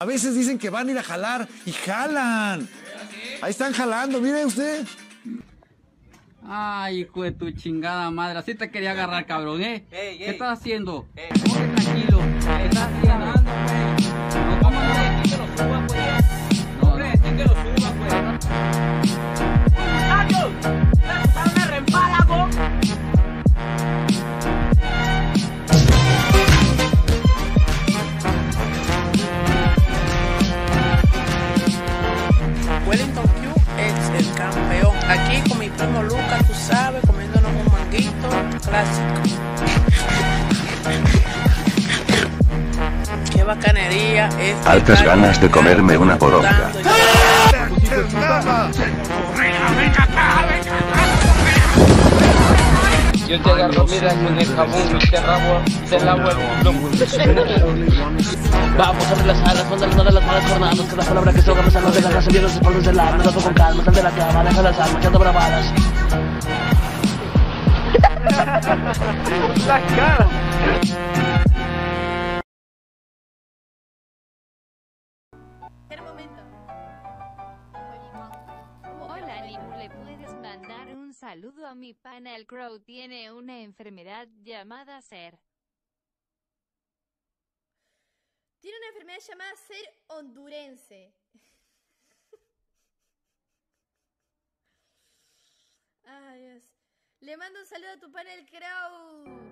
A veces dicen que van a ir a jalar y jalan. Ahí están jalando, mire usted. Ay, hijo de tu chingada madre, así te quería agarrar, cabrón, ¿eh? Ey, ¿Qué estás haciendo? Ey. Ponte tranquilo. ¿Qué estás haciendo? Lucas, tú sabes, comiéndonos un manguito clásico. Qué bacanería es. Altas ganas de comerme una poronga. Yo te agarro, mira, con el jabón y te rabo, te lavo el culo. Vamos a abrir las alas, mandar todas las malas jornadas Que la palabra que se ahoga no de la Viene los espaldos del alma, dando con calma Sal de la cama, deja las almas, echando bravadas Espera un saludo a mi pana el Crow? Tiene una enfermedad llamada ser. Tiene una enfermedad llamada ser hondurense. Ay, Dios. Le mando un saludo a tu pana el Crow.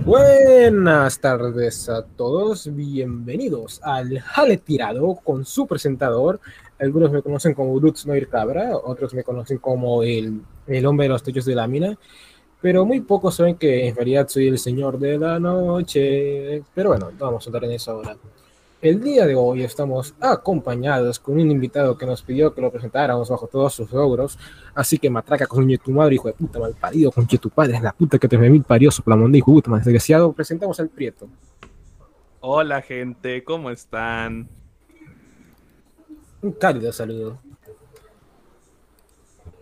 Buenas tardes a todos, bienvenidos al Jale Tirado con su presentador. Algunos me conocen como Lutz Noir Cabra, otros me conocen como el, el hombre de los techos de lámina, pero muy pocos saben que en realidad soy el señor de la noche. Pero bueno, no vamos a entrar en eso ahora. El día de hoy estamos acompañados con un invitado que nos pidió que lo presentáramos bajo todos sus logros. Así que matraca con tu madre, hijo de puta, mal parido, con tu padre, es la puta que te me mil parió, soplamonde, hijo de puta, más desgraciado. Presentamos al Prieto. Hola gente, ¿cómo están? Un cálido saludo.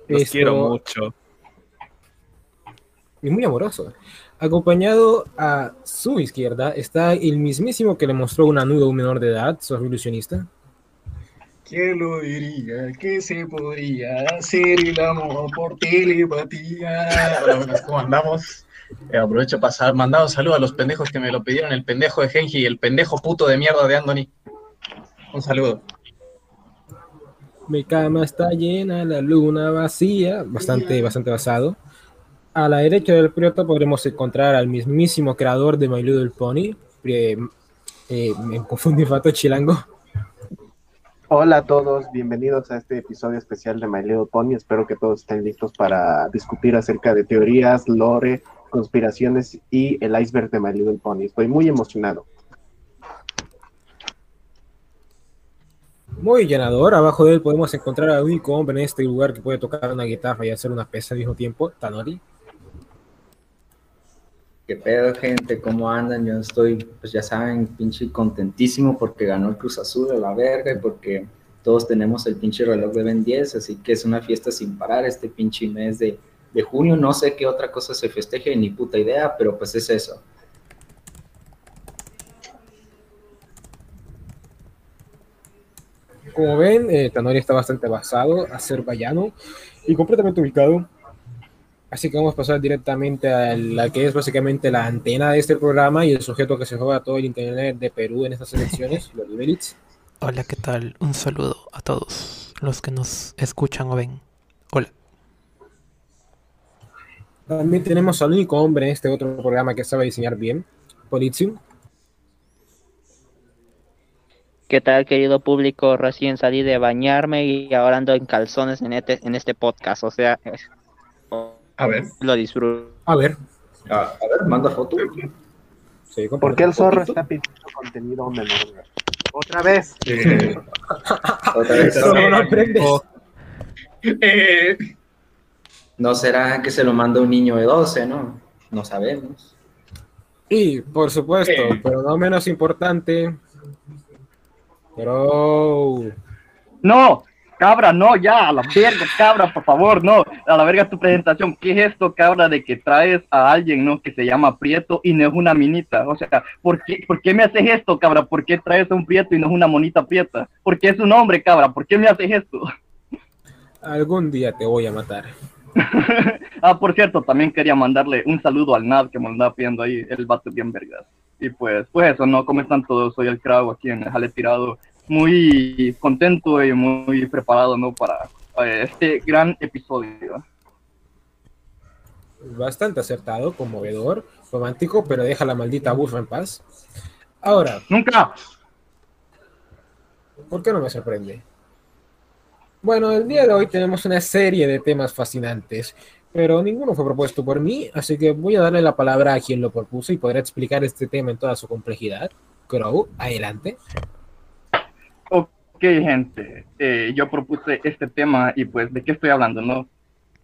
Los Esto- quiero mucho. Y muy amoroso. Acompañado a su izquierda está el mismísimo que le mostró una nuda a un menor de edad, su ilusionista. ¿Quién lo diría? Que se podría hacer el amor por telepatía. Hola, buenas, ¿cómo andamos? Eh, aprovecho para pasar, mandado un saludo a los pendejos que me lo pidieron, el pendejo de Genji y el pendejo puto de mierda de Anthony. Un saludo. Mi cama está llena, la luna vacía, bastante, bastante basado. A la derecha del Prieto podremos encontrar al mismísimo creador de My Little Pony. eh, eh, me confundí, Fato Chilango. Hola a todos, bienvenidos a este episodio especial de My Little Pony. Espero que todos estén listos para discutir acerca de teorías, lore, conspiraciones y el iceberg de My Little Pony. Estoy muy emocionado. Muy llenador. Abajo de él podemos encontrar al único hombre en este lugar que puede tocar una guitarra y hacer una pesa al mismo tiempo, Tanori. ¿Qué pedo, gente? ¿Cómo andan? Yo estoy, pues ya saben, pinche contentísimo porque ganó el Cruz Azul a la verga y porque todos tenemos el pinche reloj de Ben 10, así que es una fiesta sin parar este pinche mes de, de junio. No sé qué otra cosa se festeje, ni puta idea, pero pues es eso. Como ven, eh, Tanori está bastante basado, azerbaiyano y completamente ubicado. Así que vamos a pasar directamente a la que es básicamente la antena de este programa y el sujeto que se juega todo el internet de Perú en estas elecciones, los Libelitz. Hola, ¿qué tal? Un saludo a todos los que nos escuchan o ven. Hola. También tenemos al único hombre en este otro programa que sabe diseñar bien, Polizium. ¿Qué tal, querido público? Recién salí de bañarme y ahora ando en calzones en este, en este podcast. O sea, es- A ver. lo disfruto. A ver. A, a ver, manda foto. Sí, ¿Por qué el zorro está pidiendo contenido menor? Otra vez. Eh, Otra vez. Solo no aprendes. eh, No será que se lo manda un niño de 12, ¿no? No sabemos. Y, por supuesto, Eh. pero no menos importante, pero ¡No! Cabra, no, ya, a la verga, cabra, por favor, no, a la verga tu presentación. ¿Qué es esto, cabra, de que traes a alguien, no, que se llama Prieto y no es una minita? O sea, ¿por qué, ¿por qué me haces esto, cabra? ¿Por qué traes a un Prieto y no es una monita prieta? ¿Por qué es un hombre, cabra? ¿Por qué me haces esto? Algún día te voy a matar. ah, por cierto, también quería mandarle un saludo al Nad que me andaba pidiendo ahí, el vato bien vergas. Y pues, pues eso, ¿no? ¿Cómo están todos? Soy el Cravo aquí en el Jale Tirado. Muy contento y muy preparado, ¿no? Para eh, este gran episodio. Bastante acertado, conmovedor, romántico, pero deja la maldita bufa en paz. Ahora. ¡Nunca! ¿Por qué no me sorprende? Bueno, el día de hoy tenemos una serie de temas fascinantes, pero ninguno fue propuesto por mí, así que voy a darle la palabra a quien lo propuso y podrá explicar este tema en toda su complejidad. Crow, adelante. Ok, gente, eh, yo propuse este tema y pues, ¿de qué estoy hablando, no?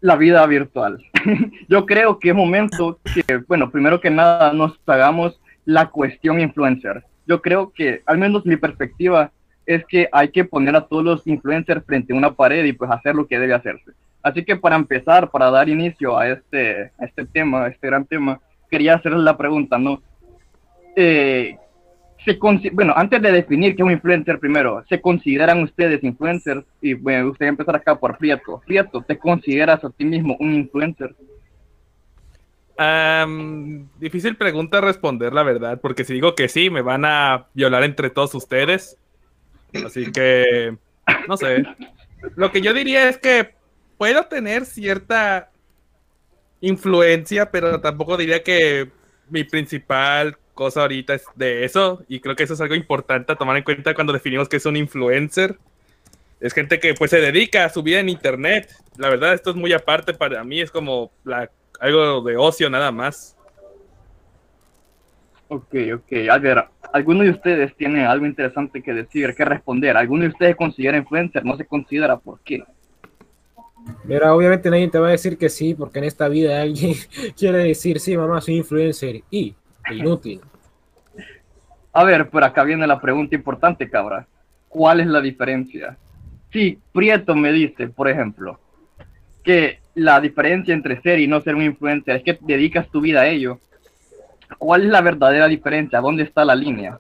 La vida virtual. yo creo que es momento que, bueno, primero que nada nos hagamos la cuestión influencer. Yo creo que, al menos mi perspectiva, es que hay que poner a todos los influencers frente a una pared y pues hacer lo que debe hacerse. Así que para empezar, para dar inicio a este, este tema, a este gran tema, quería hacerles la pregunta, ¿no? Eh, bueno, antes de definir qué es un influencer primero, ¿se consideran ustedes influencers? Y bueno, usted empezar acá por Prieto. Prieto, ¿te consideras a ti mismo un influencer? difícil pregunta responder, la verdad, porque si digo que sí, me van a violar entre todos ustedes. Así que, no sé. Lo que yo diría es que puedo tener cierta influencia, pero tampoco diría que mi principal cosa ahorita es de eso. Y creo que eso es algo importante a tomar en cuenta cuando definimos que es un influencer. Es gente que pues se dedica a su vida en internet. La verdad, esto es muy aparte para mí, es como la, algo de ocio nada más. Ok, ok. A ver, ¿alguno de ustedes tiene algo interesante que decir, que responder? ¿Alguno de ustedes considera influencer? ¿No se considera por qué? Mira, obviamente nadie te va a decir que sí, porque en esta vida alguien quiere decir, sí, mamá, soy influencer. Y, inútil. A ver, por acá viene la pregunta importante, cabra. ¿Cuál es la diferencia? Si Prieto me dice, por ejemplo, que la diferencia entre ser y no ser un influencer es que dedicas tu vida a ello, ¿Cuál es la verdadera diferencia? ¿Dónde está la línea?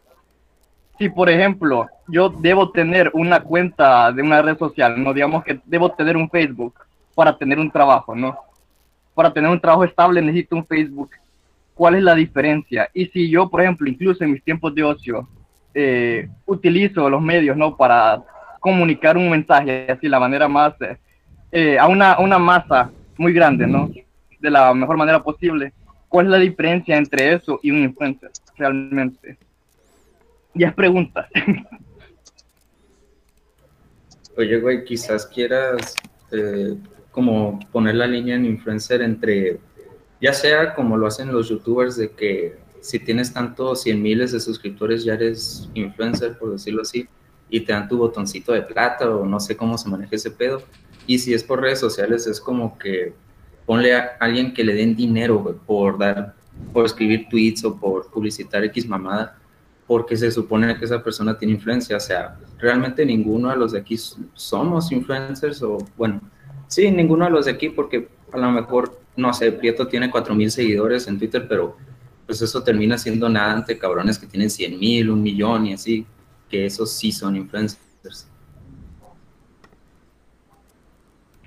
Si, por ejemplo, yo debo tener una cuenta de una red social, no digamos que debo tener un Facebook para tener un trabajo, ¿no? Para tener un trabajo estable necesito un Facebook. ¿Cuál es la diferencia? Y si yo, por ejemplo, incluso en mis tiempos de ocio, eh, utilizo los medios, ¿no? Para comunicar un mensaje, así, la manera más, eh, a una, una masa muy grande, ¿no? De la mejor manera posible ¿Cuál es la diferencia entre eso y un influencer realmente? Ya es pregunta. Oye, güey, quizás quieras eh, como poner la línea en influencer entre, ya sea como lo hacen los youtubers, de que si tienes tantos 100 miles de suscriptores ya eres influencer, por decirlo así, y te dan tu botoncito de plata o no sé cómo se maneja ese pedo. Y si es por redes sociales, es como que ponle a alguien que le den dinero, por dar, por escribir tweets o por publicitar X mamada, porque se supone que esa persona tiene influencia. O sea, realmente ninguno de los de aquí somos influencers o, bueno, sí, ninguno de los de aquí, porque a lo mejor, no sé, Prieto tiene 4000 seguidores en Twitter, pero pues eso termina siendo nada ante cabrones que tienen 100 mil, un millón y así, que esos sí son influencers.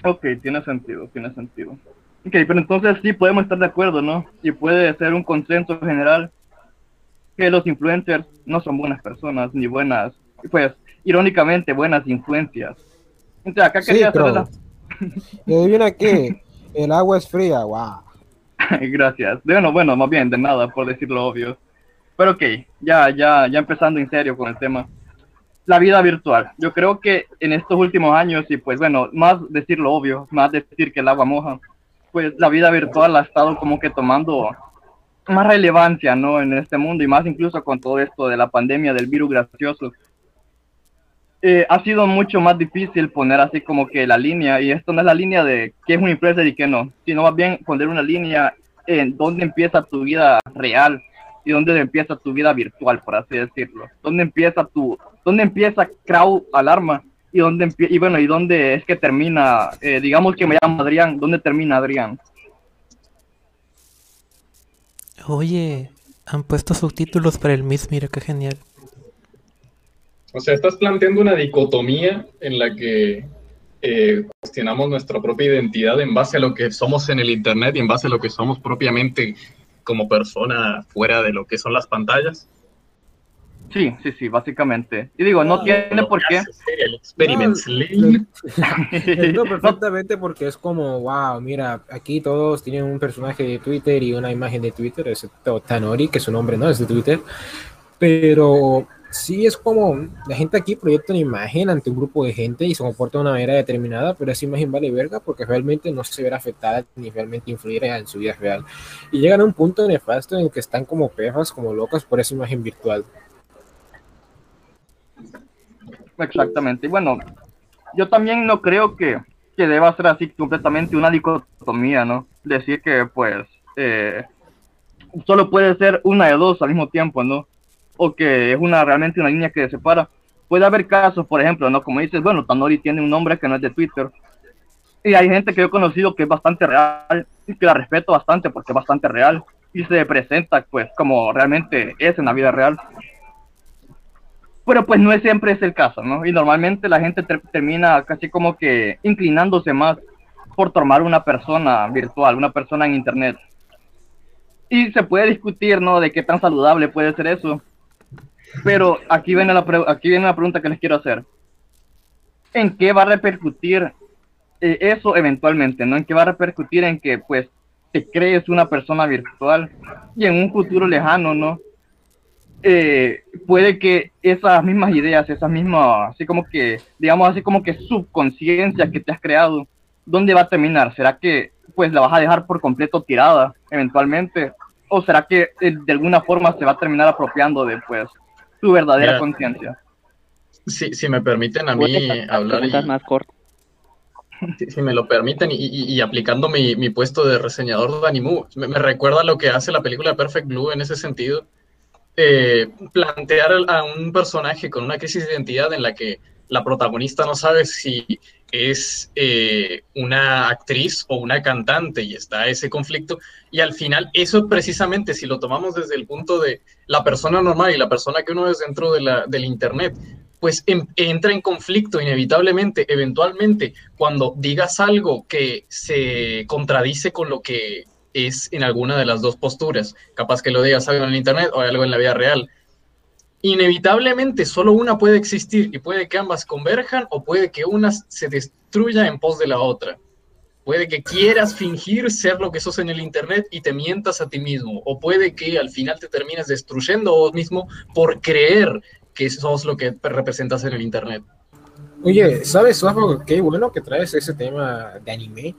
Ok, tiene sentido, tiene sentido. Ok, pero entonces sí podemos estar de acuerdo, ¿no? Y puede ser un consenso general que los influencers no son buenas personas ni buenas, pues, irónicamente, buenas influencias. Entonces, acá quería sí, hacer ¿Y adivina qué? El agua es fría, wow. Gracias. Bueno, bueno, más bien, de nada, por decirlo obvio. Pero ok, ya, ya, ya empezando en serio con el tema. La vida virtual. Yo creo que en estos últimos años, y pues bueno, más decirlo obvio, más decir que el agua moja, pues la vida virtual ha estado como que tomando más relevancia, ¿no? En este mundo y más incluso con todo esto de la pandemia del virus gracioso. Eh, ha sido mucho más difícil poner así como que la línea, y esto no es la línea de qué es una empresa y qué no, sino más bien poner una línea en dónde empieza tu vida real y dónde empieza tu vida virtual, por así decirlo. Dónde empieza tu, dónde empieza Crowd Alarma y dónde y bueno, y dónde es que termina, eh, digamos que me llamo Adrián, ¿dónde termina Adrián? Oye, han puesto subtítulos para el Miss, mira qué genial. O sea, estás planteando una dicotomía en la que eh, cuestionamos nuestra propia identidad en base a lo que somos en el Internet y en base a lo que somos propiamente como persona fuera de lo que son las pantallas. Sí, sí, sí, básicamente. Y digo, no tiene por qué. El experiment Lo entiendo perfectamente porque es como, wow, mira, aquí todos tienen un personaje de Twitter y una imagen de Twitter, excepto Tanori, que su nombre no es de Twitter. Pero sí es como, la gente aquí proyecta una imagen ante un grupo de gente y se comporta de una manera determinada, pero esa imagen vale verga porque realmente no se verá afectada ni realmente influirá en su vida real. Y llegan a un punto nefasto en el que están como perras, como locas por esa imagen virtual. Exactamente. Y bueno, yo también no creo que, que deba ser así completamente una dicotomía, ¿no? Decir que, pues, eh, solo puede ser una de dos al mismo tiempo, ¿no? O que es una realmente una línea que separa. Puede haber casos, por ejemplo, ¿no? Como dices, bueno, Tanori tiene un nombre que no es de Twitter. Y hay gente que yo he conocido que es bastante real y que la respeto bastante porque es bastante real y se presenta, pues, como realmente es en la vida real pero pues no es siempre es el caso, ¿no? Y normalmente la gente ter- termina casi como que inclinándose más por tomar una persona virtual, una persona en internet. Y se puede discutir, ¿no? De qué tan saludable puede ser eso. Pero aquí viene la, aquí viene la pregunta que les quiero hacer. ¿En qué va a repercutir eh, eso eventualmente, ¿no? ¿En qué va a repercutir en que, pues, te crees una persona virtual y en un futuro lejano, ¿no? eh, puede que esas mismas ideas, esas mismas, así como que, digamos así como que subconsciencia que te has creado, ¿dónde va a terminar? ¿Será que pues la vas a dejar por completo tirada eventualmente? ¿O será que eh, de alguna forma se va a terminar apropiando de pues tu verdadera conciencia? Si, si me permiten a mí hablar y, más cortas. si, si me lo permiten, y, y- y aplicando mi, mi puesto de reseñador de Animu, me, me recuerda lo que hace la película Perfect Blue en ese sentido. Eh, plantear a un personaje con una crisis de identidad en la que la protagonista no sabe si es eh, una actriz o una cantante y está ese conflicto. Y al final, eso precisamente, si lo tomamos desde el punto de la persona normal y la persona que uno es dentro de la, del Internet, pues em- entra en conflicto inevitablemente, eventualmente, cuando digas algo que se contradice con lo que es en alguna de las dos posturas. Capaz que lo digas algo en el Internet o algo en la vida real. Inevitablemente solo una puede existir y puede que ambas converjan o puede que una se destruya en pos de la otra. Puede que quieras fingir ser lo que sos en el Internet y te mientas a ti mismo. O puede que al final te termines destruyendo vos mismo por creer que sos lo que representas en el Internet. Oye, ¿sabes? Qué bueno que traes ese tema de anime.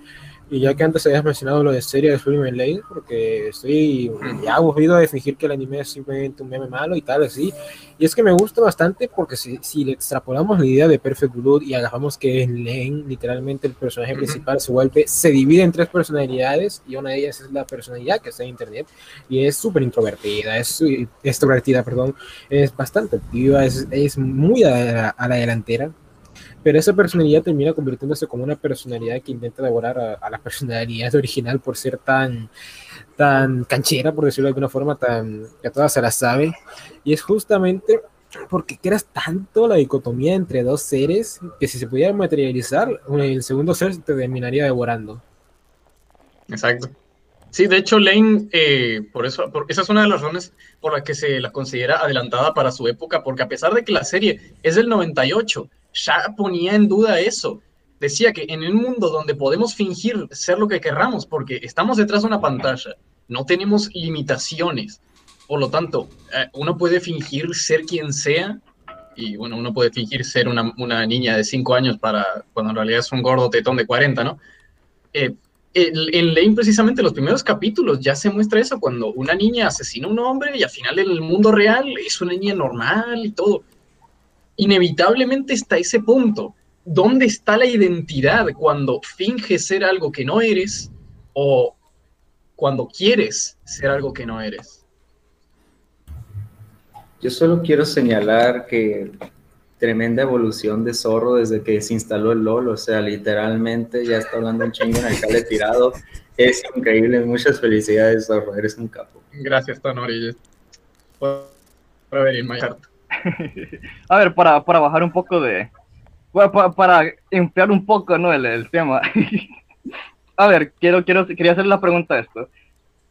Y ya que antes habías mencionado lo de serie de Swim Lane, porque estoy ya aburrido de fingir que el anime es simplemente un meme malo y tal, así. Y es que me gusta bastante porque si, si le extrapolamos la idea de Perfect Blue y agarramos que en Lane, literalmente el personaje principal se vuelve, se divide en tres personalidades y una de ellas es la personalidad que está en internet y es súper introvertida, es extrovertida, perdón, es bastante activa, es, es muy a la, a la delantera pero esa personalidad termina convirtiéndose como una personalidad que intenta devorar a, a, la personalidad original por ser tan, tan canchera, por decirlo de alguna forma, tan que todas se la sabe. Y es justamente porque creas tanto la dicotomía entre dos seres que si se pudiera materializar, el segundo ser te terminaría devorando. Exacto. Sí, de hecho, Lane, eh, por eso, por, esa es una de las razones por las que se la considera adelantada para su época, porque a pesar de que la serie es del 98, ya ponía en duda eso. Decía que en un mundo donde podemos fingir ser lo que querramos, porque estamos detrás de una pantalla, no tenemos limitaciones. Por lo tanto, eh, uno puede fingir ser quien sea, y bueno, uno puede fingir ser una, niña de 5 años para cuando en realidad es un gordo tetón de 40, ¿no? Eh, en Lane, precisamente, los primeros capítulos ya se muestra eso, cuando una niña asesina a un hombre y al final en el mundo real es una niña normal y todo inevitablemente está ese punto. ¿Dónde está la identidad cuando finges ser algo que no eres o cuando quieres ser algo que no eres? Yo solo quiero señalar que tremenda evolución de Zorro desde que se instaló el LOL, o sea, literalmente ya está hablando un chingo en el cale tirado. Es increíble, muchas felicidades, Zorro, eres un capo. Gracias, Tonori, por, venir, Mayarto. A ver, para, para bajar un poco de... Para, para, un poco, ¿no? El, el tema. A ver, quiero, quiero, quería hacer la pregunta de esto.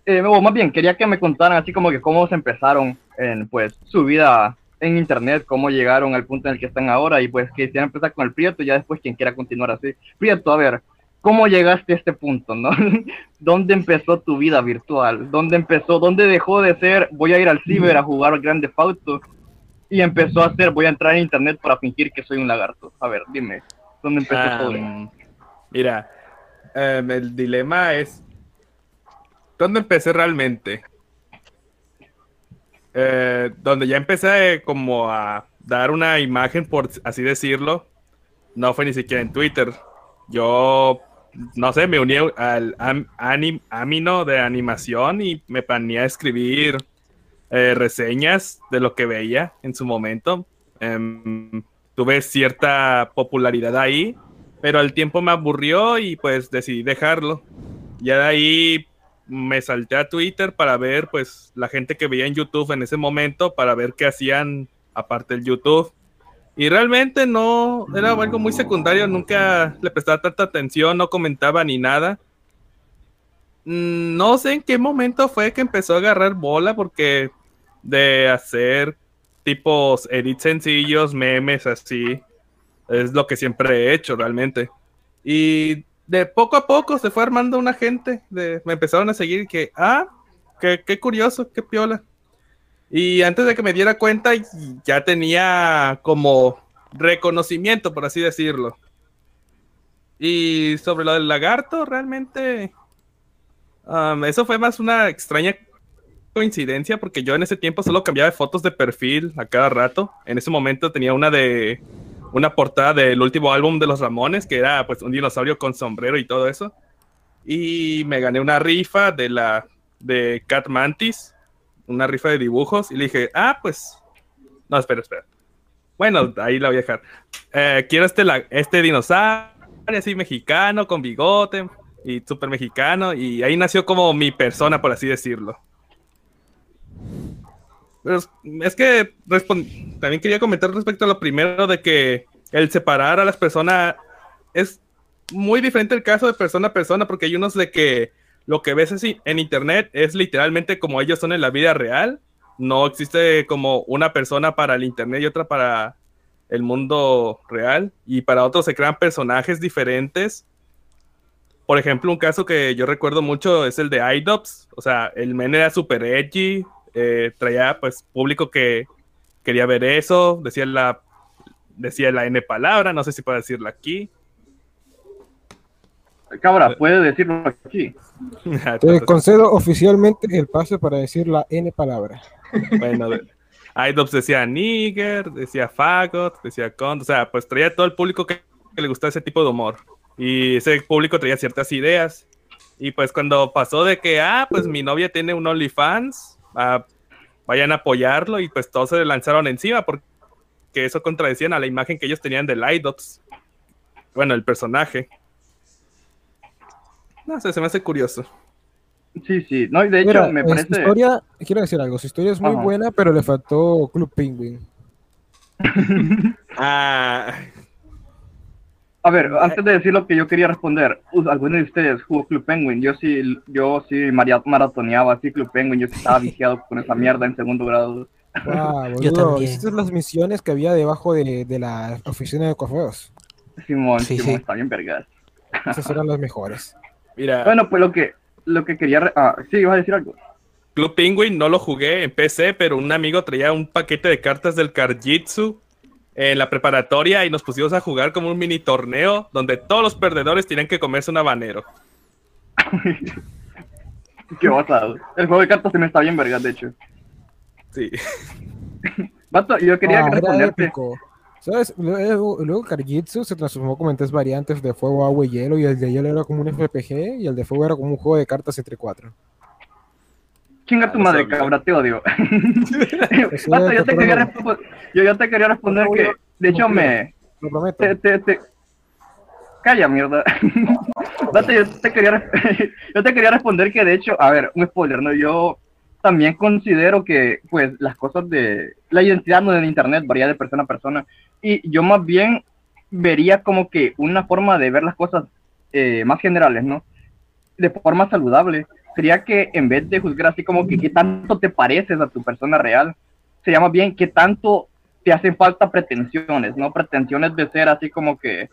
Eh, o más bien, quería que me contaran así como que cómo se empezaron en, pues, su vida en internet, cómo llegaron al punto en el que están ahora y pues que quieran empezar con el Prieto y ya después quien quiera continuar así. Prieto, a ver, ¿cómo llegaste a este punto, no? ¿Dónde empezó tu vida virtual? ¿Dónde empezó? ¿Dónde dejó de ser voy a ir al ciber a jugar Grande Auto? Y empezó a ser voy a entrar en internet para fingir que soy un lagarto. A ver, dime, ¿dónde empezó Ah, todo? Mira, em, el dilema es ¿dónde empecé realmente? Eh, donde ya empecé como a dar una imagen, por así decirlo, no fue ni siquiera en Twitter. Yo, no sé, me uní al am- anim- Amino de animación y me ponía a escribir eh, reseñas de lo que veía en su momento. Em, tuve cierta popularidad ahí, pero al tiempo me aburrió y pues decidí dejarlo. Ya de ahí me salté a Twitter para ver pues la gente que veía en YouTube en ese momento, para ver qué hacían aparte del YouTube. Y realmente no, era algo muy secundario, nunca le prestaba tanta atención, no comentaba ni nada. Mm, No sé en qué momento fue que empezó a agarrar bola, porque de hacer tipos edits sencillos, memes así, es lo que siempre he hecho realmente. Y de poco a poco se fue armando una gente, de, me empezaron a seguir que, ah, qué, qué curioso, qué piola. Y antes de que me diera cuenta, ya tenía como reconocimiento, por así decirlo. Y sobre lo del lagarto, realmente, um, eso fue más una extraña coincidencia, porque yo en ese tiempo solo cambiaba de fotos de perfil a cada rato. En ese momento tenía una de una portada del último álbum de los Ramones, que era pues un dinosaurio con sombrero y todo eso. Y me gané una rifa de la de Cat Mantis, una rifa de dibujos, y le dije, ah, pues. No, espera, espera. Bueno, ahí la voy a dejar. Eh, quiero este, la- este dinosaurio así mexicano, con bigote y súper mexicano, y ahí nació como mi persona, por así decirlo. Pero es, que también quería comentar respecto a lo primero de que el separar a las personas es muy diferente el caso de persona a persona, porque hay unos de que lo que ves en internet es literalmente como ellos son en la vida real. No existe como una persona para el internet y otra para el mundo real. Y para otros se crean personajes diferentes. Por ejemplo, un caso que yo recuerdo mucho es el de IDOPS. O sea, el men era super edgy. Eh, traía pues público que quería ver eso. Decía la, decía la N palabra. No sé si puedo decirla aquí. Cabra, puede decirlo aquí. Te concedo oficialmente el pase para decir la N palabra. Bueno, de- Idops decía nigger, decía fagot, decía con, o sea, pues traía todo el público que, que le gustaba ese tipo de humor. Y ese público traía ciertas ideas. Y pues cuando pasó de que, ah, pues mi novia tiene un OnlyFans, ah, vayan a apoyarlo, y pues todos se le lanzaron encima porque eso contradecían a la imagen que ellos tenían del Idops. Bueno, el personaje. No sé, se me hace curioso. Sí, sí. No, y de hecho Mira, me eh, su parece... historia, quiero decir algo, su historia es muy Ajá. buena, pero le faltó Club Penguin. Ah, A ver, antes de decir lo que yo quería responder, uh, ¿alguno de ustedes jugó Club Penguin? Yo sí, yo sí maratoneaba así Club Penguin, yo sí estaba viciado con esa mierda en segundo grado. Wow, Yo boludo, también. Son las misiones que había debajo de, de la oficina de correos. Simón, Sí, Simón, sí. está bien vergas. Esas eran las mejores. mira. Bueno, pues lo que, lo que quería... re- Ah, sí, ibas a decir algo. Club Penguin no lo jugué en PC, pero un amigo traía un paquete de cartas del Karjitsu en la preparatoria y nos pusimos a jugar como un mini torneo donde todos los perdedores tenían que comerse un habanero. Qué basado. El juego de cartas se me está bien vergas, de hecho. Sí. Vato, yo quería Ah, responderte... Luego, luego Karjitsu se transformó como en tres variantes de fuego, agua y hielo, y el de hielo era como un RPG, y el de fuego era como un juego de cartas entre cuatro. Chinga tu madre, cabra, te odio. Yo te quería responder, yo, yo te quería responder que De hecho, me... Lo prometo. Te, te, te- Calla, mierda. Yo, te quería, re- yo te quería responder que, de hecho, a ver, un spoiler, ¿no? Yo también considero que, pues, las cosas de... La identidad no en Internet varía de persona a persona. Y yo más bien vería como que una forma de ver las cosas eh, más generales, ¿no? De forma saludable. Sería que en vez de juzgar así como que qué tanto te pareces a tu persona real, sería más bien qué tanto te hacen falta pretensiones, ¿no? Pretensiones de ser así como que,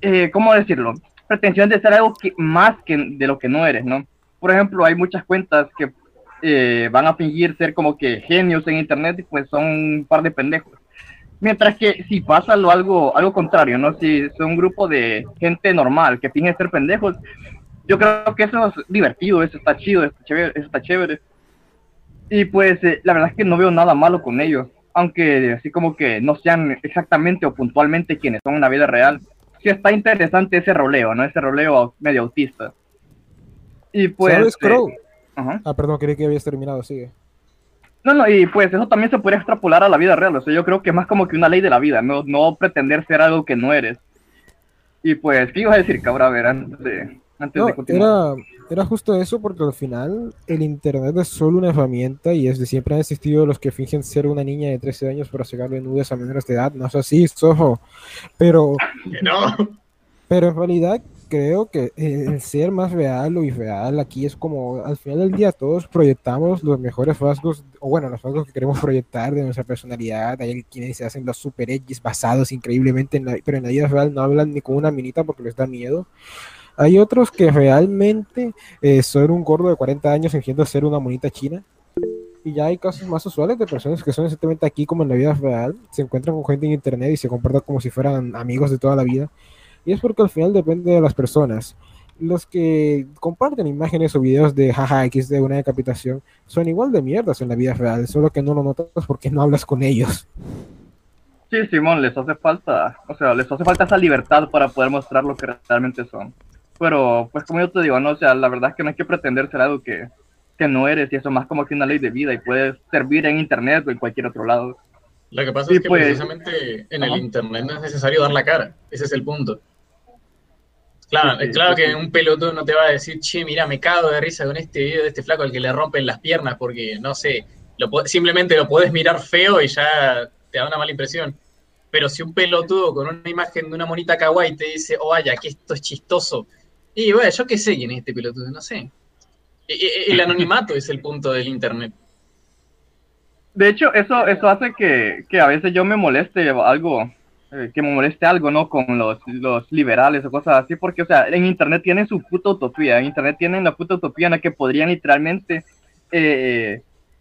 eh, ¿cómo decirlo? Pretensiones de ser algo que, más que de lo que no eres, ¿no? Por ejemplo, hay muchas cuentas que eh, van a fingir ser como que genios en internet y pues son un par de pendejos. Mientras que si pasa lo algo, algo contrario, ¿no? Si son un grupo de gente normal que finge ser pendejos, yo creo que eso es divertido, eso está chido, eso está chévere. Eso está chévere. Y pues eh, la verdad es que no veo nada malo con ellos, aunque así como que no sean exactamente o puntualmente quienes son en la vida real. Sí está interesante ese roleo, ¿no? Ese roleo medio autista. Y pues... ¿Sabes, eh, Crow? ajá. Ah, perdón, creí que habías terminado, sigue. No, no, y pues eso también se podría extrapolar a la vida real. O sea, yo creo que es más como que una ley de la vida, no, no pretender ser algo que no eres. Y pues, ¿qué ibas a decir, cabra? A ver, antes de, antes No, de continuar. era, era justo eso porque al final el internet es solo una herramienta y desde siempre han existido los que fingen ser una niña de 13 años para sacarle nudes a menores de edad, no es así, sojo. Pero, No. pero en realidad creo que eh, el ser más real o irreal aquí es como al final del día todos proyectamos los mejores rasgos, o bueno, los rasgos que queremos proyectar de nuestra personalidad. Hay quienes se hacen los super edgys basados increíblemente en la, pero en la vida real no hablan ni con una minita porque les da miedo. Hay otros que realmente eh, son un gordo de 40 años fingiendo ser una monita china. Y ya hay casos más usuales de personas que son exactamente aquí como en la vida real, se encuentran con gente en internet y se comportan como si fueran amigos de toda la vida. Y es porque al final depende de las personas. Los que comparten imágenes o videos de jaja X de una decapitación son igual de mierdas en la vida real, solo que no lo notas porque no hablas con ellos. Sí, Simón, les hace falta, o sea, les hace falta esa libertad para poder mostrar lo que realmente son. Pero, pues como yo te digo, no, o sea, la verdad es que no hay que pretender ser algo que, que no eres y eso más como que una ley de vida y puedes servir en internet o en cualquier otro lado. Lo que pasa es que pues- precisamente en el internet no es necesario dar la cara. Ese es el punto. Claro, Sí, sí, claro que un pelotudo no te va a decir, che, mira, me cago de risa con este video de este flaco al que le rompen las piernas porque, no sé, lo simplemente lo puedes mirar feo y ya te da una mala impresión. Pero si un pelotudo con una imagen de una monita kawaii te dice, oh, vaya, que esto es chistoso. Y bueno, yo qué sé quién es este pelotudo, no sé. E- e- El anonimato es el punto del internet. De hecho, eso, eso hace que, que a veces yo me moleste algo, eh, que me moleste algo, ¿no? Con los, los liberales o cosas así, porque, o sea, en Internet tienen su puta utopía, en Internet tienen la puta utopía en la que podrían literalmente eh,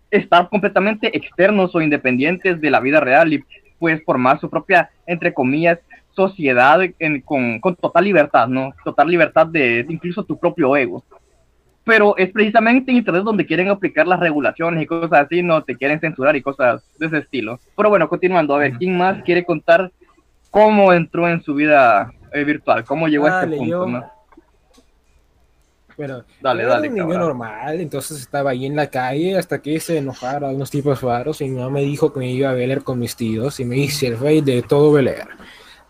estar completamente externos o independientes de la vida real y pues formar su propia, entre comillas, sociedad en- con, con total libertad, ¿no? Total libertad de incluso tu propio ego pero es precisamente en internet donde quieren aplicar las regulaciones y cosas así, no te quieren censurar y cosas de ese estilo. Pero bueno, continuando, a ver, ¿quién más quiere contar cómo entró en su vida eh, virtual? ¿Cómo llegó a Dale, este punto? yo. no? Bueno, Dale, Era un niño cabrón. normal, entonces estaba ahí en la calle hasta que se enojara unos tipos raros y mi mamá me dijo que me iba a Bel con mis tíos y me hice el rey de todo Bel Air.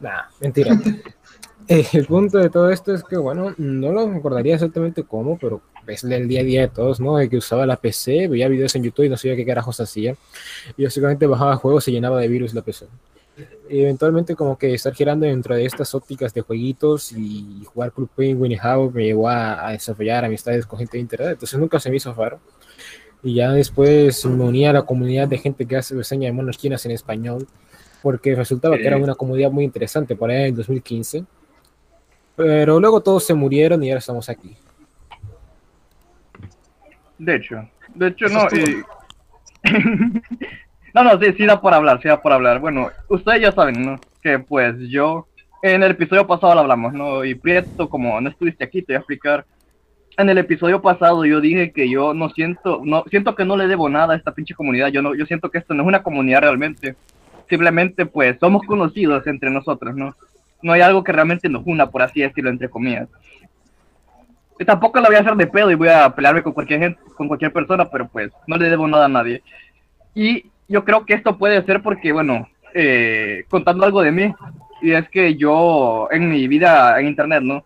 Nah, mentira. Eh, el punto de todo esto es que, bueno, no lo recordaría exactamente cómo, pero es el día a día de todos, ¿no? De que usaba la PC, veía videos en YouTube y no sabía qué carajos hacía. Y básicamente bajaba juegos y llenaba de virus la PC. Y eventualmente como que estar girando dentro de estas ópticas de jueguitos y jugar Club Penguin y How me llevó a, a desarrollar amistades con gente de internet, entonces nunca se me hizo raro. Y ya después me uní a la comunidad de gente que hace reseña de monos chinas en español, porque resultaba que era una comunidad muy interesante por ahí en 2015. Pero luego todos se murieron y ahora estamos aquí. De hecho, de hecho no. y- no, no, sí, sí da por hablar, sí da por hablar. Bueno, ustedes ya saben, ¿no? Que pues yo, en el episodio pasado lo hablamos, ¿no? Y Prieto, como no estuviste aquí, te voy a explicar. En el episodio pasado yo dije que yo no siento, no siento que no le debo nada a esta pinche comunidad. Yo no, yo siento que esto no es una comunidad realmente. Simplemente, pues, somos conocidos entre nosotros, ¿no? No hay algo que realmente nos una, por así decirlo, entre comillas. Y tampoco la voy a hacer de pedo y voy a pelearme con cualquier gente, con cualquier persona, pero pues no le debo nada a nadie. Y yo creo que esto puede ser porque, bueno, eh, contando algo de mí. Y es que yo en mi vida en internet, ¿no?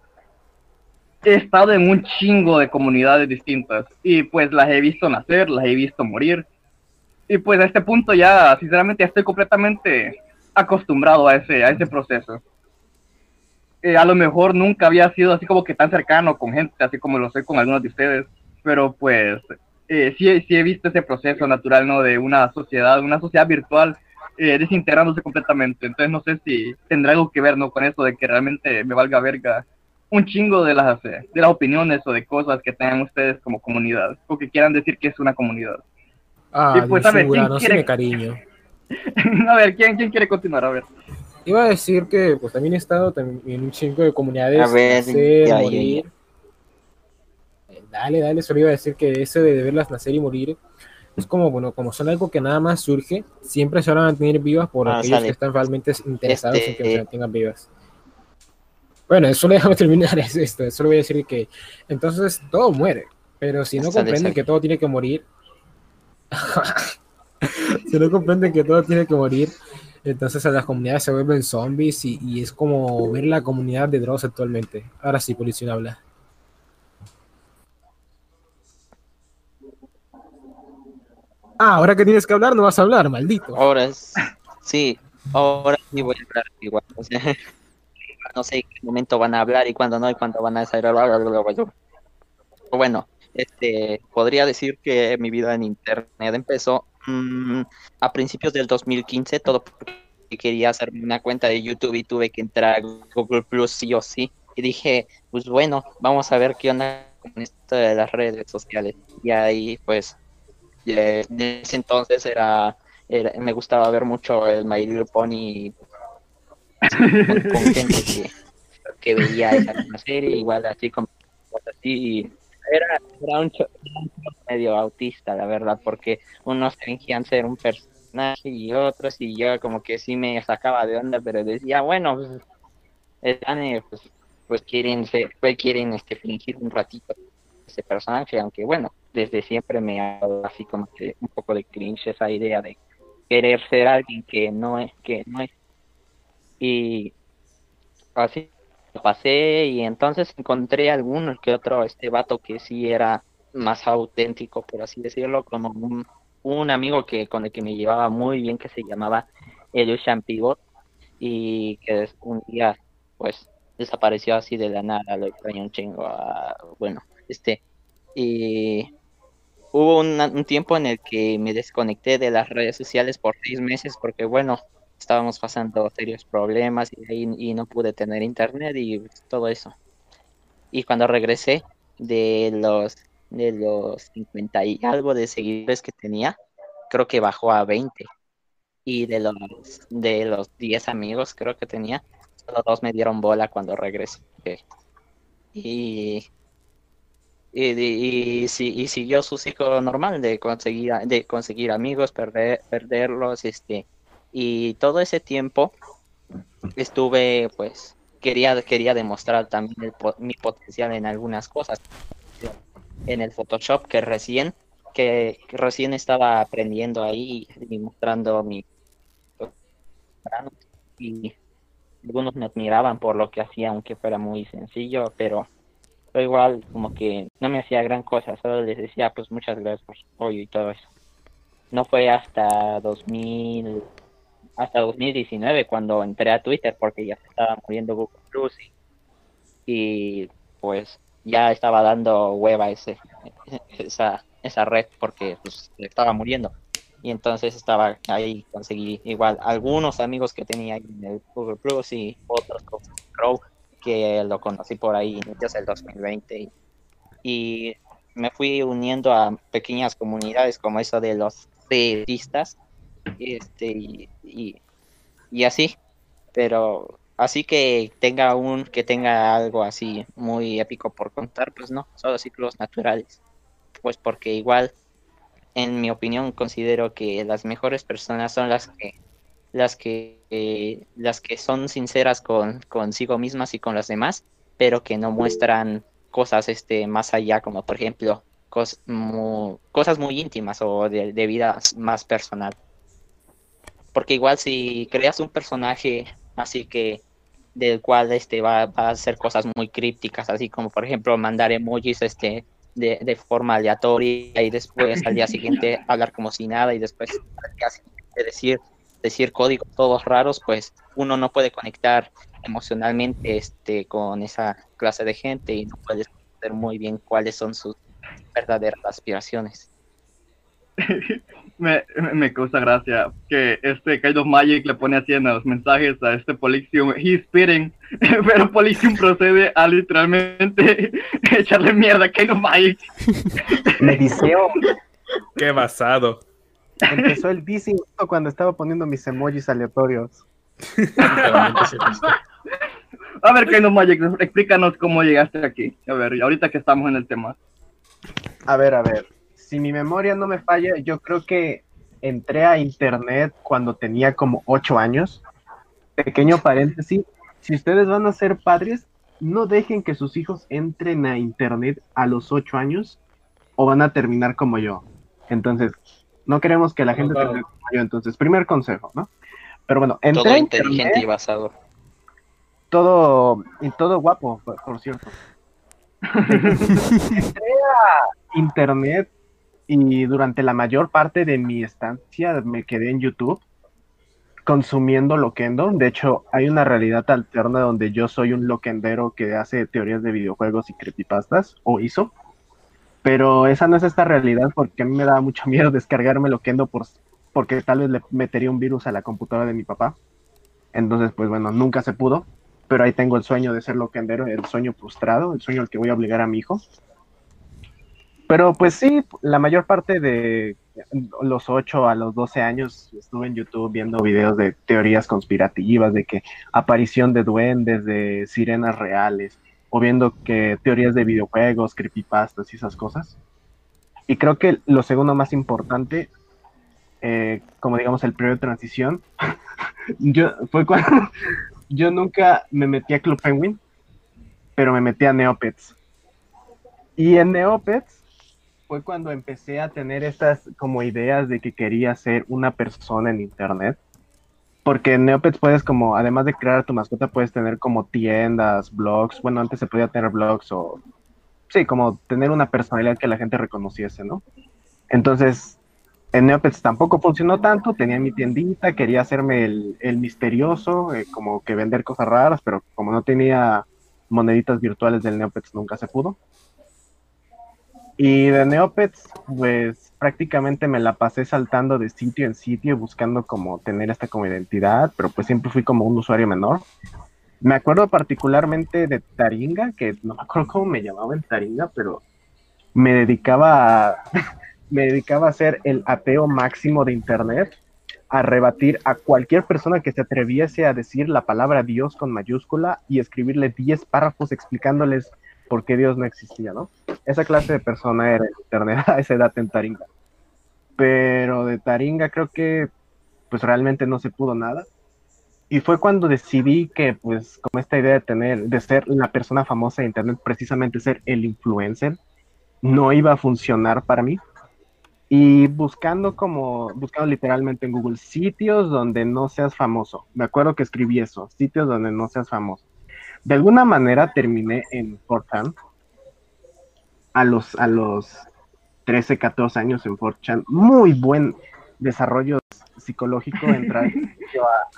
He estado en un chingo de comunidades distintas y pues las he visto nacer, las he visto morir. Y pues a este punto ya, sinceramente, ya estoy completamente acostumbrado a ese, a ese proceso. Eh, a lo mejor nunca había sido así como que tan cercano con gente, así como lo sé con algunos de ustedes, pero pues eh, sí, sí he visto ese proceso natural, ¿no? De una sociedad, una sociedad virtual eh, desintegrándose completamente. Entonces no sé si tendrá algo que ver, ¿no? Con eso de que realmente me valga verga un chingo de las, de las opiniones o de cosas que tengan ustedes como comunidad, o que quieran decir que es una comunidad. Ah, Y pues, a ver, ¿quién no quiere- me cariño. a ver, ¿quién, ¿quién quiere continuar? A ver. Iba a decir que pues también he estado también en un chingo de comunidades. A ver, nacer, ya, ya, morir. Eh, Dale, dale, solo iba a decir que ese de verlas nacer y morir es como, bueno, como son algo que nada más surge, siempre se van a mantener vivas por Ah, aquellos sale. que están realmente interesados en que Este- se mantengan vivas. Bueno, solo déjame terminar es esto, solo voy a decir que entonces todo muere, pero si no Sale, comprenden sale. que todo tiene que morir, si no comprenden que todo tiene que morir, entonces a las comunidades se vuelven zombies y, es como ver la comunidad de Dross actualmente. Ahora sí, policía habla. Ah, ahora que tienes que hablar, no vas a hablar, maldito. Ahora es- sí, ahora sí voy a hablar igual. no sé en qué momento van a hablar y cuándo no, y cuándo van a hacer. Bueno, este, podría decir que mi vida en internet empezó mm, a principios del 2015, todo porque quería hacerme una cuenta de YouTube y tuve que entrar a Google Plus sí o sí. Y dije, pues bueno, vamos a ver qué onda con esto de las redes sociales. Y ahí, pues, eh, de ese entonces era, me gustaba ver mucho el My Little Pony con, con gente que, veía esa serie, igual así con así. y Era, era un medio autista, la verdad, porque unos fingían ser un personaje y otros, y yo como que sí me sacaba de onda, pero decía, bueno, pues, están, eh, pues, pues quieren pues quieren este, fingir un ratito ese personaje, aunque bueno, desde siempre me ha dado así como que un poco de cringe esa idea de querer ser alguien que no es, que no es. Y así pasé y entonces encontré alguno que otro este vato que sí era más auténtico, por así decirlo, como un, amigo que con el que me llevaba muy bien que se llamaba Elushan Pivot y que un día pues desapareció así de la nada, lo extraño un chingo, ah, bueno, este y hubo un tiempo en el que me desconecté de las redes sociales por seis meses porque bueno, estábamos pasando serios problemas y, ahí- y no pude tener internet y todo eso. Y cuando regresé de los de los 50 y algo de seguidores que tenía, creo que bajó a 20. Y de los de los 10 amigos creo que tenía, solo dos me dieron bola cuando regresé. Y y, y, y siguió su ciclo normal de conseguir de conseguir amigos, perder, perderlos, este, y todo ese tiempo estuve, pues, quería, quería demostrar también el mi potencial en algunas cosas. En el Photoshop que recién, que, recién estaba aprendiendo ahí y mostrando mi y algunos me admiraban por lo que hacía, aunque fuera muy sencillo, pero pero igual como que no me hacía gran cosa, solo les decía pues muchas gracias por su apoyo y todo eso. No fue hasta 2000, hasta 2019 cuando entré a Twitter porque ya se estaba muriendo Google Plus y, pues ya estaba dando hueva ese, esa, esa red porque pues estaba muriendo. Y entonces estaba ahí, conseguí igual algunos amigos que tenía ahí en el Google Plus y otros como Crow que lo conocí por ahí inicios del 2020 y, y me fui uniendo a pequeñas comunidades como eso de los periodistas este y, y, así pero así que tenga un que tenga algo así muy épico por contar pues no solo ciclos naturales pues porque igual en mi opinión considero que las mejores personas son las que las que eh, las que son sinceras con consigo mismas y con las demás, pero que no muestran cosas este más allá, como por ejemplo cosas muy íntimas o de, de vida más personal. Porque igual si creas un personaje así que del cual este va, va a hacer cosas muy crípticas, así como por ejemplo mandar emojis este de, de forma aleatoria y después al día siguiente hablar como si nada y después al día siguiente decir decir códigos todos raros, pues uno no puede conectar emocionalmente este con esa clase de gente y no puede saber muy bien cuáles son sus verdaderas aspiraciones. me, me causa gracia que este Kind of Magic le pone así en los mensajes a este Polixium, he's spitting, pero Polixium procede a literalmente echarle mierda a Kind of Magic. Me. Qué basado. Empezó el justo cuando estaba poniendo mis emojis aleatorios. A ver, Kind of Magic, explícanos cómo llegaste aquí. A ver, ahorita que estamos en el tema. A ver, a ver. Si mi memoria no me falla, yo creo que entré a internet cuando tenía como ocho años. Pequeño paréntesis. Si ustedes van a ser padres, no dejen que sus hijos entren a internet a los ocho años o van a terminar como yo. Entonces, no queremos que la gente Claro. termine como yo. Entonces, primer consejo, ¿no? Pero bueno, entré Todo inteligente internet, y basado. todo, y todo guapo, por, por cierto. Entré a internet y durante la mayor parte de mi estancia me quedé en YouTube consumiendo Loquendo. De hecho, hay una realidad alterna donde yo soy un loquendero que hace teorías de videojuegos y creepypastas, o hizo. Pero esa no es esta realidad porque a mí me daba mucho miedo descargarme Loquendo por, porque tal vez le metería un virus a la computadora de mi papá. Entonces, pues bueno, nunca se pudo. Pero ahí tengo el sueño de ser loquendero, el sueño frustrado, el sueño al que voy a obligar a mi hijo. Pero pues sí, la mayor parte de los 8 a los 12 años estuve en YouTube viendo videos de teorías conspirativas, de que aparición de duendes, de sirenas reales, o viendo que teorías de videojuegos, creepypastas y esas cosas. Y creo que lo segundo más importante, eh, como digamos el periodo de transición, yo, fue cuando yo nunca me metí a Club Penguin, pero me metí a Neopets. Y en Neopets fue cuando empecé a tener estas como ideas de que quería ser una persona en internet. Porque en Neopets puedes como, además de crear tu mascota, puedes tener como tiendas, blogs. Bueno, antes se podía tener blogs o... Sí, como tener una personalidad que la gente reconociese, ¿no? Entonces, en Neopets tampoco funcionó tanto. Tenía mi tiendita, quería hacerme el, el misterioso, eh, como que vender cosas raras, pero como no tenía moneditas virtuales del Neopets, nunca se pudo. Y de Neopets, pues prácticamente me la pasé saltando de sitio en sitio buscando como tener esta como identidad, pero pues siempre fui como un usuario menor. Me acuerdo particularmente de Taringa, que no me acuerdo cómo me llamaba en Taringa, pero me dedicaba a, me dedicaba a ser el ateo máximo de internet, a rebatir a cualquier persona que se atreviese a decir la palabra Dios con mayúscula y escribirle 10 párrafos explicándoles por qué Dios no existía, ¿no? Esa clase de persona era en internet a esa edad en Taringa. Pero de Taringa creo que pues realmente no se pudo nada. Y fue cuando decidí que pues con esta idea de tener, de ser la persona famosa de internet, precisamente ser el influencer, no iba a funcionar para mí. Y buscando como, buscando literalmente en Google sitios donde no seas famoso. Me acuerdo que escribí eso, sitios donde no seas famoso. De alguna manera terminé en Fortran a los, a los 13, 14 años en Fortran. Muy buen desarrollo psicológico entrar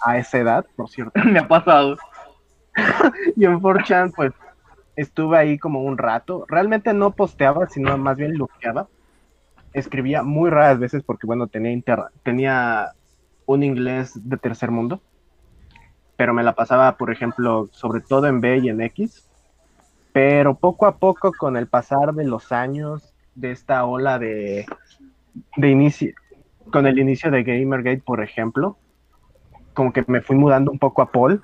a, a esa edad, por cierto. Me ha pasado. y en 4chan, pues, estuve ahí como un rato. Realmente no posteaba, sino más bien luqueaba. Escribía muy raras veces porque, bueno, tenía, inter- tenía un inglés de tercer mundo. Pero me la pasaba, por ejemplo, sobre todo en B y en X. Pero poco a poco, con el pasar de los años, de esta ola de, de inicio, con el inicio de Gamergate, por ejemplo, como que me fui mudando un poco a Paul.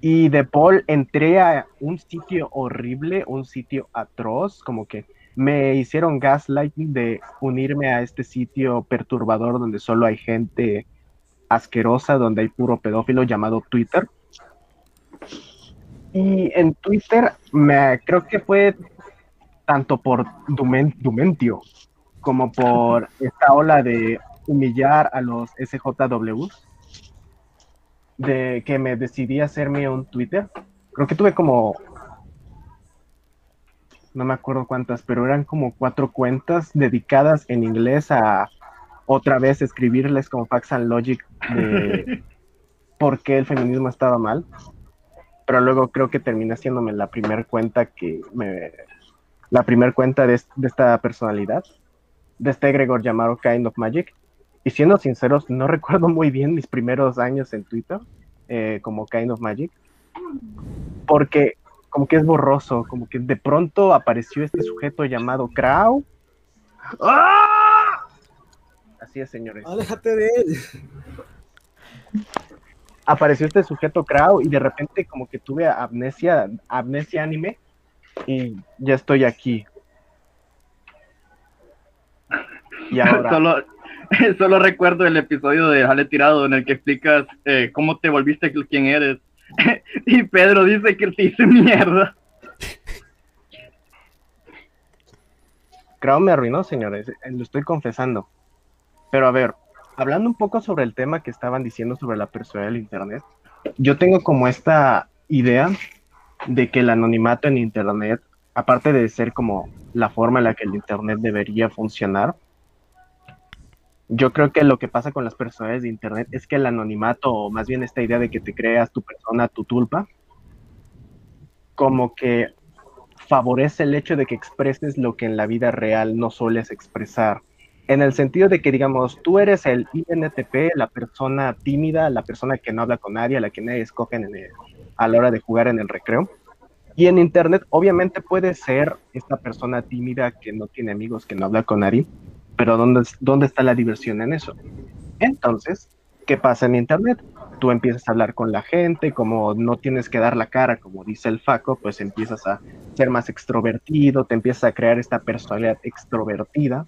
Y de Paul entré a un sitio horrible, un sitio atroz, como que me hicieron gaslighting de unirme a este sitio perturbador donde solo hay gente asquerosa, donde hay puro pedófilo llamado Twitter. Y en Twitter me creo que fue tanto por Dumen- Dumentio como por esta ola de humillar a los SJWs, de que me decidí hacerme un Twitter. Creo que tuve como, no me acuerdo cuántas, pero eran como cuatro cuentas dedicadas en inglés a otra vez escribirles como Facts and Logic de por qué el feminismo estaba mal. Pero luego creo que terminé haciéndome la primera cuenta que me, la primera cuenta de, de esta personalidad, de este egregor llamado Kind of Magic. Y siendo sinceros, no recuerdo muy bien mis primeros años en Twitter, eh, como Kind of Magic, porque como que es borroso, como que de pronto apareció este sujeto llamado Crow. ¡Ah! Así es, señores. Aléjate de él. Apareció este sujeto Crow y de repente como que tuve amnesia, amnesia anime y ya estoy aquí. Y ahora... Solo, solo recuerdo el episodio de Jale Tirado en el que explicas eh, cómo te volviste quien eres. y Pedro dice que te hice mierda. Crow me arruinó, señores, eh, lo estoy confesando. Pero a ver, hablando un poco sobre el tema que estaban diciendo sobre la personalidad del Internet, yo tengo como esta idea de que el anonimato en Internet, aparte de ser como la forma en la que el Internet debería funcionar, yo creo que lo que pasa con las personas de Internet es que el anonimato, o más bien esta idea de que te creas tu persona, tu tulpa, como que favorece el hecho de que expreses lo que en la vida real no sueles expresar. En el sentido de que, digamos, tú eres el INTP, la persona tímida, la persona que no habla con nadie, la que nadie escoge a la hora de jugar en el recreo. Y en Internet, obviamente, puede ser esta persona tímida que no tiene amigos, que no habla con nadie, pero ¿dónde, ¿dónde está la diversión en eso? Entonces, ¿qué pasa en Internet? Tú empiezas a hablar con la gente, como no tienes que dar la cara, como dice el Faco, pues empiezas a ser más extrovertido, te empiezas a crear esta personalidad extrovertida.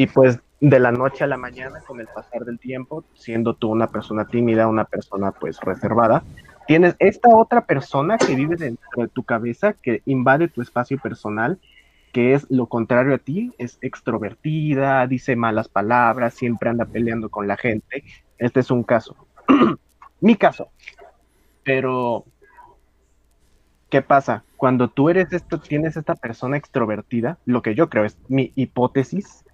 Y pues de la noche a la mañana, con el pasar del tiempo, siendo tú una persona tímida, una persona pues reservada, tienes esta otra persona que vive dentro de tu cabeza, que invade tu espacio personal que es lo contrario a ti, es extrovertida, dice malas palabras, siempre anda peleando con la gente. Este es un caso. Mi caso. Pero, ¿qué pasa? Cuando tú eres esto, tienes esta persona extrovertida, lo que yo creo es mi hipótesis,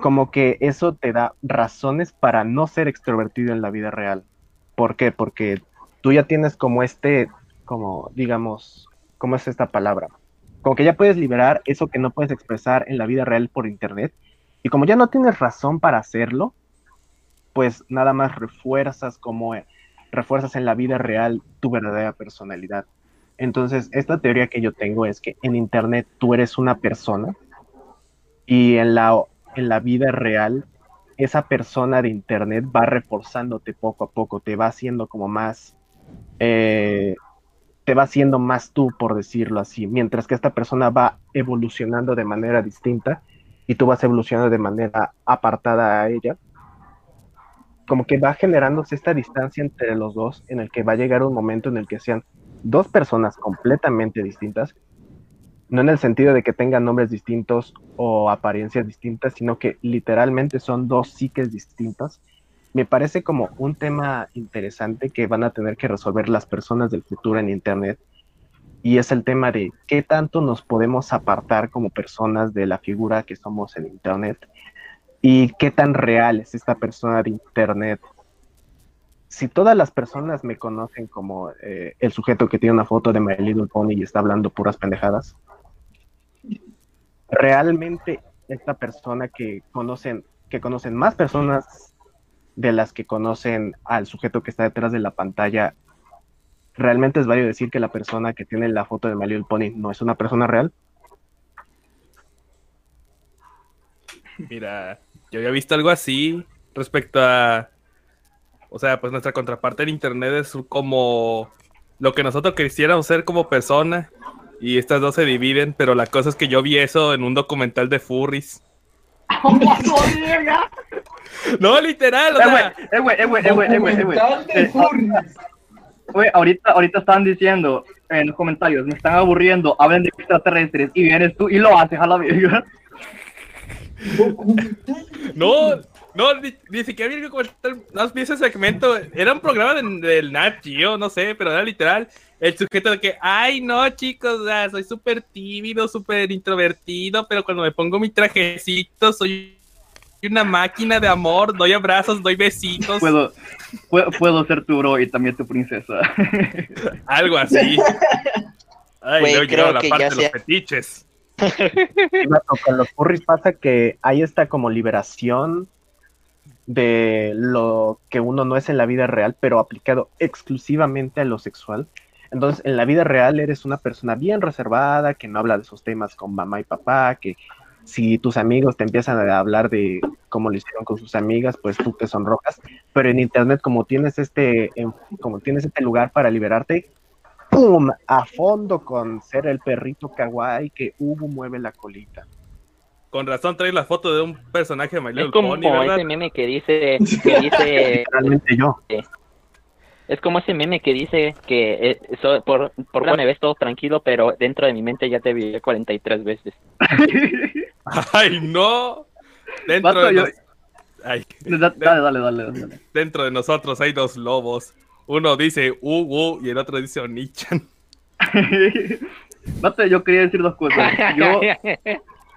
como que eso te da razones para no ser extrovertido en la vida real. ¿Por qué? Porque tú ya tienes como este, como digamos, ¿cómo es esta palabra? como que ya puedes liberar eso que no puedes expresar en la vida real por internet. Y como ya no tienes razón para hacerlo, pues nada más refuerzas como eh, refuerzas en la vida real tu verdadera personalidad. Entonces, esta teoría que yo tengo es que en internet tú eres una persona y en la, en la vida real esa persona de internet va reforzándote poco a poco, te va haciendo como más eh, te va haciendo más tú, por decirlo así, mientras que esta persona va evolucionando de manera distinta y tú vas evolucionando de manera apartada a ella, como que va generándose esta distancia entre los dos en el que va a llegar un momento en el que sean dos personas completamente distintas, no en el sentido de que tengan nombres distintos o apariencias distintas, sino que literalmente son dos psiques distintas me parece como un tema interesante que van a tener que resolver las personas del futuro en Internet. Y es el tema de qué tanto nos podemos apartar como personas de la figura que somos en Internet y qué tan real es esta persona de Internet. Si todas las personas me conocen como eh, el sujeto que tiene una foto de My Little Pony y está hablando puras pendejadas, realmente esta persona que conocen, que conocen más personas de las que conocen al sujeto que está detrás de la pantalla, ¿realmente es válido decir que la persona que tiene la foto de Malio el Pony no es una persona real? Mira, yo había visto algo así respecto a. O sea, pues nuestra contraparte en internet es como lo que nosotros quisiéramos ser como persona. Y estas dos se dividen, pero la cosa es que yo vi eso en un documental de Furries. No, literal, o sea. Eh, güey, eh, güey, eh, güey, eh, güey, Güey, ahorita, ahorita están diciendo en los comentarios, me están aburriendo, hablen de extraterrestres y vienes tú y lo haces a la verga. No, no, ni, ni siquiera vi el documental, no vi ese segmento. Era un programa de- del Nat Geo, no sé, pero era literal el sujeto de que, ay, no, chicos, soy súper tímido, súper introvertido, pero cuando me pongo mi trajecito soy una máquina de amor, doy abrazos, doy besitos, Puedo, puedo, puedo ser tu bro y también tu princesa. algo así. Ay, Güey, luego creo la que parte ya de los fetiches. Con los furries pasa que hay esta como liberación de lo que uno no es en la vida real, pero aplicado exclusivamente a lo sexual. Entonces, en la vida real eres una persona bien reservada, que no habla de esos temas con mamá y papá, que si tus amigos te empiezan a hablar de cómo lo hicieron con sus amigas, pues tú te sonrojas. Pero en internet, como tienes este, como tienes este lugar para liberarte, ¡pum! A fondo con ser el perrito kawaii que Hugo mueve la colita. Con razón traes la foto de un personaje de My Little Es como ese meme que dice, que dice, Realmente yo. Es como ese meme que dice que eh, so- por, por fuera me ves todo tranquilo, pero dentro de mi mente ya te vi 43 veces. Ay, no. Dentro de yo- nos- Ay, Da- Dale, dale, dale, dale. dentro de nosotros hay dos lobos. Uno dice Uwu y el otro dice Onichan. Mate, yo quería decir dos cosas. Yo,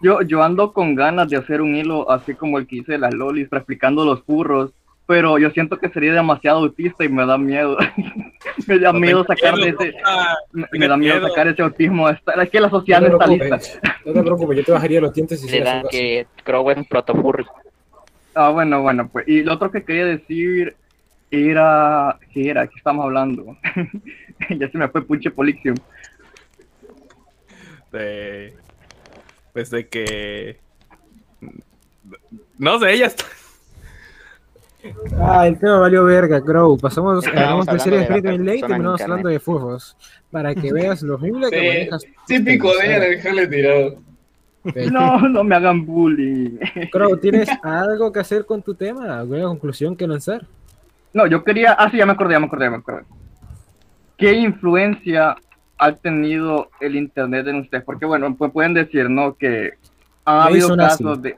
yo, yo ando con ganas de hacer un hilo así como el que hice de las lolis, explicando los furros, pero yo siento que sería demasiado autista y me da miedo. me da No miedo sacar de ese, me, da miedo miedo. sacar ese autismo. Es que la sociedad No está lista. no te preocupes, yo te bajaría los dientes si dan que Crow es un protofurry. Ah, bueno, bueno, pues. Y lo otro que quería decir era. ¿Qué era? ¿Qué estamos hablando? ya se me fue Puche Polixium. De... Pues de que... No sé, ella está... Ah, el tema valió verga, Crow. Pasamos, hablamos de series de la Friday Late y en terminamos hablando de furros. Para que veas lo horrible que Sí, manejas. típico de ella dejarle tirado. No, no me hagan bullying. Crow, ¿tienes algo que hacer con tu tema? ¿Alguna conclusión que lanzar? No, yo quería. Ah, sí, ya me acordé, ya me acordé, ya me acordé. ¿Qué influencia ha tenido el internet en ustedes? Porque, bueno, pues pueden decir, ¿no? Que ha Me habido casos de.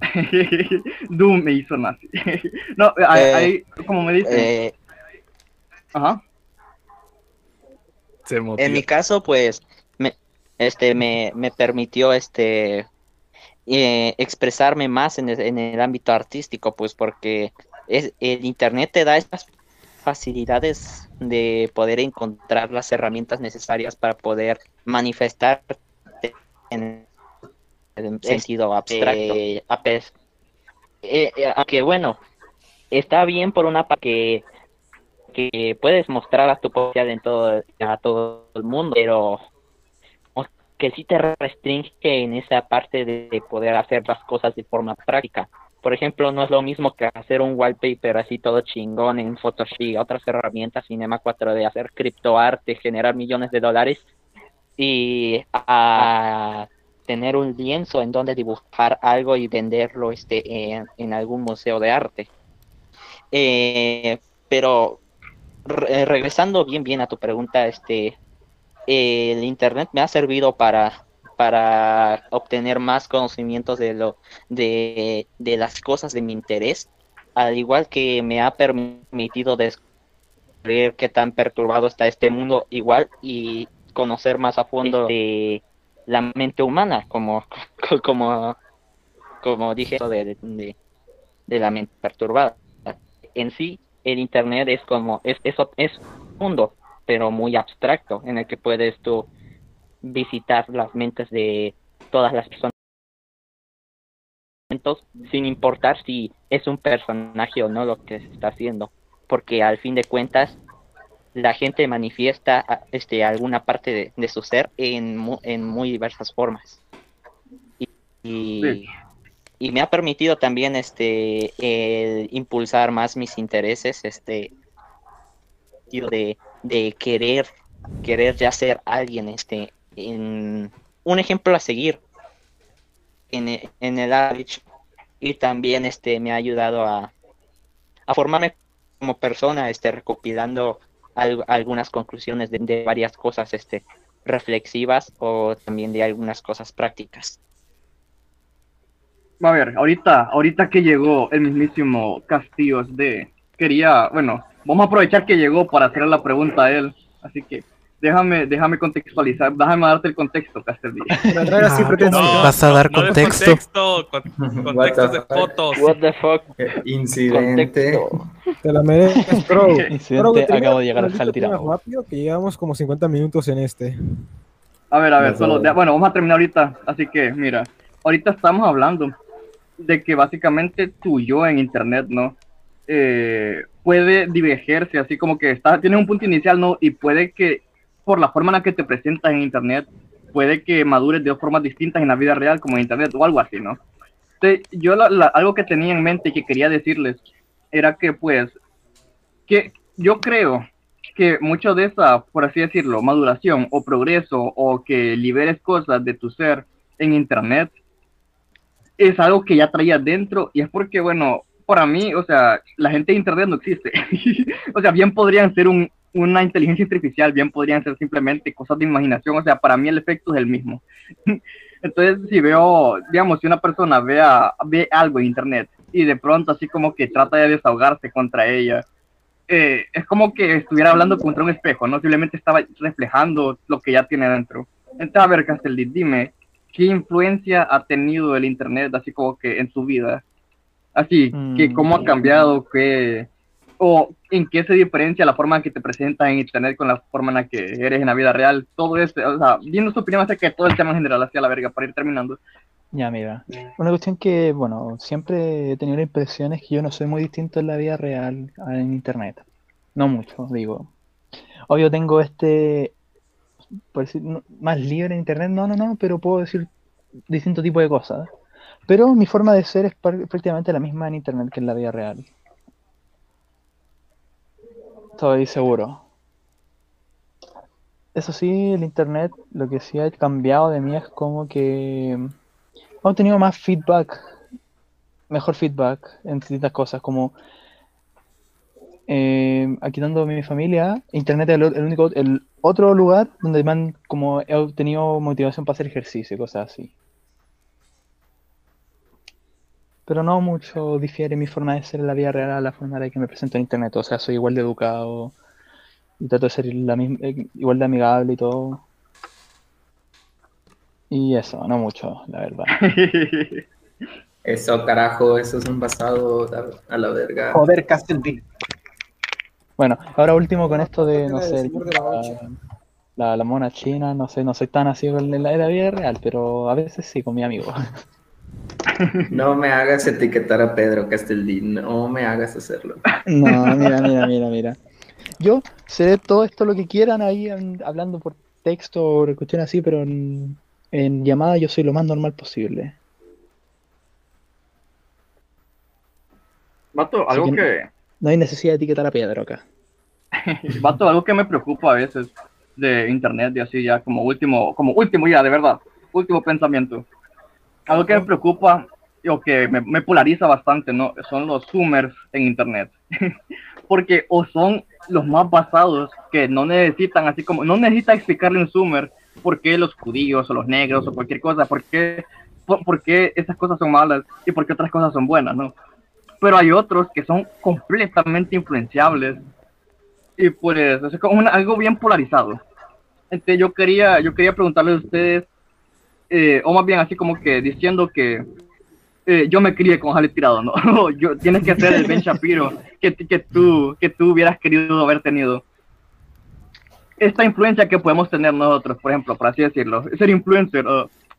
Doom me hizo nazi. no, hay, Eh, hay- como me dicen. Eh, Ajá. Se en mi caso, pues, me, este, me, me permitió este eh, expresarme más en el, en el ámbito artístico, pues, porque es, el internet te da estas facilidades de poder encontrar las herramientas necesarias para poder manifestarte en, en sentido abstracto. Eh, a pes- eh, eh, aunque bueno, está bien por una parte que que puedes mostrar a tu potencial en todo a todo el mundo, pero que sí te restringe en esa parte de, de poder hacer las cosas de forma práctica. Por ejemplo, no es lo mismo que hacer un wallpaper así todo chingón en Photoshop otras herramientas Cinema 4D, hacer criptoarte, generar millones de dólares y a tener un lienzo en donde dibujar algo y venderlo este en, en algún museo de arte. Eh, pero re- regresando bien bien a tu pregunta, este el internet me ha servido para para obtener más conocimientos de lo de, de las cosas de mi interés, al igual que me ha permitido descubrir qué tan perturbado está este mundo igual y conocer más a fondo este, la mente humana, como como como dije de, de, la mente perturbada. En sí, el internet es como es eso es un mundo, pero muy abstracto en el que puedes tú visitar las mentes de todas las personas sin importar si es un personaje o no lo que se está haciendo, porque al fin de cuentas la gente manifiesta este alguna parte de, de su ser en, en muy diversas formas. Y, y, Sí. y me ha permitido también este el impulsar más mis intereses, este de, de querer querer ya ser alguien este en un ejemplo a seguir en, e- en el Average y también este me ha ayudado a, a formarme como persona este recopilando al- algunas conclusiones de, de varias cosas este reflexivas o también de algunas cosas prácticas. A ver, ahorita, ahorita que llegó el mismísimo Castillos de quería, bueno, vamos a aprovechar que llegó para hacer la pregunta a él, así que déjame, déjame contextualizar, déjame darte el contexto, Castillo. Vas a dar contexto. Contexto, con- contextos de fotos. What the fuck. Incidente. Te la mereces, bro. Incidente, Bro, acabo de llegar al jale tirado. rápido, que llevamos como 50 minutos en este. A ver, a ver, solo, de- bueno, vamos a terminar ahorita, así que mira, ahorita estamos hablando de que básicamente tu yo en internet, ¿no? Eh, puede divergerse, así como que está, tienes un punto inicial, ¿no? Y puede que por la forma en la que te presentas en internet, puede que madures de dos formas distintas en la vida real como en internet o algo así, ¿no? Entonces, yo la- la- algo que tenía en mente y que quería decirles era que pues, que yo creo que mucho de esa, por así decirlo, maduración o progreso o que liberes cosas de tu ser en internet es algo que ya traías dentro y es porque, bueno, para mí, o sea, la gente de internet no existe. o sea, bien podrían ser un, una inteligencia artificial, bien podrían ser simplemente cosas de imaginación, o sea, para mí el efecto es el mismo. Entonces, si veo, digamos, si una persona vea, ve algo en internet y de pronto así como que trata de desahogarse contra ella, eh, es como que estuviera hablando contra un espejo, no simplemente estaba reflejando lo que ya tiene dentro. Entonces, a ver, Castelli, dime, ¿qué influencia ha tenido el internet así como que en su vida? Así, que cómo ha cambiado, qué, o en qué se diferencia la forma en que te presentas en internet con la forma en la que eres en la vida real, todo eso, o sea, viendo su opinión acerca de todo el tema en general, hacia la verga, para ir terminando. Ya, mira. Una cuestión que, bueno, siempre he tenido la impresión es que yo no soy muy distinto en la vida real en internet. No mucho, digo. Obvio tengo este, por decir, más libre en internet, no, no, no, pero puedo decir distinto tipo de cosas. Pero mi forma de ser es prácticamente la misma en internet que en la vida real. Estoy seguro. Eso sí, el internet lo que sí ha cambiado de mí es como que he tenido más feedback, mejor feedback en distintas cosas, como eh, aquí dando mi familia, internet es el, único, el otro lugar donde me han, como he obtenido motivación para hacer ejercicio cosas así. Pero no mucho difiere mi forma de ser en la vida real a la forma en la que me presento en internet. O sea, soy igual de educado y trato de ser la misma, eh, igual de amigable y todo. Y eso, no mucho, la verdad. Eso, carajo, eso es un basado a, a la verga. Joder, Castlevania. Bueno, ahora último con esto de, no sé, la, la mona china, no sé, no soy tan así en la, en la vida real, pero a veces sí con mi amigo. No me hagas etiquetar a Pedro Castelli, no me hagas hacerlo. No, mira, mira, mira, mira. Yo sé todo esto lo que quieran ahí en- hablando por texto o cuestiones así, pero en, en llamada yo soy lo más normal posible. Vato, algo que que, No hay necesidad de etiquetar a Pedro acá. vato, algo que me preocupa a veces de internet y así ya como último, como último ya, de verdad, último pensamiento. Algo que me preocupa o que me, me polariza bastante, ¿no? Son los zoomers en internet. Porque o son los más basados que no necesitan, así como, no necesita explicarle un zoomer por qué los judíos o los negros o cualquier cosa, por qué, por, por qué esas cosas son malas y por qué otras cosas son buenas, ¿no? Pero hay otros que son completamente influenciables y pues es como una- algo bien polarizado. Entonces yo quería, yo quería preguntarle a ustedes, eh, o más bien así como que diciendo que eh, yo me crié con Jale tirado, ¿no? yo, tienes que ser el Ben Shapiro que, que, tú, que tú hubieras querido haber tenido. Esta influencia que podemos tener nosotros, por ejemplo, por así decirlo, ser influencer,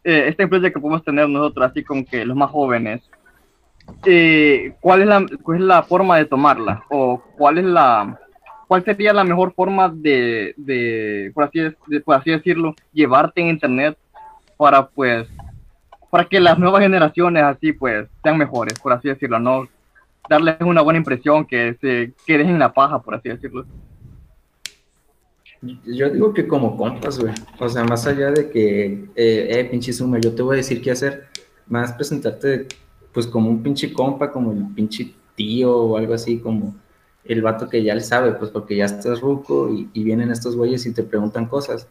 eh, esta influencia que podemos tener nosotros, así como que los más jóvenes, ¿cuál, es la, ¿cuál es la forma de tomarla? ¿O cuál es la, cuál sería la mejor forma de, de, por, así, de- por así decirlo, llevarte en internet para pues para que las nuevas generaciones así pues sean mejores, por así decirlo, no darles una buena impresión que se que dejen la paja, por así decirlo. Yo digo que como compas, güey. O sea, más allá de que, eh, eh, pinche Zoomer, yo te voy a decir qué hacer, más presentarte, pues, como un pinche compa, como el pinche tío o algo así, como el vato que ya le sabe, pues, porque ya estás ruco y vienen estos güeyes y te preguntan cosas.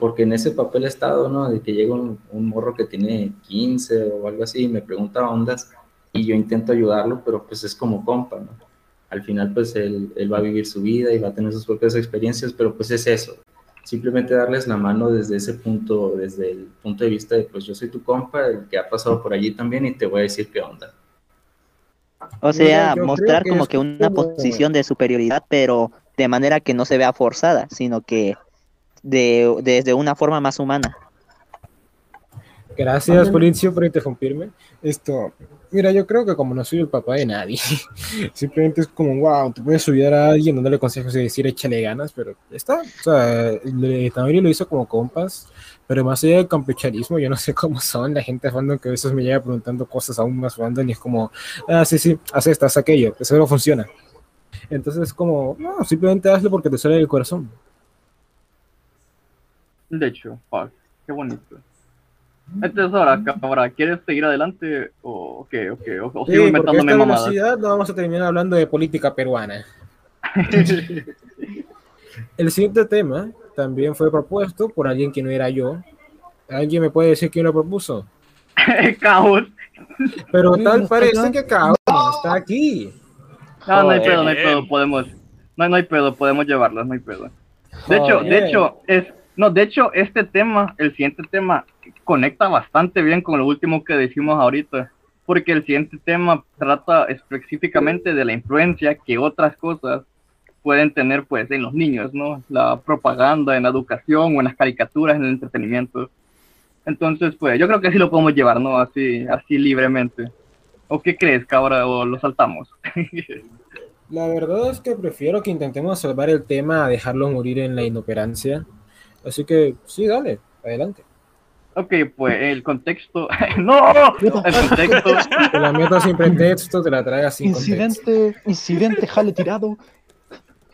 Porque en ese papel he estado, ¿no? De que llega un, un morro que tiene 15 o algo así y me pregunta ondas y yo intento ayudarlo, pero pues es como compa, ¿no? Al final pues él, él va a vivir su vida y va a tener sus propias experiencias, pero pues es eso, simplemente darles la mano desde ese punto, desde el punto de vista de pues yo soy tu compa, el que ha pasado por allí también y te voy a decir qué onda. O sea, mostrar que como es que una como- posición de superioridad, pero de manera que no se vea forzada, sino que de, desde una forma más humana. Gracias, Policio, por interrumpirme. Esto, mira, yo creo que como no soy el papá de nadie, simplemente es como, wow, tú puedes ayudar a alguien dándole consejos y decir échale ganas, pero está. O sea, le- Tamari lo hizo como compas, pero más allá del campechanismo, yo no sé cómo son la gente fandom que a veces me llega preguntando cosas aún más fandom y es como, ah, sí, sí, haz esto, haz aquello, eso no funciona. Entonces es como, no, simplemente hazlo porque te sale del corazón. De hecho, fuck, qué bonito. Entonces ahora, ahora, ¿quieres seguir adelante o qué? o qué? ¿O, o Sí, sigo porque a inventándome esta mamadas? velocidad no vamos a terminar hablando de política peruana. El siguiente tema también fue propuesto por alguien que no era yo. ¿Alguien me puede decir quién lo propuso? Caos. Pero tal parece que Caos no está aquí. No, no hay Joder. pedo, no hay pedo, podemos. No, no hay pedo, podemos llevarlas, no hay pedo. De hecho, Joder. de hecho, es. No, de hecho, este tema, el siguiente tema, conecta bastante bien con lo último que decimos ahorita. Porque el siguiente tema trata específicamente de la influencia que otras cosas pueden tener pues en los niños, ¿no? La propaganda, en la educación o en las caricaturas, en el entretenimiento. Entonces, pues, yo creo que sí lo podemos llevar, ¿no? Así, así libremente. ¿O qué crees, cabra? ¿O lo saltamos? La verdad es que prefiero que intentemos salvar el tema a dejarlo morir en la inoperancia. Así que sí, dale, adelante. Ok, pues el contexto. ¡No! El contexto. Te la meto sin pretexto, te la tragas sin contexto. Incidente, incidente, jale tirado.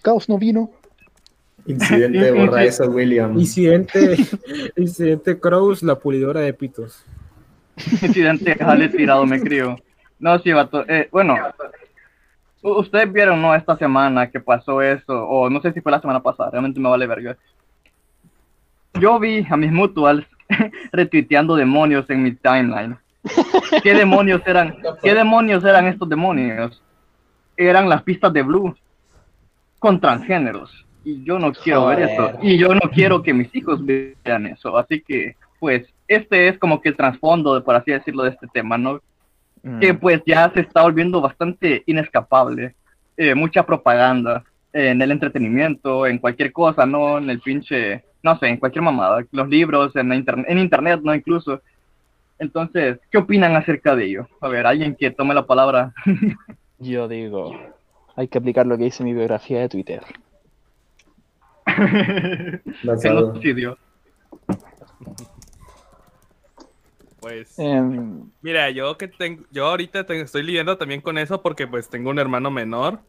Caos no vino. Incidente borra eso, William. Incidente, incidente Crows, la pulidora de pitos. Incidente, jale tirado, me crío. No, sí, vato. Eh, bueno, ustedes vieron, ¿no? Esta semana que pasó eso, o no sé si fue la semana pasada, realmente me vale verga. Yo vi a mis mutuals retuiteando demonios en mi timeline. ¿Qué demonios eran? ¿Qué demonios eran estos demonios? Eran las pistas de Blue con transgéneros. Y yo no quiero ver eso. Y yo no quiero que mis hijos vean eso. Así que, pues, este es como que el trasfondo, por así decirlo, de este tema, ¿no? Que pues ya se está volviendo bastante inescapable. Eh, mucha propaganda eh, en el entretenimiento, en cualquier cosa, ¿no? En el pinche, no sé, en cualquier mamada. Los libros, en, la internet, en internet, ¿no? Incluso. Entonces, ¿qué opinan acerca de ello? A ver, alguien que tome la palabra. Yo digo, hay que aplicar lo que dice mi biografía de Twitter. Genocidio. Pues, Em, mira, yo que tengo, yo ahorita te- estoy lidiando también con eso porque pues tengo un hermano menor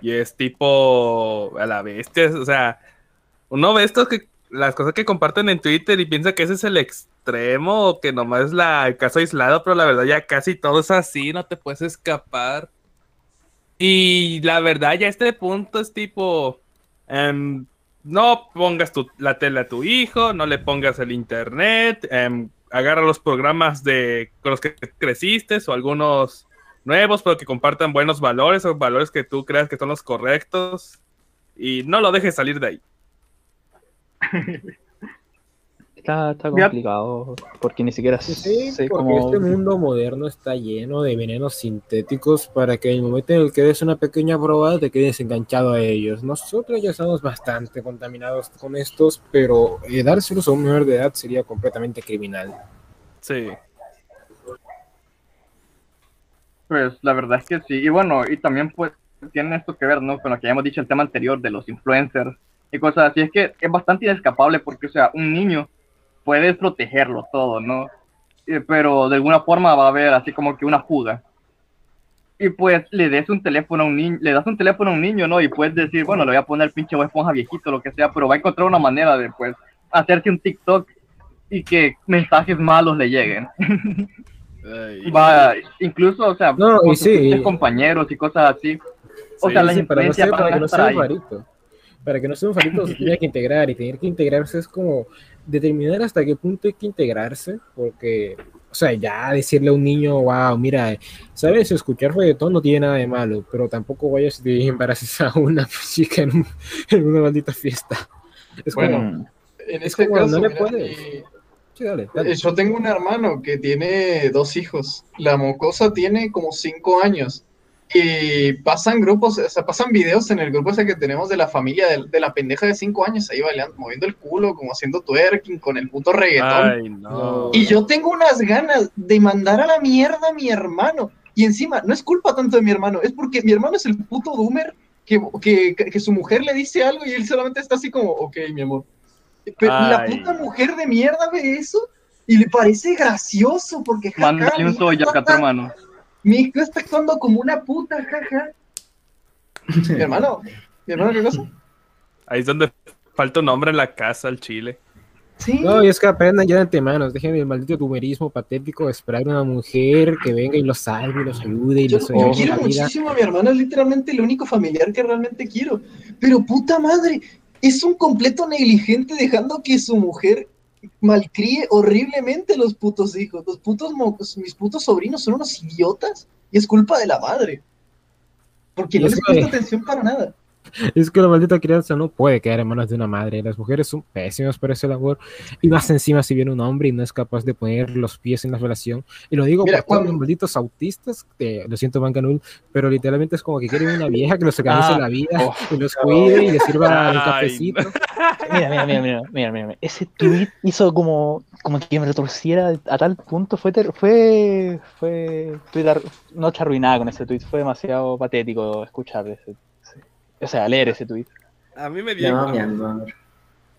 y es tipo a la bestia, o sea, uno ve estos que las cosas que comparten en Twitter y piensa que ese es el extremo o que nomás es la, el caso aislado, pero la verdad ya casi todo es así, no te puedes escapar. Y la verdad ya este punto es tipo, em, no pongas la tele a tu hijo, no le pongas el internet, em, agarra los programas de con los que creciste o algunos nuevos, pero que compartan buenos valores o valores que tú creas que son los correctos y no lo dejes salir de ahí. Está, está complicado porque ni siquiera Sí, sé porque cómo... este mundo moderno está lleno de venenos sintéticos para que en el momento en el que des una pequeña probada te quedes enganchado a ellos. Nosotros ya estamos bastante contaminados con estos, pero eh, dárselos a un menor de edad sería completamente criminal. Sí. Pues la verdad es que sí. Y bueno, y también pues tiene esto que ver, ¿no? Con lo que ya hemos dicho el tema anterior de los influencers y cosas así. Es que es bastante inescapable porque, o sea, un niño puedes protegerlo todo, ¿no? Pero de alguna forma va a haber así como que una fuga. Y pues le des un teléfono a un niño, le das un teléfono a un niño, ¿no? Y puedes decir, bueno, le voy a poner pinche esponja viejito, lo que sea, pero va a encontrar una manera de pues hacerse un TikTok y que mensajes malos le lleguen. va, incluso, o sea, No, con y sus sí. pinches compañeros y cosas así. O Sí, sea, la sí, para, no influencia ser, para a estar ahí. Para que no sea un farito se tiene que integrar y tener que integrarse es como determinar hasta qué punto hay que integrarse, porque, o sea, ya decirle a un niño, wow, mira, sabes, escuchar reggaetón no tiene nada de malo, pero tampoco vayas y embaraces a una chica en, un- en una maldita fiesta. Es Bueno, como, En es este como, caso, no le puedes. eh, Sí, dale, dale. yo tengo un hermano que tiene dos hijos. La mocosa tiene como cinco años. Y pasan grupos, o sea, pasan videos en el grupo ese que tenemos de la familia de, de la pendeja de cinco años ahí bailando, moviendo el culo, como haciendo twerking con el puto reggaetón. Ay, no. Y yo tengo unas ganas de mandar a la mierda a mi hermano. Y encima, no es culpa tanto de mi hermano, es porque mi hermano es el puto doomer que, que, que su mujer le dice algo y él solamente está así como, ok, mi amor. Pero la puta mujer de mierda ve eso y le parece gracioso porque Mándale un a tu hermano. Mi hijo está actuando como una puta, jaja. mi hermano, mi hermano, ¿qué cosa? Ahí es donde falta un hombre en la casa, al chile. Sí. No, y es que aprendan ya de antemano, dejen el maldito tumerismo patético de esperar a una mujer que venga y los salve, y los ayude y Yo, los yo quiero la vida. muchísimo a mi hermano, es literalmente el único familiar que realmente quiero. Pero puta madre, es un completo negligente dejando que su mujer malcríe horriblemente los putos hijos. Los putos mo- mis putos sobrinos son unos idiotas y es culpa de la madre. Porque no es les presta atención para nada. Es que la maldita crianza no puede quedar en manos de una madre. Las mujeres son pésimas para ese labor. Y más encima si viene un hombre y no es capaz de poner los pies en la relación. Y lo digo Mira, por cuando- los malditos autistas, que lo siento, Bancanul, pero literalmente es como que quieren una vieja que los organice Ah, la vida oh. y los cuide y les sirva el Ay, cafecito. Mira, mira, mira, mira, mira, mira, mira. Ese tweet hizo como, como que me retorciera a tal punto. Fue, fue, fue noche arruinada con ese tweet. Fue demasiado patético escuchar ese- o sea, leer ese tweet. A mí me dio. No, mi amor.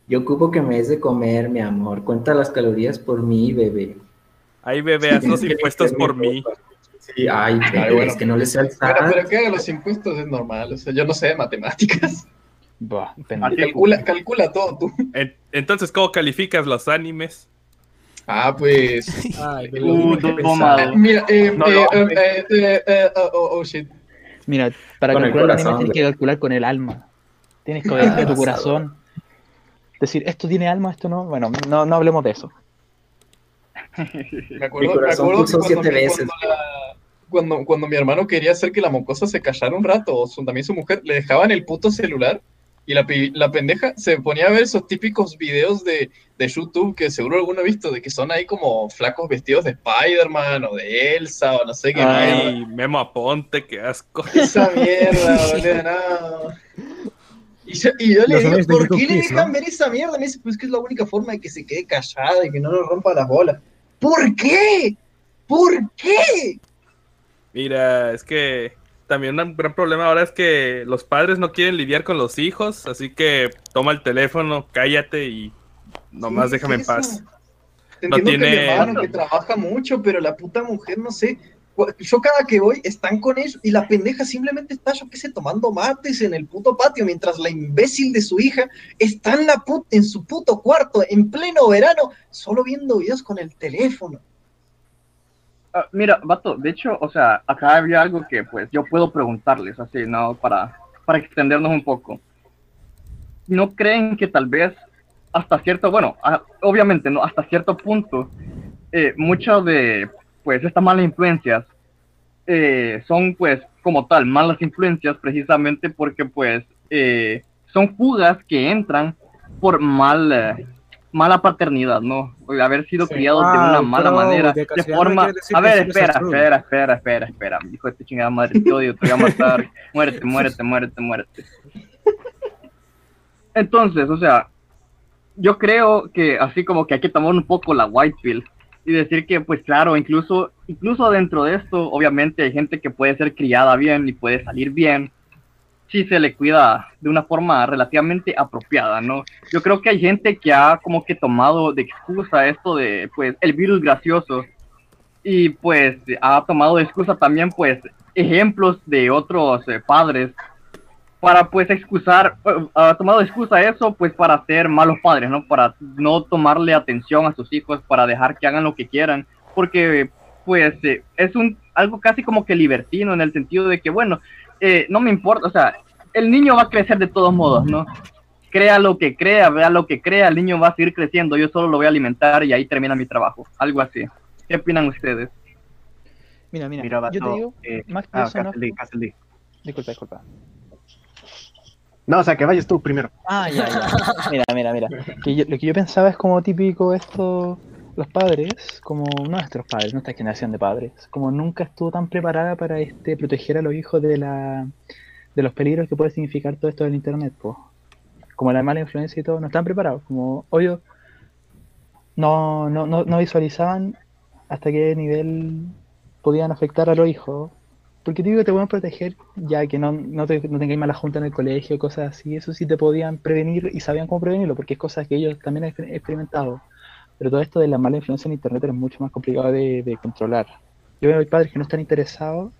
Yo ocupo que me des de comer, mi amor. Cuenta las calorías por mí, bebé. Ahí bebé, haz los impuestos por mí. Sí, ay, Ay, bebé, bueno. es que no le sé al Pero, pero que haga los impuestos es normal. O sea, yo no sé de matemáticas. Bah, Calcula, calcula todo tú. En- Entonces, ¿cómo calificas los animes? Ah, pues. Ay, Uh. Mira, eh, No, eh, no. eh, eh, eh, oh, oh, oh, shit. Mira, para Con el calcular el anime corazón, tienes que calcular con el alma. Tienes que obedecer a tu corazón. Decir, esto tiene alma, esto no. Bueno, no, no hablemos de eso. Me acuerdo, Mi corazón me acuerdo pulsó que cuando, siete mi- veces. cuando, la- cuando, cuando mi hermano quería hacer que la mocosa se callara un rato, o su- también su mujer, le dejaban el puto celular y la, pi- la pendeja se ponía a ver esos típicos videos de, de YouTube que seguro alguno ha visto, de que son ahí como flacos vestidos de Spider-Man o de Elsa o no sé qué mierda. Ay, Memo Aponte, qué asco. Esa mierda, boludo, no. Y yo, y yo le digo, ¿por qué le dejan ¿no? ver esa mierda? Me dice, pues que es la única forma de que se quede callada y que no nos rompa las bolas. ¿Por qué? ¿Por qué? Mira, es que también un gran problema ahora es que los padres no quieren lidiar con los hijos, así que toma el teléfono, cállate y nomás Sí, déjame es en paz. Te No entiendo que tiene- hermano que trabaja mucho, pero la puta mujer, no sé. Yo cada que voy están con ellos y la pendeja simplemente está, yo qué sé, tomando mates en el puto patio, mientras la imbécil de su hija está en, la put- en su puto cuarto, en pleno verano, solo viendo videos con el teléfono. Ah, mira, vato, de hecho, o sea, acá había algo que pues yo puedo preguntarles, así, ¿no? Para, para extendernos un poco. ¿No creen que tal vez hasta cierto, bueno, obviamente, ¿no? Hasta cierto punto, eh, muchas de, pues, estas malas influencias eh, son, pues, como tal, malas influencias precisamente porque, pues, eh, son fugas que entran por mal, eh, mala paternidad, ¿no? Haber sido Sí. criados de Ah, una mala bro, manera, de forma... A ver, espera, espera, espera, espera, espera, hijo de tu chingada madre, te odio, te voy a matar, muérete, muérete, muérete, muérete. Entonces, o sea, yo creo que así como que hay que tomar un poco la white pill y decir que, pues claro, incluso, incluso dentro de esto, obviamente hay gente que puede ser criada bien y puede salir bien si se le cuida de una forma relativamente apropiada, ¿no? Yo creo que hay gente que ha como que tomado de excusa esto de, pues, el virus gracioso y pues ha tomado de excusa también, pues, ejemplos de otros eh, padres para pues excusar, eh, ha tomado de excusa eso pues para ser malos padres, ¿no? Para no tomarle atención a sus hijos, para dejar que hagan lo que quieran, porque pues eh, es un algo casi como que libertino en el sentido de que bueno, eh, no me importa, o sea, el niño va a crecer de todos modos, ¿no? crea lo que crea, vea lo que crea, el niño va a seguir creciendo, yo solo lo voy a alimentar y ahí termina mi trabajo. Algo así. ¿Qué opinan ustedes? Mira, mira, Mira, yo te vato, digo, eh, más que ah, eso, no- Castle D, Castle D. Disculpa, disculpa. No, o sea, que vayas tú primero. Ah, ya, ya. Mira, mira, mira. Que yo- lo que yo pensaba es como típico esto, los padres, como nuestros padres, nuestra generación de padres, como nunca estuvo tan preparada para este proteger a los hijos de la de los peligros que puede significar todo esto del internet, pues. Como la mala influencia y todo, no están preparados. Como, obvio, no, no, no, no visualizaban hasta qué nivel podían afectar a los hijos. Porque te digo que te pueden proteger ya que no, no, te, no tengáis mala junta en el colegio, cosas así. Eso sí te podían prevenir y sabían cómo prevenirlo, porque es cosas que ellos también han exper- experimentado. Pero todo esto de la mala influencia en internet es mucho más complicado de, de controlar. Yo veo hay padres que no están interesados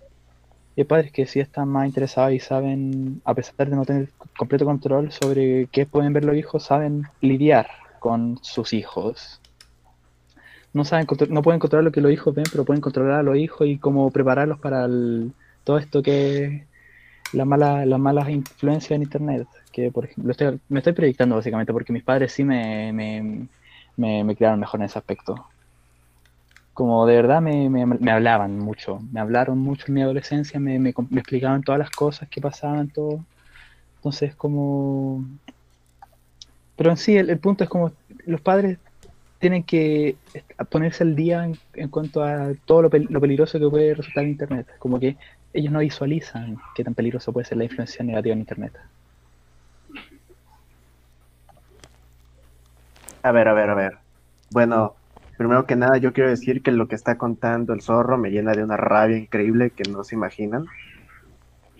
y hay padres que sí están más interesados y saben, a pesar de no tener completo control sobre qué pueden ver los hijos, saben lidiar con sus hijos. No saben no pueden controlar lo que los hijos ven, pero pueden controlar a los hijos y cómo prepararlos para todo esto que la mala, las malas influencias en internet. Que por ejemplo, estoy- me estoy proyectando básicamente porque mis padres sí me, me, me, me criaron mejor en ese aspecto. Como de verdad me, me, me hablaban mucho, me hablaron mucho en mi adolescencia, me, me, me explicaban todas las cosas que pasaban, todo. Entonces como... Pero en sí, el, el punto es como los padres tienen que ponerse al día en, en cuanto a todo lo, lo peligroso que puede resultar en Internet. Como que ellos no visualizan qué tan peligroso puede ser la influencia negativa en Internet. A ver, a ver, a ver. Bueno, primero que nada yo quiero decir que lo que está contando el zorro me llena de una rabia increíble que no se imaginan.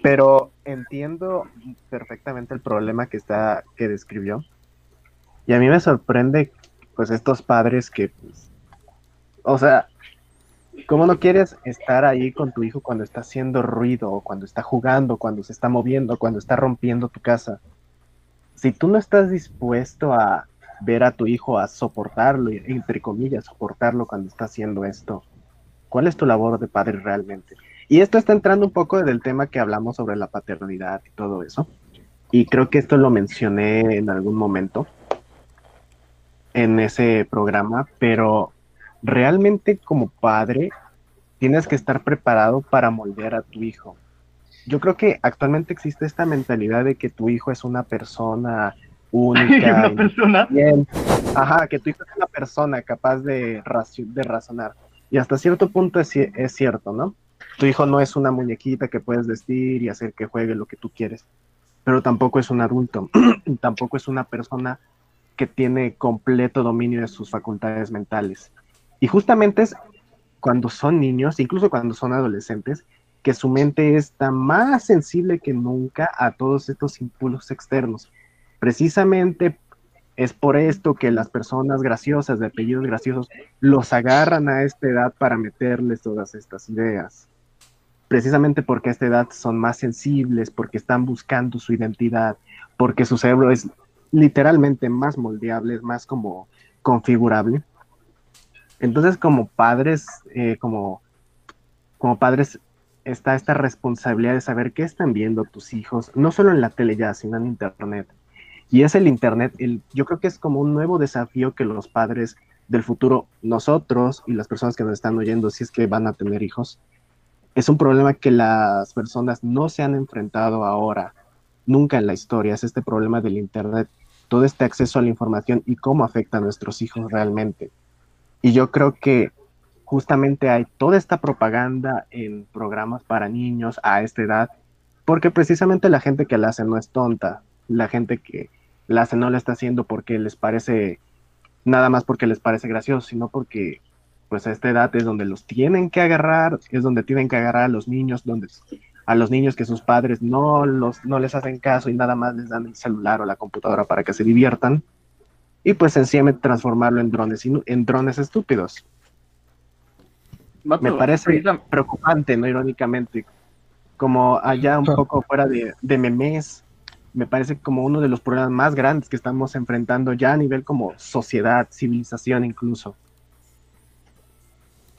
Pero entiendo perfectamente el problema que está que describió. Y a mí me sorprende pues estos padres que pues, o sea, ¿cómo no quieres estar ahí con tu hijo cuando está haciendo ruido, cuando está jugando, cuando se está moviendo, cuando está rompiendo tu casa? Si tú no estás dispuesto a ver a tu hijo, a soportarlo, entre comillas, soportarlo cuando está haciendo esto, ¿cuál es tu labor de padre realmente? Y esto está entrando un poco del tema que hablamos sobre la paternidad y todo eso. Y creo que esto lo mencioné en algún momento en ese programa, pero realmente como padre tienes que estar preparado para moldear a tu hijo. Yo creo que actualmente existe esta mentalidad de que tu hijo es una persona única. Una persona. Bien. Ajá, que tu hijo es una persona capaz de, razonar. Y hasta cierto punto es, es cierto, ¿no? Tu hijo no es una muñequita que puedes vestir y hacer que juegue lo que tú quieres, pero tampoco es un adulto, tampoco es una persona que tiene completo dominio de sus facultades mentales. Y justamente es cuando son niños, incluso cuando son adolescentes, que su mente está más sensible que nunca a todos estos impulsos externos. Precisamente es por esto que las personas graciosas, de apellidos graciosos, los agarran a esta edad para meterles todas estas ideas. Precisamente porque a esta edad son más sensibles, porque están buscando su identidad, porque su cerebro es literalmente más moldeable, más como configurable. Entonces, como padres, eh, como, como padres, está esta responsabilidad de saber qué están viendo tus hijos, no solo en la tele ya, sino en internet. Y es el internet, el, yo creo que es como un nuevo desafío que los padres del futuro, nosotros y las personas que nos están oyendo, si es que van a tener hijos, es un problema que las personas no se han enfrentado ahora, nunca en la historia, es este problema del internet, todo este acceso a la información y cómo afecta a nuestros hijos realmente. Y yo creo que justamente hay toda esta propaganda en programas para niños a esta edad, porque precisamente la gente que la hace no es tonta, la gente que la hace no la está haciendo porque les parece, nada más porque les parece gracioso, sino porque pues a esta edad es donde los tienen que agarrar, es donde tienen que agarrar a los niños, donde a los niños que sus padres no, los, no les hacen caso y nada más les dan el celular o la computadora para que se diviertan, y pues sencillamente transformarlo en drones, en drones estúpidos. Me parece preocupante, ¿no? Irónicamente, como allá un poco fuera de, de memes, me parece como uno de los problemas más grandes que estamos enfrentando ya a nivel como sociedad, civilización incluso.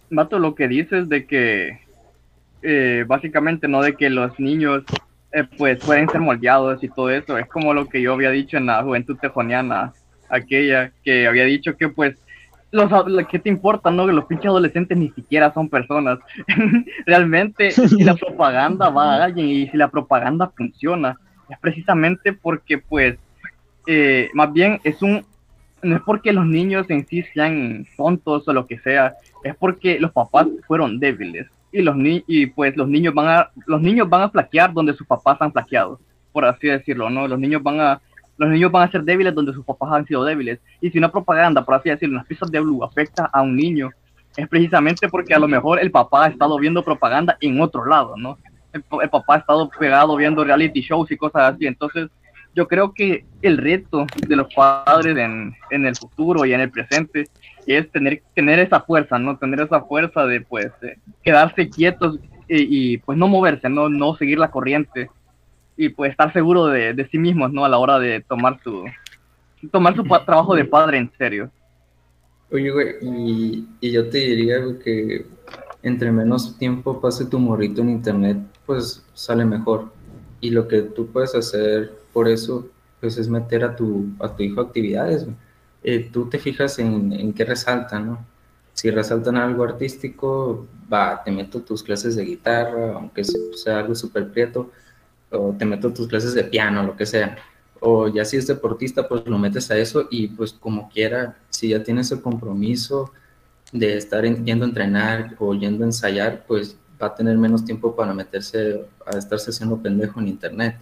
Mato, lo que dices de que eh, básicamente no de que los niños eh, pues pueden ser moldeados y todo eso. Es como lo que yo había dicho en la juventud tejoniana, aquella que había dicho que pues los ¿qué te importa, no? Que los pinches adolescentes ni siquiera son personas. Realmente, si la propaganda va a alguien y si la propaganda funciona, es precisamente porque, pues, eh, más bien es un, no es porque los niños en sí sean tontos o lo que sea, es porque los papás fueron débiles y los ni y pues los niños van a los niños van a flaquear donde sus papás han flaqueado, por así decirlo, ¿no? Los niños van a los niños van a ser débiles donde sus papás han sido débiles. Y si una propaganda, por así decirlo, unas piezas de blue afecta a un niño, es precisamente porque a lo mejor el papá ha estado viendo propaganda en otro lado, ¿no? El, el papá ha estado pegado viendo reality shows y cosas así. Entonces, yo creo que el reto de los padres en, en el futuro y en el presente es tener, tener esa fuerza, ¿no? Tener esa fuerza de, pues, quedarse quietos y, y, pues, no moverse, ¿no? No seguir la corriente y, pues, estar seguro de, de sí mismos, ¿no? A la hora de tomar su, tomar su trabajo de padre en serio. Oye, güey, y, y yo te diría que entre menos tiempo pase tu morrito en internet, pues sale mejor. Y lo que tú puedes hacer por eso, pues es meter a tu, a tu hijo actividades. Eh, tú te fijas en, en qué resaltan, ¿no? Si resaltan algo artístico, va, te meto tus clases de guitarra, aunque sea algo súper prieto, o te meto tus clases de piano, lo que sea o ya si es deportista, pues lo metes a eso y pues como quiera, si ya tienes el compromiso de estar en- yendo a entrenar o yendo a ensayar, pues va a tener menos tiempo para meterse a estarse haciendo pendejo en internet.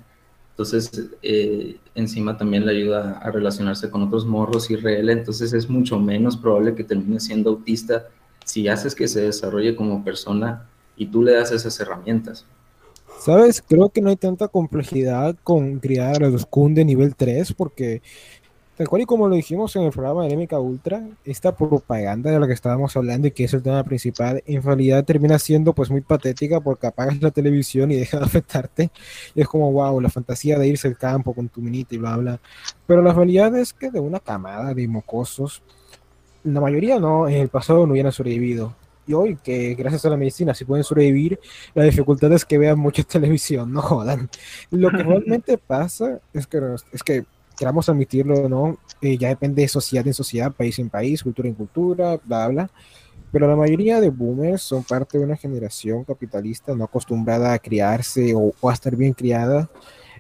Entonces, eh, encima también le ayuda a relacionarse con otros morros IRL, entonces es mucho menos probable que termine siendo autista si haces que se desarrolle como persona y tú le das esas herramientas. ¿Sabes? Creo que no hay tanta complejidad con criar a los Kun de nivel 3 porque, tal cual y como lo dijimos en el programa de Anémica Ultra, esta propaganda de la que estábamos hablando y que es el tema principal, en realidad termina siendo pues muy patética porque apagas la televisión y deja de afectarte. Y es como, wow, la fantasía de irse al campo con tu minita y bla, bla. Pero la realidad es que de una camada de mocosos, la mayoría no, en el pasado no hubieran sobrevivido. Y hoy, que gracias a la medicina sí pueden sobrevivir, la dificultad es que vean mucha televisión, no jodan. Lo que realmente pasa es que, es que queramos admitirlo o no, eh, ya depende de sociedad en sociedad, país en país, cultura en cultura, bla, bla. Pero la mayoría de boomers son parte de una generación capitalista no acostumbrada a criarse o, o a estar bien criada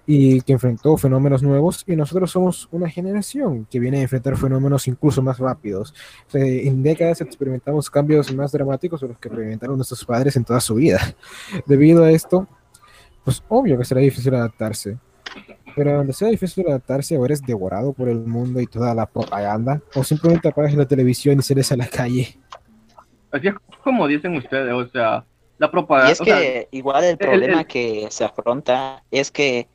y que enfrentó fenómenos nuevos y nosotros somos una generación que viene a enfrentar fenómenos incluso más rápidos. O sea, en décadas experimentamos cambios más dramáticos de los que experimentaron nuestros padres en toda su vida. Debido a esto, pues obvio que será difícil adaptarse. Pero donde sea difícil adaptarse, o eres devorado por el mundo y toda la propaganda, o simplemente apagas la televisión y sales a la calle. Así es como dicen ustedes, o sea, la propaganda. Y es o sea, que igual el problema el- que se afronta es que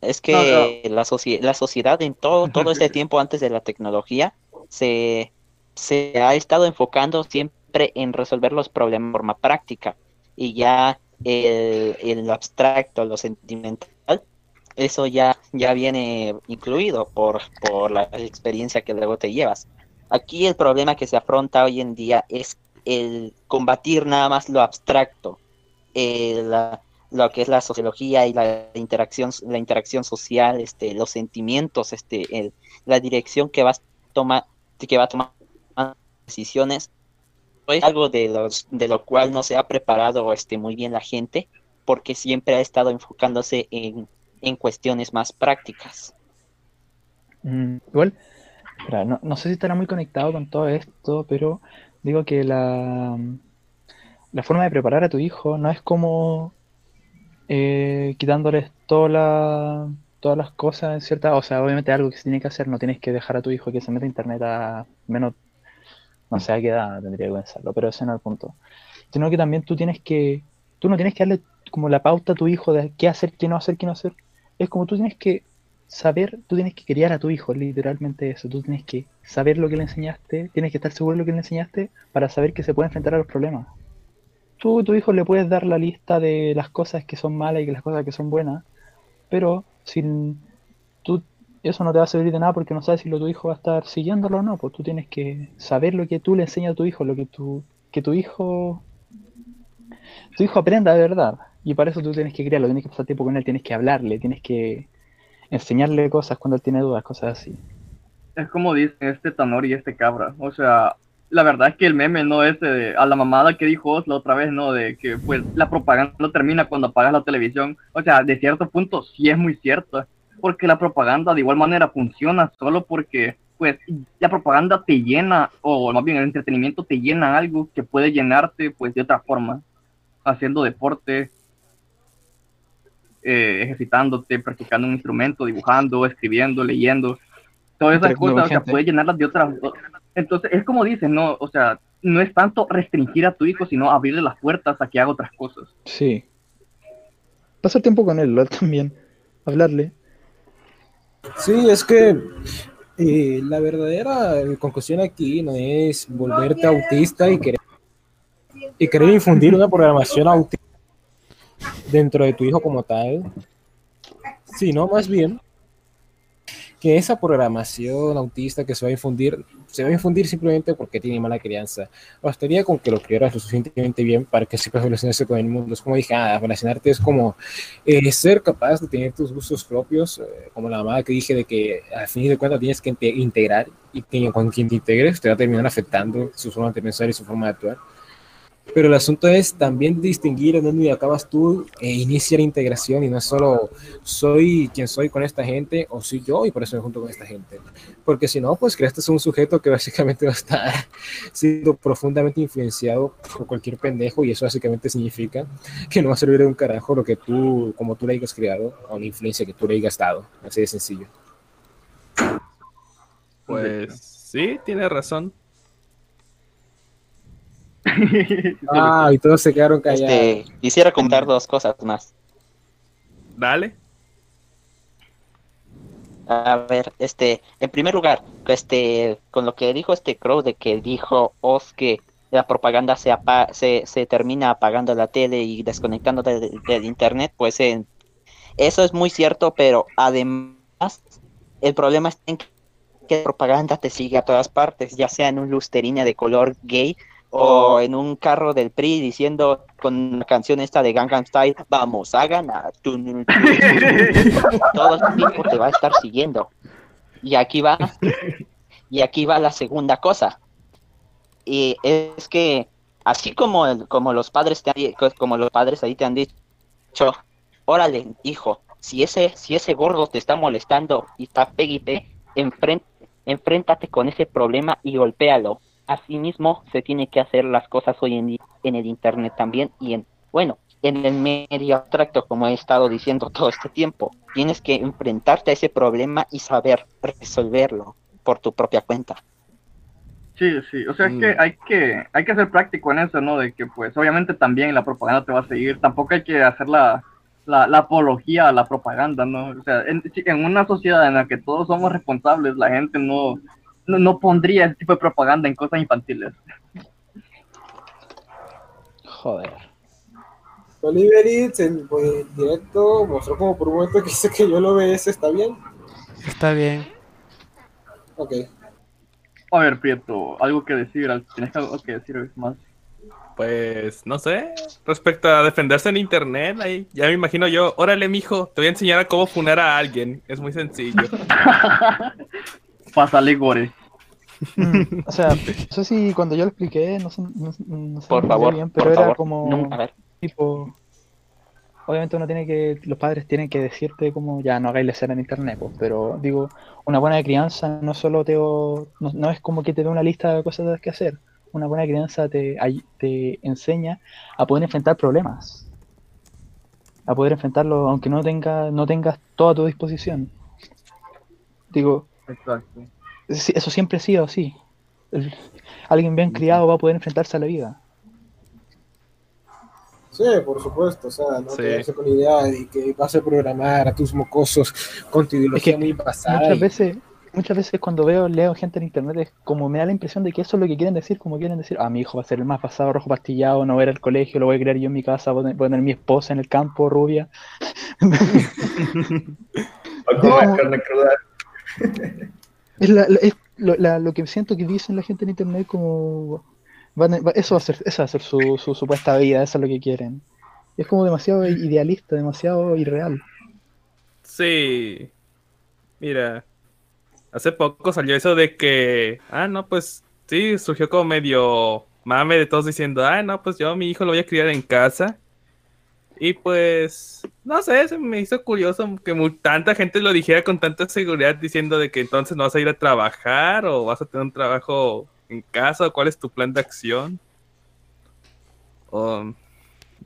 es que La, socie- la sociedad en todo, todo este tiempo antes de la tecnología se, se ha estado enfocando siempre en resolver los problemas de forma práctica y ya el, el abstracto, lo sentimental, eso ya, ya viene incluido por, por la experiencia que luego te llevas. Aquí el problema que se afronta hoy en día es el combatir nada más lo abstracto, el, la- lo que es la sociología y la interacción, la interacción social, este, los sentimientos, este, el- la dirección que vas toma, que va a tomar decisiones, es algo de los, de lo cual no se ha preparado este, muy bien la gente, porque siempre ha estado enfocándose en, en cuestiones más prácticas. Mm, igual, no, no sé si estará muy conectado con todo esto, pero digo que la, la forma de preparar a tu hijo no es como eh, quitándoles toda la- todas las cosas en cierta, o sea, obviamente algo que se tiene que hacer, no tienes que dejar a tu hijo que se meta a internet a menos, no sé a qué edad tendría que pensarlo, pero ese no es el punto. Sino que también tú tienes que, tú no tienes que darle como la pauta a tu hijo de qué hacer, qué no hacer, qué no hacer. Es como tú tienes que saber, tú tienes que criar a tu hijo, literalmente eso. Tú tienes que saber lo que le enseñaste, tienes que estar seguro de lo que le enseñaste para saber que se puede enfrentar a los problemas. Tú a tu hijo le puedes dar la lista de las cosas que son malas y las cosas que son buenas, pero sin tú eso no te va a servir de nada porque no sabes si lo tu hijo va a estar siguiéndolo o no, pues tú tienes que saber lo que tú le enseñas a tu hijo, lo que tu que tu hijo tu hijo aprenda de verdad. Y para eso tú tienes que criarlo, tienes que pasar tiempo con él, tienes que hablarle, tienes que enseñarle cosas cuando él tiene dudas, cosas así. Es como dicen este Tanor y este Cabra. O sea, la verdad es que el meme no es de, a la mamada que dijo Oz la otra vez, ¿no? De que pues la propaganda no termina cuando apagas la televisión. O sea, de cierto punto sí es muy cierto. Porque la propaganda de igual manera funciona solo porque pues la propaganda te llena, o más bien el entretenimiento te llena algo que puede llenarte pues de otra forma. Haciendo deporte, eh, ejercitándote, practicando un instrumento, dibujando, escribiendo, leyendo. Todas esas cosas, o sea, puedes llenarlas de otras. Entonces, es como dicen, ¿no? O sea, no es tanto restringir a tu hijo, sino abrirle las puertas a que haga otras cosas. Sí. Pasar tiempo con él, también. Hablarle. Sí, es que eh, la verdadera conclusión aquí no es volverte autista y querer, y querer infundir una programación autista dentro de tu hijo como tal, sino más bien que esa programación autista que se va a infundir, se va a infundir simplemente porque tiene mala crianza. Bastaría con que lo criaras lo suficientemente bien para que sepas relacionarse con el mundo. Es como dije, ah, relacionarte es como eh, ser capaz de tener tus gustos propios, eh, como la mamada que dije de que al fin de cuentas tienes que inte- integrar y que con quien te integres te va a terminar afectando su forma de pensar y su forma de actuar. Pero el asunto es también distinguir en dónde acabas tú e iniciar integración y no es solo soy quien soy con esta gente o soy yo y por eso me junto con esta gente. Porque si no, pues creaste un sujeto que básicamente va a estar siendo profundamente influenciado por cualquier pendejo y eso básicamente significa que no va a servir de un carajo lo que tú, como tú le hayas creado o la influencia que tú le hayas dado. Así de sencillo. Pues sí, tiene razón. Ah, y todos se quedaron callados. Este, quisiera contar dos cosas más. Dale. A ver, este, en primer lugar, este, con lo que dijo este Crow de que dijo Oz que la propaganda se, apa- se, se termina apagando la tele y desconectando del, del internet, pues en- eso es muy cierto, pero además el problema está en que la propaganda te sigue a todas partes, ya sea en un lusterina de color gay o en un carro del PRI diciendo con la canción esta de Gangnam Style, vamos a ganar. Todo el tiempo te va a estar siguiendo. Y aquí va, y aquí va la segunda cosa. Y es que así como, el- como los padres te han- como los padres ahí te han dicho, órale, hijo, si ese, si ese gordo te está molestando y está pegue y pegue, enfren- enfréntate con ese problema y golpéalo. Asimismo, se tiene que hacer las cosas hoy en día en el internet también y en, bueno, en el medio abstracto, como he estado diciendo todo este tiempo. Tienes que enfrentarte a ese problema y saber resolverlo por tu propia cuenta. Sí, sí, o sea, es que hay que hay que ser práctico en eso, ¿no? De que pues obviamente también la propaganda te va a seguir, tampoco hay que hacer la, la, la apología a la propaganda, ¿no? O sea, en, en una sociedad en la que todos somos responsables, la gente no, no, no pondría ese tipo de propaganda en cosas infantiles. Joder. Oliver Itz en pues, directo mostró como por un momento que dice que yo lo ves, ¿está bien? Está bien. Ok. A ver, Prieto, algo que decir, tienes algo que decir más. Pues no sé, respecto a defenderse en internet, ahí ya me imagino yo, órale mijo, te voy a enseñar a cómo funar a alguien, es muy sencillo. Pásale, Gore. Mm, o sea, no sé si cuando yo lo expliqué, no sé, no, no sé Por muy favor, bien, pero por era favor, como nunca, a ver. tipo, obviamente uno tiene que, los padres tienen que decirte como ya no hagáis escena en internet, pues, pero digo, una buena crianza no solo te, o- no, no es como que te dé una lista de cosas que hacer, una buena crianza te, te enseña a poder enfrentar problemas, a poder enfrentarlo aunque no tenga, no tengas todo a tu disposición. Digo, Exacto. Eso siempre ha sido así. El- alguien bien criado va a poder enfrentarse a la vida. Sí, por supuesto, o sea, no Sí. quedarse con la idea de que vas a programar a tus mocosos con tu ideología Es que muy basada. Muchas y- veces, muchas veces cuando veo, leo gente en internet, es como me da la impresión de que eso es lo que quieren decir, como quieren decir, ah, mi hijo va a ser el más pasado rojo pastillado, no va a ir al colegio, lo voy a criar yo en mi casa, voy a tener, voy a tener mi esposa en el campo, rubia. O comer carne cruda. Es, la- la- es lo, la- lo que siento que dicen la gente en internet como eso va a ser, esa va a ser su, su supuesta vida, eso es lo que quieren. Es como demasiado idealista, demasiado irreal. Sí. Mira, hace poco salió eso de que, ah, no, pues sí, surgió como medio mame de todos diciendo, ah, no, pues yo mi hijo lo voy a criar en casa. Y pues, no sé, se me hizo curioso que mu- tanta gente lo dijera con tanta seguridad diciendo de que entonces no vas a ir a trabajar o vas a tener un trabajo en casa o cuál es tu plan de acción. O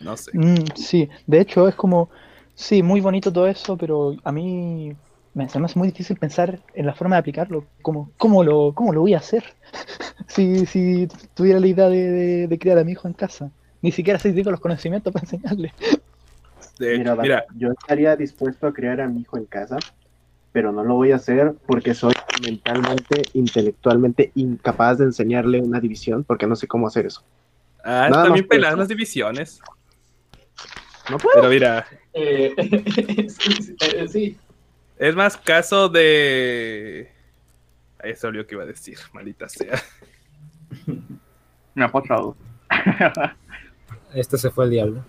no sé. Mm, sí, de hecho es como, sí, muy bonito todo eso, pero a mí me, se me hace muy difícil pensar en la forma de aplicarlo. Como, ¿cómo, lo, ¿Cómo lo voy a hacer? si, si tuviera la idea de, de- de criar a mi hijo en casa. Ni siquiera sé si tengo los conocimientos para enseñarle. De- Mira, mira, yo estaría dispuesto a criar a mi hijo en casa, pero no lo voy a hacer porque soy mentalmente, intelectualmente incapaz de enseñarle una división, porque no sé cómo hacer eso. ah, Nada peladas eso. las divisiones. No puedo. Pero mira, Eh, sí, eh, sí. es más caso de. Ahí se olvidó que iba a decir, maldita sea. Me ha pasado. Este se fue el diablo.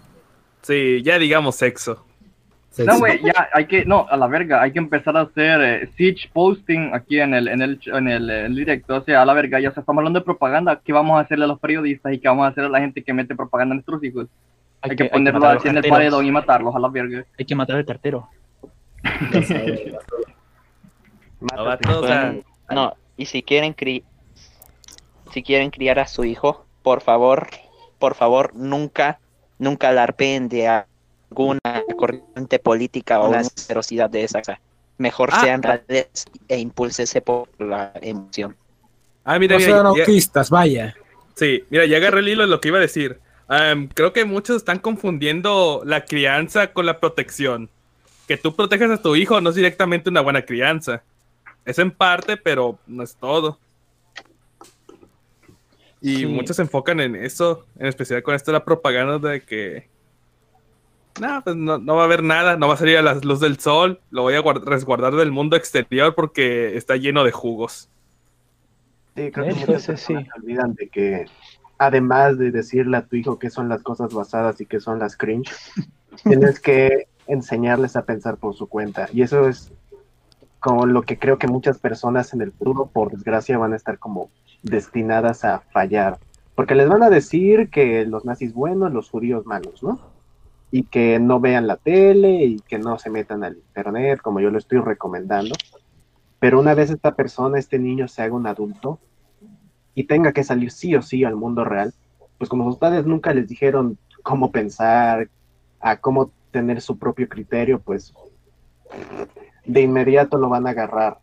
Sí, ya digamos sexo. No, güey, ya hay que, no, a la verga, hay que empezar a hacer eh, siege posting aquí en el, en el, en el, el directo, o sea, a la verga, ya se estamos hablando de propaganda, ¿qué vamos a hacerle a los periodistas y qué vamos a hacer a la gente que mete propaganda a nuestros hijos? Hay, que, ponerlo matar a los así en el paredón y matarlos a la verga. Hay que matar al cartero. No, o sea, No, y si quieren cri si quieren criar a su hijo, por favor, por favor, nunca, nunca alarpeen de alguna corriente política o la ferocidad de esa. Mejor Ah. sean reales e impúlsese por la emoción. Ah, mira, No mira, sean autistas, vaya. Sí, mira, ya agarré el hilo de lo que iba a decir. Am, creo que muchos están confundiendo la crianza con la protección. Que tú protejas a tu hijo no es directamente una buena crianza. Es en parte, pero no es todo. Y Sí. muchos se enfocan en eso, en especial con esto de la propaganda de que no, pues no, no va a haber nada, no va a salir a la luz del sol, lo voy a guard- resguardar del mundo exterior porque está lleno de jugos. Sí, creo que muchas personas sí. se olvidan de que además de decirle a tu hijo qué son las cosas basadas y qué son las cringe, tienes que enseñarles a pensar por su cuenta. Y eso es como lo que creo que muchas personas en el futuro, por desgracia, van a estar como destinadas a fallar. Porque les van a decir que los nazis buenos, los judíos malos, ¿no? Y que no vean la tele y que no se metan al internet, como yo lo estoy recomendando. Pero una vez esta persona, este niño, se haga un adulto y tenga que salir sí o sí al mundo real, pues como sus padres nunca les dijeron cómo pensar, a cómo tener su propio criterio, pues de inmediato lo van a agarrar,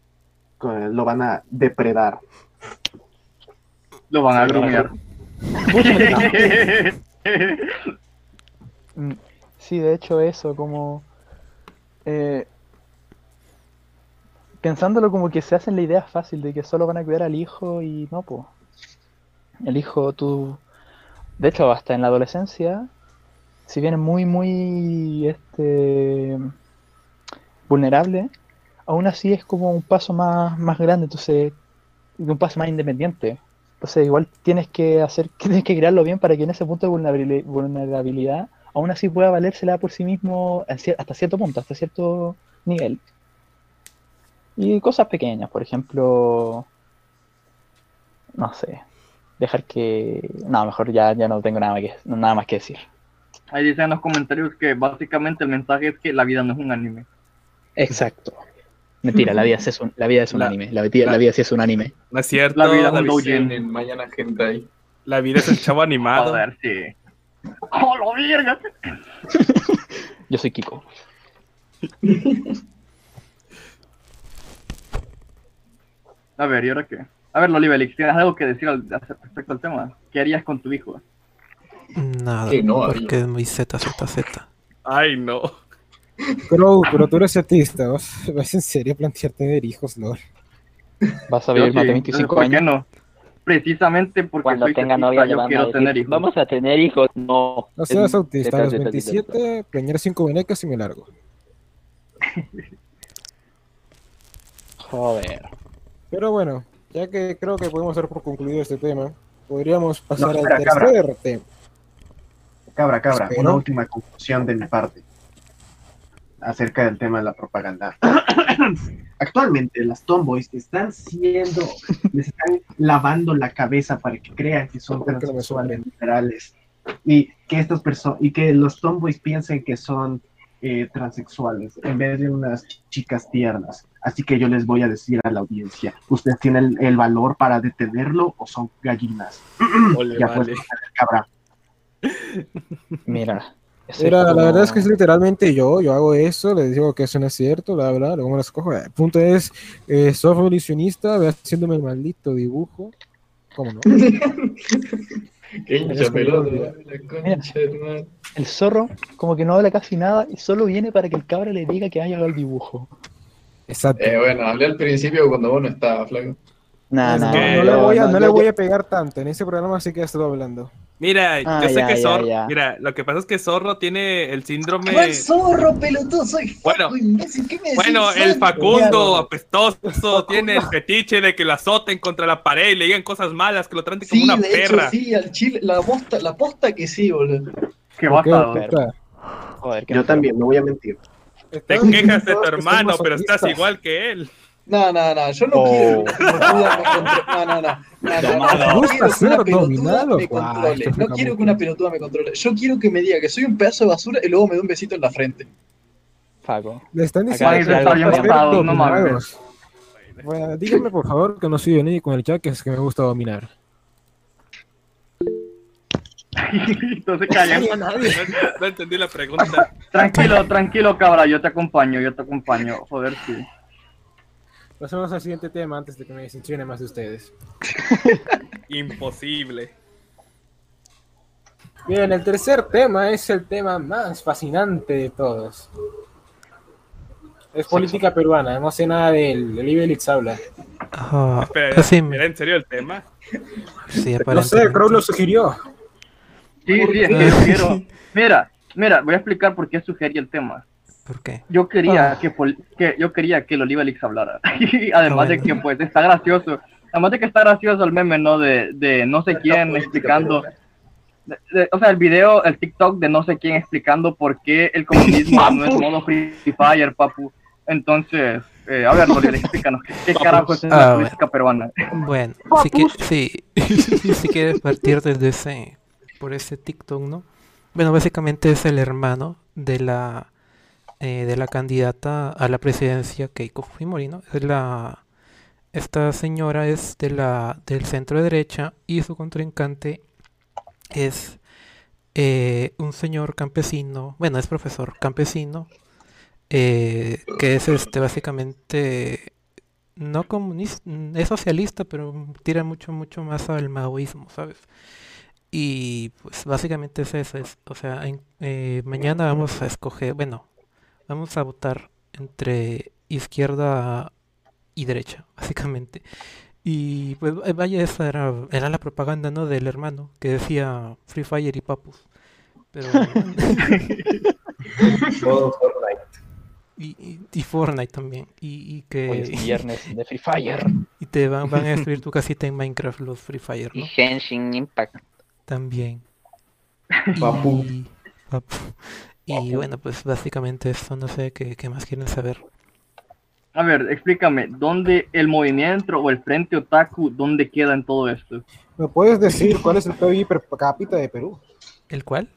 eh, lo van a depredar. Lo van a grumear. Sí, de hecho eso, como... eh, pensándolo como que se hacen la idea fácil de que solo van a cuidar al hijo y no, pues. El hijo, tú... De hecho, hasta en la adolescencia, si bien es muy, muy este, vulnerable, aún así es como un paso más, más grande, entonces, un paso más independiente. Entonces, igual tienes que hacer, tienes que crearlo bien para que en ese punto de vulnerabili- vulnerabilidad, aún así pueda valérsela por sí mismo hasta cierto punto, hasta cierto nivel. Y cosas pequeñas, por ejemplo, no sé, dejar que... No, mejor ya, ya no tengo nada, que, nada más que decir. Ahí dicen en los comentarios que básicamente el mensaje es que la vida no es un anime. Exacto. Mentira, la vida sí es un, la vida es un La- anime. La, vida- la vida sí es un anime. No es cierto. La vida es un vi- doujin. En mañana hentai. la vida es el chavo animado. Joder, sí. ¡Oh, verga! Yo soy Kiko. A ver, ¿y ahora qué? A ver, Lolibelix, ¿tienes algo que decir al, respecto al tema? ¿Qué harías con tu hijo? Nada, Sí, no, porque es muy Z, Z, Z. Ay, no. Crow, pero tú eres autista. ¿Vas, vas en serio a plantear tener hijos, Lord? Vas a vivir más de 25 ¿Por qué años. no? Precisamente porque Cuando soy tenga novia yo van a quiero decir, tener hijos. vamos a tener hijos. No. No seas autista. A los Z, Z, Z, Z. 27, planear cinco venecas y me largo. Joder. Pero bueno, ya que creo que podemos dar por concluido este tema, podríamos pasar No, al espera, cabra. tercer tema. Cabra, cabra, Espero. una última conclusión de mi parte acerca del tema de la propaganda. Actualmente las tomboys están siendo, les están lavando la cabeza para que crean que son ¿Por qué no me transexuales liberales y que estas personas y que los tomboys piensen que son eh, transexuales en vez de unas chicas tiernas. Así que yo les voy a decir a la audiencia, ¿ustedes tienen el, el valor para detenerlo o son gallinas? Ole, ya pues, vale. cabra. Mira. Mira, la verdad es que es literalmente yo, yo hago eso, les digo que eso no es cierto, bla, bla, luego me las cojo. El punto es, eh, soy revolucionista, ve haciéndome el maldito dibujo. ¿Cómo no? Qué hincha pelota, la Mira, concha madre. el zorro como que no habla casi nada y solo viene para que el cabra le diga que haya el dibujo. Exacto. Eh, bueno, hablé al principio cuando vos no estabas, flaco. Nah, no, nah, no yo- le voy a, no, no le voy a pegar tanto, en ese programa sí que estoy hablando. Mira, Ah, yo sé ya, que ya, Zorro, ya. mira, lo que pasa es que Zorro tiene el síndrome. ¿Cuál zorro, pelotudo? Soy Bueno, imbécil. ¿Qué me decís? Bueno, el Facundo apestoso tiene el fetiche de que lo azoten contra la pared y le digan cosas malas, que lo traten como Sí, una de perra. hecho, sí, al chile, la posta, la posta que sí, boludo. Qué ¿Por qué, basado. puta? Joder, qué Yo también, no voy a mentir. Te quejas de tu hermano, pero estás igual que él. No, no, no, yo no Oh. quiero que una pelotuda me controle. No, no, no. no, no, no, ¿Te no quiero que una pelotuda me controle. No quiero que una pelotuda me controle. Yo quiero que me diga que soy un pedazo de basura y luego me dé un besito en la frente. Faco. Le están diciendo no mames. Bueno, díganme por favor que no soy ni con el chat que es que me gusta dominar. Entonces callan. No, no entendí la pregunta. Tranquilo, tranquilo, cabra, yo te acompaño, yo te acompaño. Joder, sí. Pasemos al siguiente tema antes de que me decepcione más de ustedes. Imposible. Bien, el tercer tema es el tema más fascinante de todos. Es política peruana, no sé nada del del Ibelix habla. Ah, Espera, sí, ¿era en serio el tema? sí, No sé. Crow lo sugirió. Sí, sí, es que yo quiero. Mira, mira, voy a explicar por qué sugerí el tema. ¿Por qué? Yo quería Ah. que, pol- que yo quería que el Olivalix hablara. Y Además Ah, de bueno. que pues está gracioso. Además de que está gracioso el meme, ¿no? De, de no sé quién explicando. de- de- o sea, el video, el TikTok de no sé quién explicando por qué el comunismo no es modo Free Fire, papu. Entonces, eh, a ver, explícanos. ¿Qué, qué carajo es Ah, la bueno. política peruana? Bueno, si, que, sí, si quieres partir desde ese, por ese TikTok, ¿no? Bueno, básicamente es el hermano de la eh, de la candidata a la presidencia Keiko Fujimori, ¿no? Es la esta señora es de la del centro derecha y su contrincante es eh, un señor campesino, bueno, es profesor campesino, eh, que es este básicamente no comunista, es socialista, pero tira mucho, mucho más al maoísmo, ¿sabes? Y pues básicamente es eso, es, o sea, en- eh, mañana vamos a escoger, bueno, vamos a votar entre izquierda y derecha, básicamente. Y pues eh, vaya, esa era, era la propaganda, ¿no? Del hermano, que decía Free Fire y Papus. Pero... Fortnite. Y, y, y Fortnite también. Y, y que... Hoy es viernes de Free Fire. Y te van, van a destruir tu casita en Minecraft los Free Fire, Y ¿no? Genshin Impact. También. Papu. Y, papu. Y bueno, pues básicamente eso, no sé qué, qué más quieren saber. A ver, explícame, ¿dónde el movimiento o el Frente Otaku, dónde queda en todo esto? ¿Me puedes decir cuál es el PBI per cápita de Perú? ¿El cuál?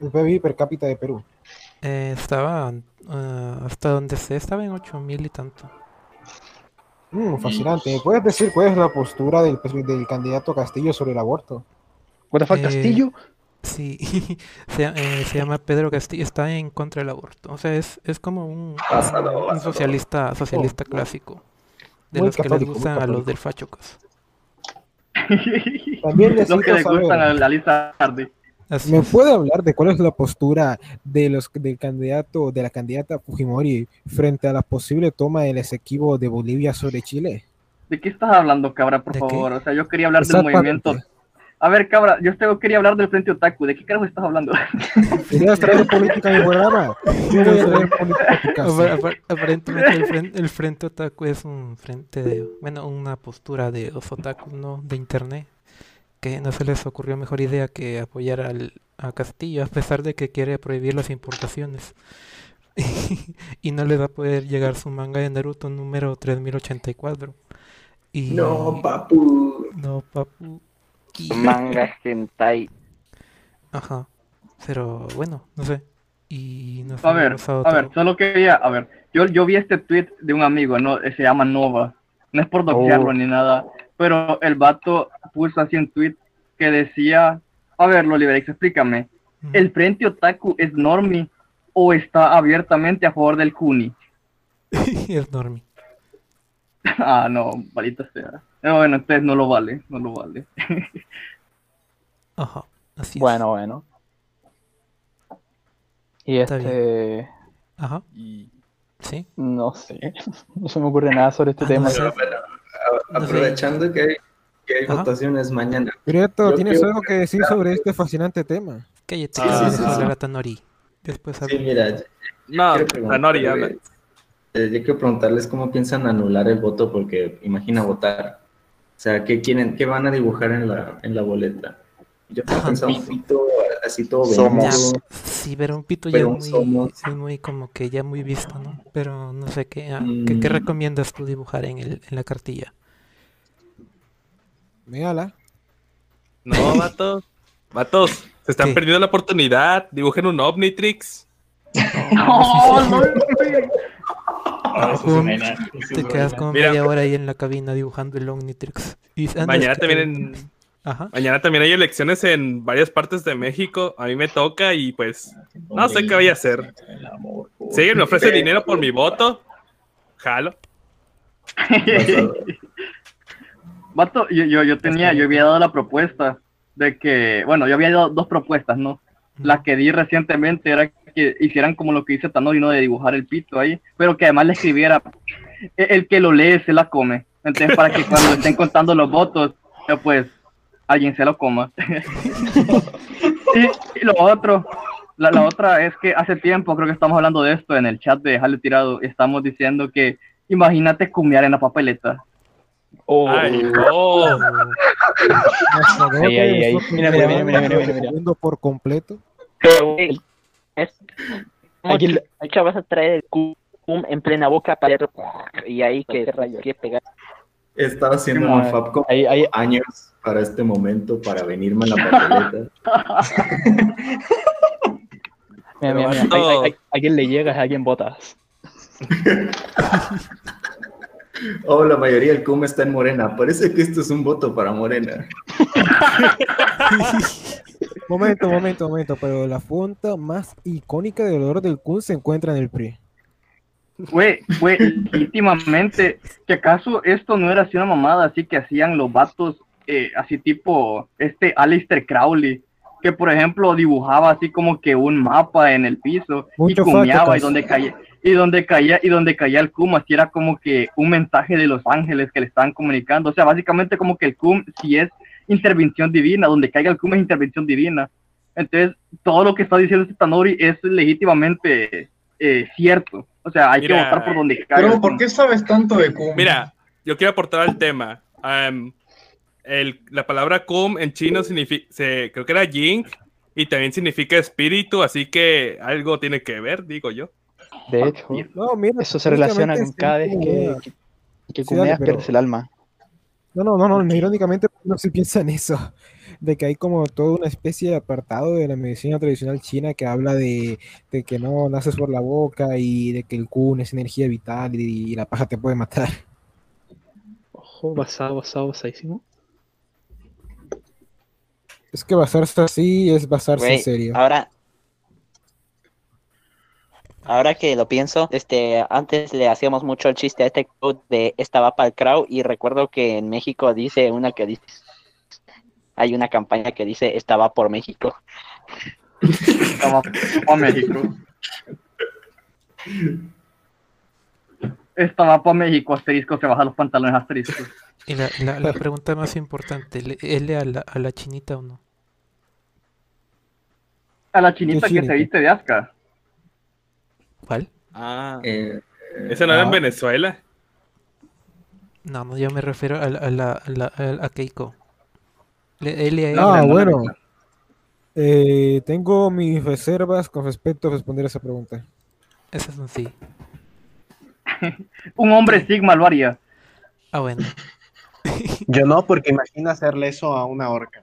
El PBI per cápita de Perú. Eh, estaba, ah, hasta donde sé, estaba en 8000 y tanto. Mm, fascinante. ¿Me puedes decir cuál es la postura del, del candidato Castillo sobre el aborto? What the fuck, Eh, Castillo? Sí, se, eh, se llama Pedro Castillo, está en contra del aborto. O sea, es, es como un, Pásalo, un pásalo. socialista, socialista Oh, oh. clásico. De los que les gustan a los del Fachocas. También Los que necesito les gustan a la lista tarde. Así ¿me es. puede hablar de cuál es la postura de los del candidato, de la candidata Fujimori frente a la posible toma del Esequibo de Bolivia sobre Chile? ¿De qué estás hablando, cabra, por favor? O sea, yo quería hablar del movimiento. A ver, cabra, yo te- quería hablar del Frente Otaku. ¿De qué carajo estás hablando? ¿Querías traer política mi programa? Yo voy a traer política Aparentemente el frente, el frente otaku es un frente de, bueno, una postura de los otakus, ¿no? De internet, que no se les ocurrió mejor idea que apoyar al, a Castillo, a pesar de que quiere prohibir las importaciones. y no le va a poder llegar su manga de Naruto número 3084. Y... No, papu. No, papu. Y- Manga hentai. Ajá. Pero bueno, no sé. Y no sé. A ver, a ver, solo quería, a ver, yo, yo vi este tweet de un amigo, no, se llama Nova, no es por doxearlo Oh. ni nada, pero el vato puso así un tweet que decía, a ver, Loliverex, explícame, ¿el Frente Otaku es normie o está abiertamente a favor del Kuni? es normie. ah, no, malita sea. Eh, Bueno, entonces no lo vale, no lo vale. Ajá. Así Bueno, bueno. Y Está este. Ajá. Sí. No sé. No se me ocurre nada sobre este tema. Pero, bueno, a- aprovechando que hay, que hay Ajá. votaciones mañana. Prieto, yo ¿tienes algo que decir sobre este fascinante tema? Cállate, Sí, que sí, sí, a sí. a Tanori. Después Sí, hablo. mira, yo- No, Tanori habla. eh, yo quiero preguntarles cómo piensan anular el voto, porque imagina votar. O sea, ¿qué quieren, qué van a dibujar en la, en la boleta? Yo pensado un pito así todo Ya, venudo. Sí, pero un pito ya pero muy, somos- sí, muy como que ya muy visto, ¿no? Pero no sé qué, ah, ¿qué, qué Mm. recomiendas tú dibujar en, el, en la cartilla? Mírala. No, vatos. Vatos, se están perdiendo la oportunidad. Dibujen un Omnitrix. No, no, Pum, te quedas como Mira. media hora ahí en la cabina dibujando el Omnitrix. Y Mañana también en- Ajá. Mañana también hay elecciones en varias partes de México. A mí me toca y pues no sé qué voy a hacer. Si alguien me ofrece dinero por mi voto, jalo. Vato, yo, yo, yo tenía, yo había dado la propuesta de que, bueno, yo había dado dos propuestas, ¿no? La que di recientemente era que hicieran como lo que dice Tanori, ¿no? De dibujar el pito ahí, pero que además le escribiera, "E- el que lo lee se la come. Entonces, para que cuando estén contando los votos, pues, alguien se lo coma. y, y lo otro, la, la otra es que hace tiempo, creo que estamos hablando de esto en el chat de Jale Tirado, estamos diciendo que imagínate cumiar en la papeleta. Ay. Ahí, ahí, ahí. Mira, mira, mira, mira, mira, mira, mira. Por completo. Pero, es... Aquí le- Mucha vas a traer el cum en plena boca para y ahí que rayo que pegar. Estaba haciendo un fab como años para este momento, para venirme en la papeleta. Mira, mira, mira. A, a- a- a quién le llegas, a quién votas. Oh, la mayoría del cum está en Morena. Parece que esto es un voto para Morena. Momento, momento, momento. Pero la fonta más icónica del olor del Kun se encuentra en el PRI. Güey, güey, legítimamente, que acaso esto no era así una mamada así que hacían los vatos, eh, así tipo, este Alistair Crowley, que por ejemplo dibujaba así como que un mapa en el piso y Mucho cumeaba y donde caía, y donde caía, y donde caía el cum, así era como que un mensaje de los ángeles que le estaban comunicando, o sea, básicamente como que el cum si es intervención divina, donde caiga el cum es intervención divina. Entonces, todo lo que está diciendo este Tanori es legítimamente eh, cierto. O sea, hay Mira, que votar por donde caiga. Pero, ¿por qué sabes tanto de cum? Mira, yo quiero aportar al tema. El- la palabra cum en chino significa, creo que era ying, y también significa espíritu, así que algo tiene que ver, digo yo. De hecho, No, mira, eso se relaciona con cada vez que, que, que Sí, dale, cumeas pero- pierdes el alma. No, no, no, no, irónicamente no se piensa en eso, de que hay como toda una especie de apartado de la medicina tradicional china que habla de, de que no naces por la boca y de que el kun es energía vital y, y la paja te puede matar. Ojo, basado, basado, basadísimo. Es que basarse así es basarse en serio. Ahora, ahora que lo pienso, este, antes le hacíamos mucho el chiste a este quote de estaba para el crowd y recuerdo que en México dice una que dice, hay una campaña que dice estaba por México. Estaba para México. Estaba para México, asterisco, se baja los pantalones asterisco. Y la, la, la pregunta más importante, ¿le- ¿es le a la, a la chinita o no? A la chinita ¿Qué que se viste de Aska. ¿Cuál? Ah, Eh, ¿eso no era en ah. Venezuela? No, no, yo me refiero a, la- a, la, a, la- a- a Keiko. Le- él y a él. Ah, bueno. Eh, tengo mis reservas con respecto a responder esa pregunta. Eso es un sí. Un hombre Sigma lo haría. Ah, bueno. Yo no, porque imagina hacerle eso a una orca.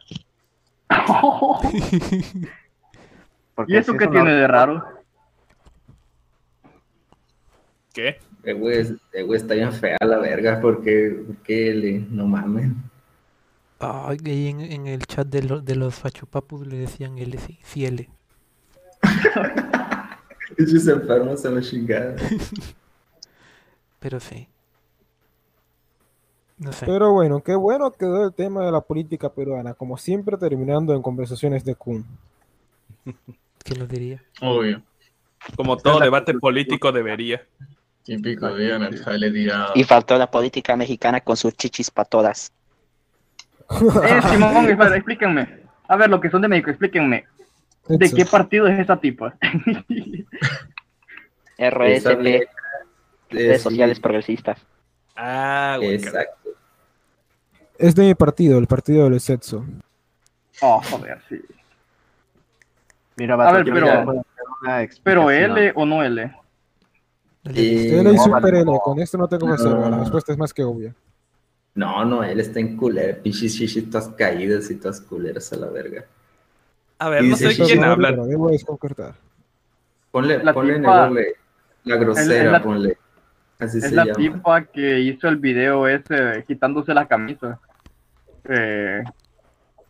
¿Y eso si qué tiene de raro? ¿Qué? Eh, güey, es- eh, güey, está bien fea la verga porque, porque le, no mames. Ay, ahí en, en el chat de, lo- de los fachupapus le decían L, sí, sí L. Esos enfermos a la chingada. Pero sí. No sé. Pero bueno, qué bueno quedó el tema de la política peruana, como siempre terminando en conversaciones de Kun. ¿Quién lo diría? Obvio. Como todo debate político debería. Típico día en el jale tirado. Y faltó la política mexicana con sus chichis para todas. Eh, Simón, espera, explíquenme. A ver, lo que son de México, explíquenme. ¿De Eso. qué partido es esa tipa? RSP, redes sí. sociales progresistas. Ah, güey. Exacto. Es de mi partido, el partido del sexo. Oh, joder, sí. Mira, A vato, ver, pero- a una Pero. L o no L. Y- Él es no, super L, no, con esto no tengo reserva, la no. respuesta es más que obvia. No, no, él está en culera, pinches chichis todas caídas y todas culeras a la verga. A ver, Y no sé quién habla. debo desconcretar. Ponle, La ponle en tipa- el doble, la grosera, la- ponle. Así Es se la llama. tipa que hizo el video ese quitándose la camisa. Eh,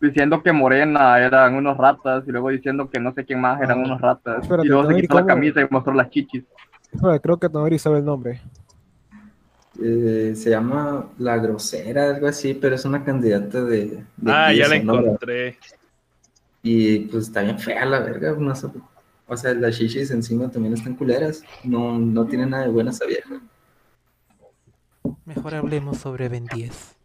diciendo que Morena eran unos ratas y luego diciendo que no sé quién más eran Ah, unos ratas. espérate, y luego se quitó la camisa y mostró las chichis. Creo que Tonori sabe el nombre. Eh, se llama La Grosera, algo así, pero es una candidata de. de Ah, ya la Sonora. encontré. Y pues está bien fea la verga. no sé, o sea, las chichis encima también están culeras. No, no tiene nada de buena esa vieja. Mejor hablemos sobre Ben 10.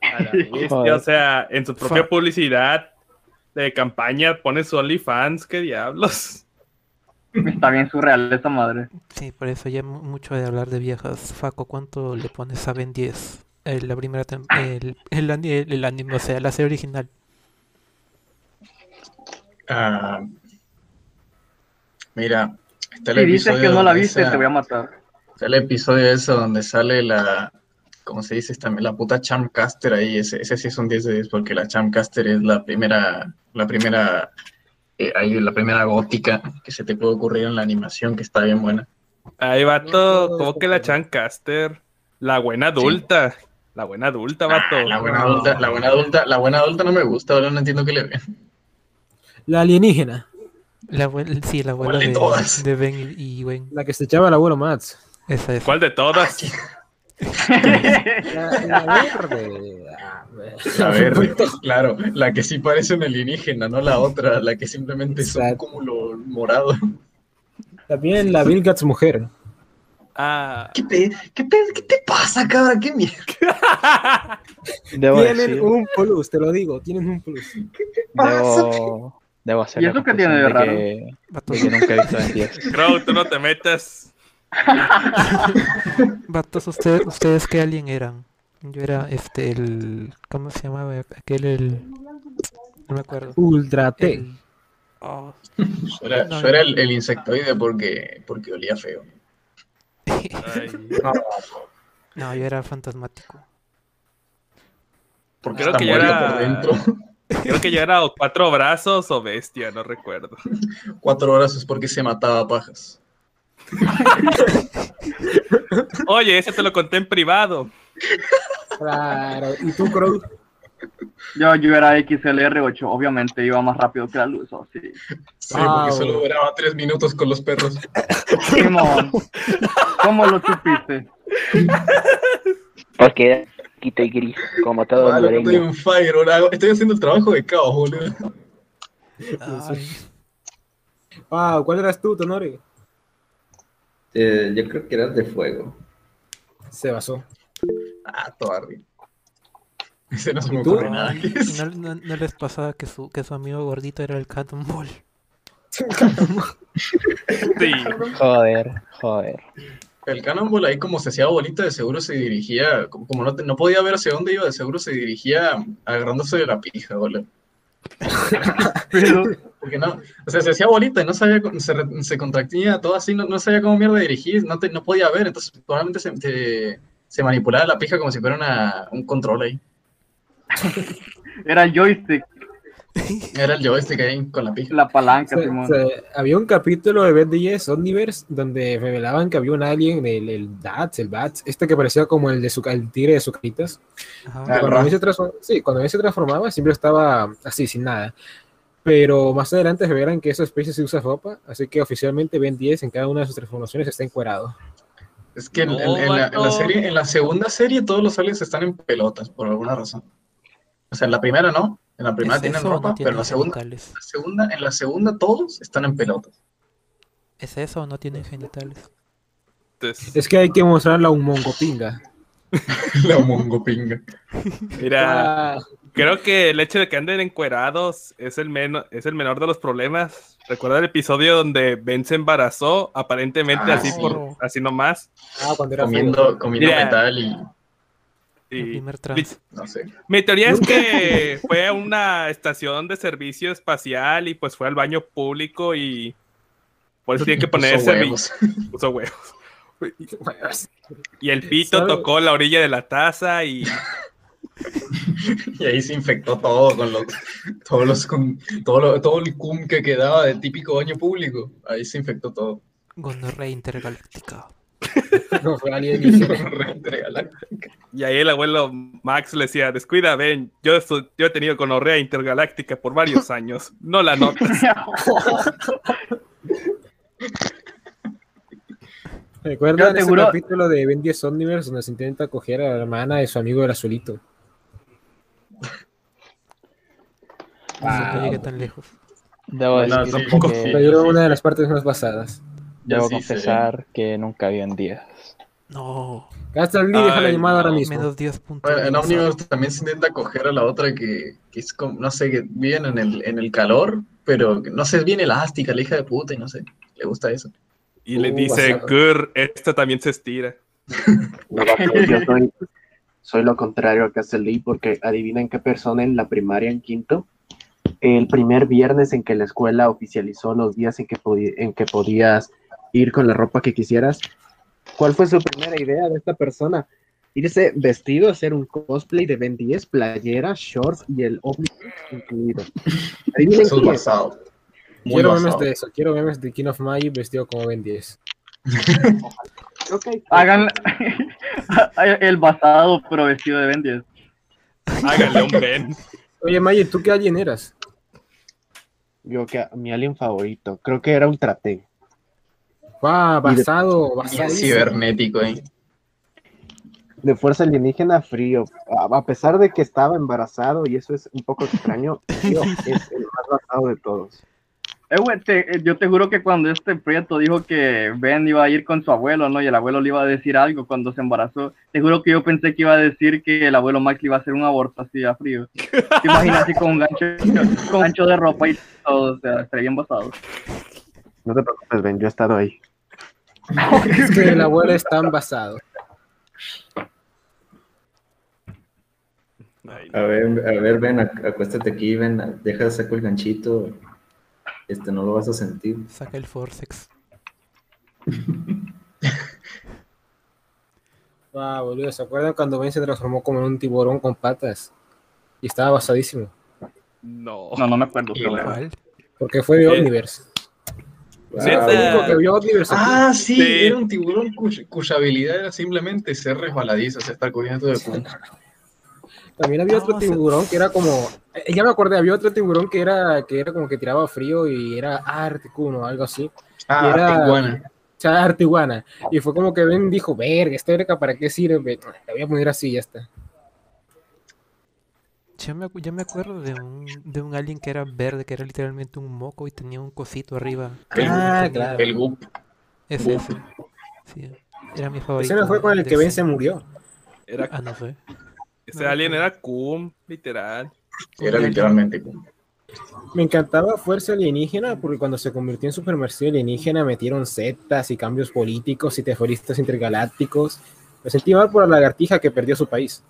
A la bestia, Joder. o sea, en su propia Fa- publicidad de campaña pone su OnlyFans, qué diablos. Está bien surreal esa madre. Sí, por eso ya mu- mucho de hablar de viejas. Faco, ¿cuánto le pones a Ben 10? El, la primera el, el, el, el anime, o sea, la serie original. Ah, mira, está el Si dices que no la viste, esa- te voy a matar. Está el episodio ese donde sale la, ¿cómo se dice? Esta, la puta Chamcaster ahí, ese, ese sí es un 10 de 10 porque la Chamcaster es la primera, la primera, eh, ahí, la primera gótica que se te puede ocurrir en la animación que está bien buena. Ahí vato, como que la Chancaster, la buena adulta, la buena adulta, vato. Ah, La buena adulta, la buena adulta, la buena adulta no me gusta, ahora no entiendo qué le ven. La alienígena, La abuela, sí, la abuela ¿Cuál de de, todas? de Ben y, y Gwen. la que se echaba el abuelo Mats. Esa es. ¿Cuál de todas? La, la verde. Ah, La verde, claro, la que sí parece una alienígena, no la otra, la que simplemente es un cúmulo morado. También la Bill Gates mujer. Ah, ¿Qué te, qué te, qué te pasa, cabra? ¿Qué mierda? Debo Tienen decir, un plus, te lo digo, tienen un plus. debo, debo hacer ¿Y eso qué tiene de raro? que, que nunca he visto Ben 10. Crow, tú no te metas. Vatos, ustedes, ¿ustedes qué alien eran? Yo era este, el. ¿Cómo se llamaba? Aquel, el. No me acuerdo. Ultra T. El- oh, Yo era, No, yo era el, el insectoide porque, porque olía feo. Ay, no, yo era fantasmático. Porque Creo que muerto era- por dentro. creo que ya era o cuatro brazos o bestia, no recuerdo. Cuatro es porque se mataba a pajas. Oye, ese te lo conté en privado. Claro. ¿Y tú, Crow? Yo, yo era XLR8, obviamente iba más rápido que la luz, oh, sí. Sí, Wow. porque solo duraba tres minutos con los perros. Simón, ¿cómo lo supiste? Porque era quito y gris, como todo Vale, estoy hondureño. en fire, ahora estoy haciendo el trabajo de caos, boludo. Ay, Wow, ¿cuál eras tú, Tonori? Eh, yo creo que era de fuego. Se basó. Ah, todo arriba. Ese no se me ocurre nada. ay, ¿Qué ¿y es? no, no- no les pasaba que su, que su amigo gordito era el Cannonball? Sí. Joder, joder. El Cannonball ahí como se hacía bolita, de seguro se dirigía, como, como no, te- no podía ver hacia dónde iba, de seguro se dirigía agarrándose de la pija, boludo. Porque no, o sea, se hacía bolita y no sabía, cómo- se, se contractía todo así, no, no sabía cómo mierda dirigir, no, te- no podía ver, entonces probablemente se, te- se manipulaba la pija como si fuera una- un control ahí. Era el joystick. Era el joystick ahí con la pija. La palanca, Se- Simón. se- había un capítulo de Ben 10 Omniverse donde revelaban que había un alien, el, el Dats, el Bats, este que parecía como el de su, el tigre de. Ajá. Que Cuando él se transform- sí, cuando él se transformaba siempre estaba así, sin nada. Pero más adelante revelan que esa especie se usa ropa, así que oficialmente Ben 10 en cada una de sus transformaciones está encuerado. Es que en, No, en- en la, en la serie, en la segunda serie todos los aliens están en pelotas, por alguna razón. O sea, en la primera no, en la primera ¿Es tienen no ropa, pero en la segunda, la segunda, en la segunda todos están en pelotas. ¿Es eso o no tienen genitales? Es que hay que mostrarla a un mongo pinga. la mongopinga. mira, Ah, creo que el hecho de que anden encuerados es el, meno- es el menor de los problemas. Recuerda el episodio donde Ben se embarazó, aparentemente Ah, así sí. por así nomás. ah, cuando era Comiendo, comiendo Mira. metal y primer trans. no sé. mi teoría es que fue a una estación de servicio espacial y pues fue al baño público y por eso tiene que Puso ponerse huevos. puso huevos. Y el pito ¿Sabe? tocó la orilla de la taza y Y ahí se infectó todo con los, todos los, con, todo, lo- todo el cum que quedaba del típico baño público. Ahí se infectó todo. Gonorrea intergaláctica. no fue alienígena. Intergaláctica. Y ahí el abuelo Max le decía, descuida, ven, yo, estu- yo he tenido gonorrea intergaláctica por varios años, no la notas. ¿Recuerdan ese juro- capítulo de Ben 10 Omniverse donde se intenta coger a la hermana de su amigo el azulito? No no llegué tan lejos. Debo No, decir sí, que- Pero era una de las partes más basadas. debo sí confesar que nunca vi en 10. No. Gasta el deja la llamada ahora mismo. Menos 10 puntos. Bueno, en Omniverse también se intenta coger a la otra que, que es como, no sé, que viven en el, en el calor, pero no sé, es bien elástica, la hija de puta, y no sé, le gusta eso. Y le Uh, dice. Gur, esta también se estira. No, yo soy, soy lo contrario a Castle Lee porque adivinen qué persona en la primaria en quinto. El primer viernes en que la escuela oficializó los días en que, podi- en que podías ir con la ropa que quisieras. ¿Cuál fue su primera idea de esta persona? Irse vestido, hacer un cosplay de Ben 10, playera, shorts y el ovni incluido. Eso es quién es. basado. Muy Quiero memes de eso. Quiero memes de King of Magic vestido como Ben 10. Ok. Hagan el basado, pero vestido de Ben 10. Háganle un Ben. Oye, Magic, ¿tú qué alien eras? Yo que mi alien favorito, creo que era Ultraten. Ah, Y de- basado, basado. cibernético, ¿eh? de fuerza alienígena frío. A, a pesar de que estaba embarazado y eso es un poco extraño, frío es el más basado de todos. Eh, güey, te- eh, yo te juro que cuando este Prieto dijo que Ben iba a ir con su abuelo, ¿no? Y el abuelo le iba a decir algo cuando se embarazó. Te juro que yo pensé que iba a decir que el abuelo Max le iba a hacer un aborto así a frío. ¿Te imaginas así con un gancho, con gancho de ropa y todo? O sea, estaría bien basado. No te preocupes, Ben, yo he estado ahí. Es que el abuelo es tan basado. A ver, a ver, ven, ac- acuéstate aquí, ven, a- deja de sacar el ganchito. Este, no lo vas a sentir. Saca el Forcex. Ah, boludo, ¿se acuerdan cuando Ben se transformó como en un tiburón con patas? Y estaba basadísimo. No. No, no me acuerdo. Pero-. Porque fue de Sí. Omniverse. Sí, Ah, que vio. Ah, sí, Sí. era un tiburón cuya, cuya habilidad era simplemente ser resbaladizo, o sea, estar cubriendo de punta. También había otro tiburón que era como. eh, ya me acordé, había otro tiburón que era, que era como que tiraba frío y era Articuno o algo así. Ah, era- iguana. O sea, Artiguana. Y fue como que Ben dijo, verga, esta verga, ¿para qué sirve? La voy a poner así y ya está. Yo me, yo me acuerdo de un, de un alien que era verde, que era literalmente un moco y tenía un cosito arriba. El, Ah, claro. el Goop. Ese, Uf. ese. Sí, era mi favorito. Ese no fue con el que Ben se murió. Era, Ah, no sé. Ese alien era Cum, literal. Era literalmente Goop. Me encantaba Fuerza Alienígena porque cuando se convirtió en supermerced alienígena metieron setas y cambios políticos y terroristas intergalácticos. Me sentí mal por la lagartija que perdió su país.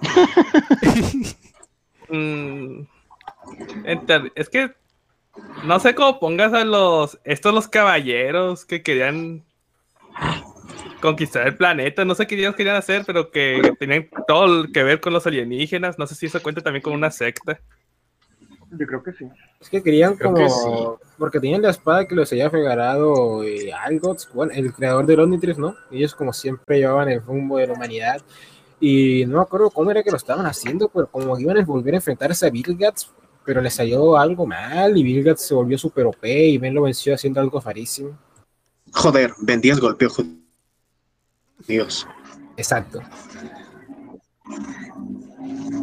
Mm, es que no sé cómo pongas a los estos los caballeros que querían conquistar el planeta, no sé qué ellos querían hacer, pero que tenían todo que ver con los alienígenas, no sé si eso cuenta también con una secta. Yo creo que sí. Es que querían Creo como... que sí. Porque tenían la espada que los había regalado eh, Algots, bueno, el creador del Omnitrix, ¿no? Ellos como siempre llevaban el rumbo de la humanidad. Y no me acuerdo cómo era que lo estaban haciendo, pero como iban a volver a enfrentarse a Vilgats, pero le salió algo mal y Vilgats se volvió super OP y Ben lo venció haciendo algo farísimo. Joder, Ben 10 golpeó Dios. Exacto.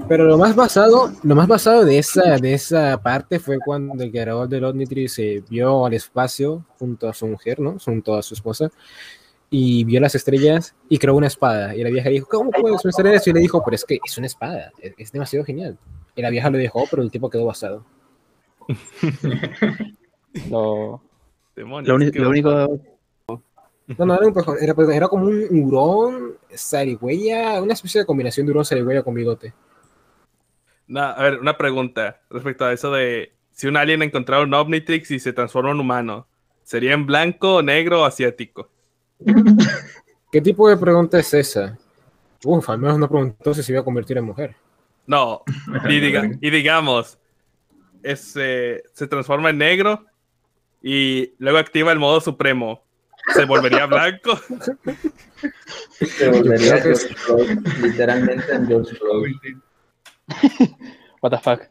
Pero lo más basado, lo más basado de esa, de esa parte fue cuando el creador del Omnitrix se vio al espacio junto a su mujer, ¿no? Junto a su esposa, y vio las estrellas y creó una espada. Y la vieja dijo, ¿cómo puedes pensar en eso? Y le dijo, pero es que es una espada, es, es demasiado genial. Y la vieja lo dejó, pero el tipo quedó basado. Demonios, lo único. No, no, era, un pejón, era, era como un hurón, zarigüeya, una especie de combinación de hurón, zarigüeya con bigote. No, a ver, una pregunta respecto a eso de si un alien encontrara un Omnitrix y se transforma en humano, ¿sería en blanco, negro o asiático? ¿Qué tipo de pregunta es esa? Uf, al menos no preguntó si se iba a convertir en mujer. No, y, diga- y digamos, es, eh, se transforma en negro y luego activa el modo supremo. ¿Se volvería blanco? Se volvería George Floyd, literalmente en George Floyd. What the fuck.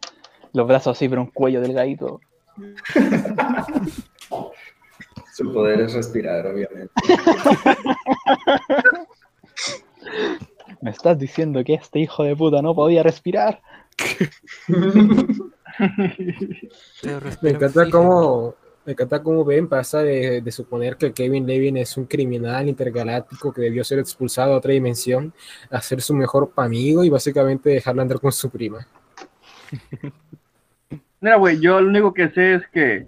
Los brazos así, pero un cuello delgadito. Su poder es respirar, obviamente. ¿Me estás diciendo que este hijo de puta no podía respirar? Me encanta cómo, me encanta cómo Ben pasa de, de suponer que Kevin Levin es un criminal intergaláctico que debió ser expulsado a otra dimensión a ser su mejor amigo y básicamente dejarlo andar con su prima. Mira, güey, yo lo único que sé es que,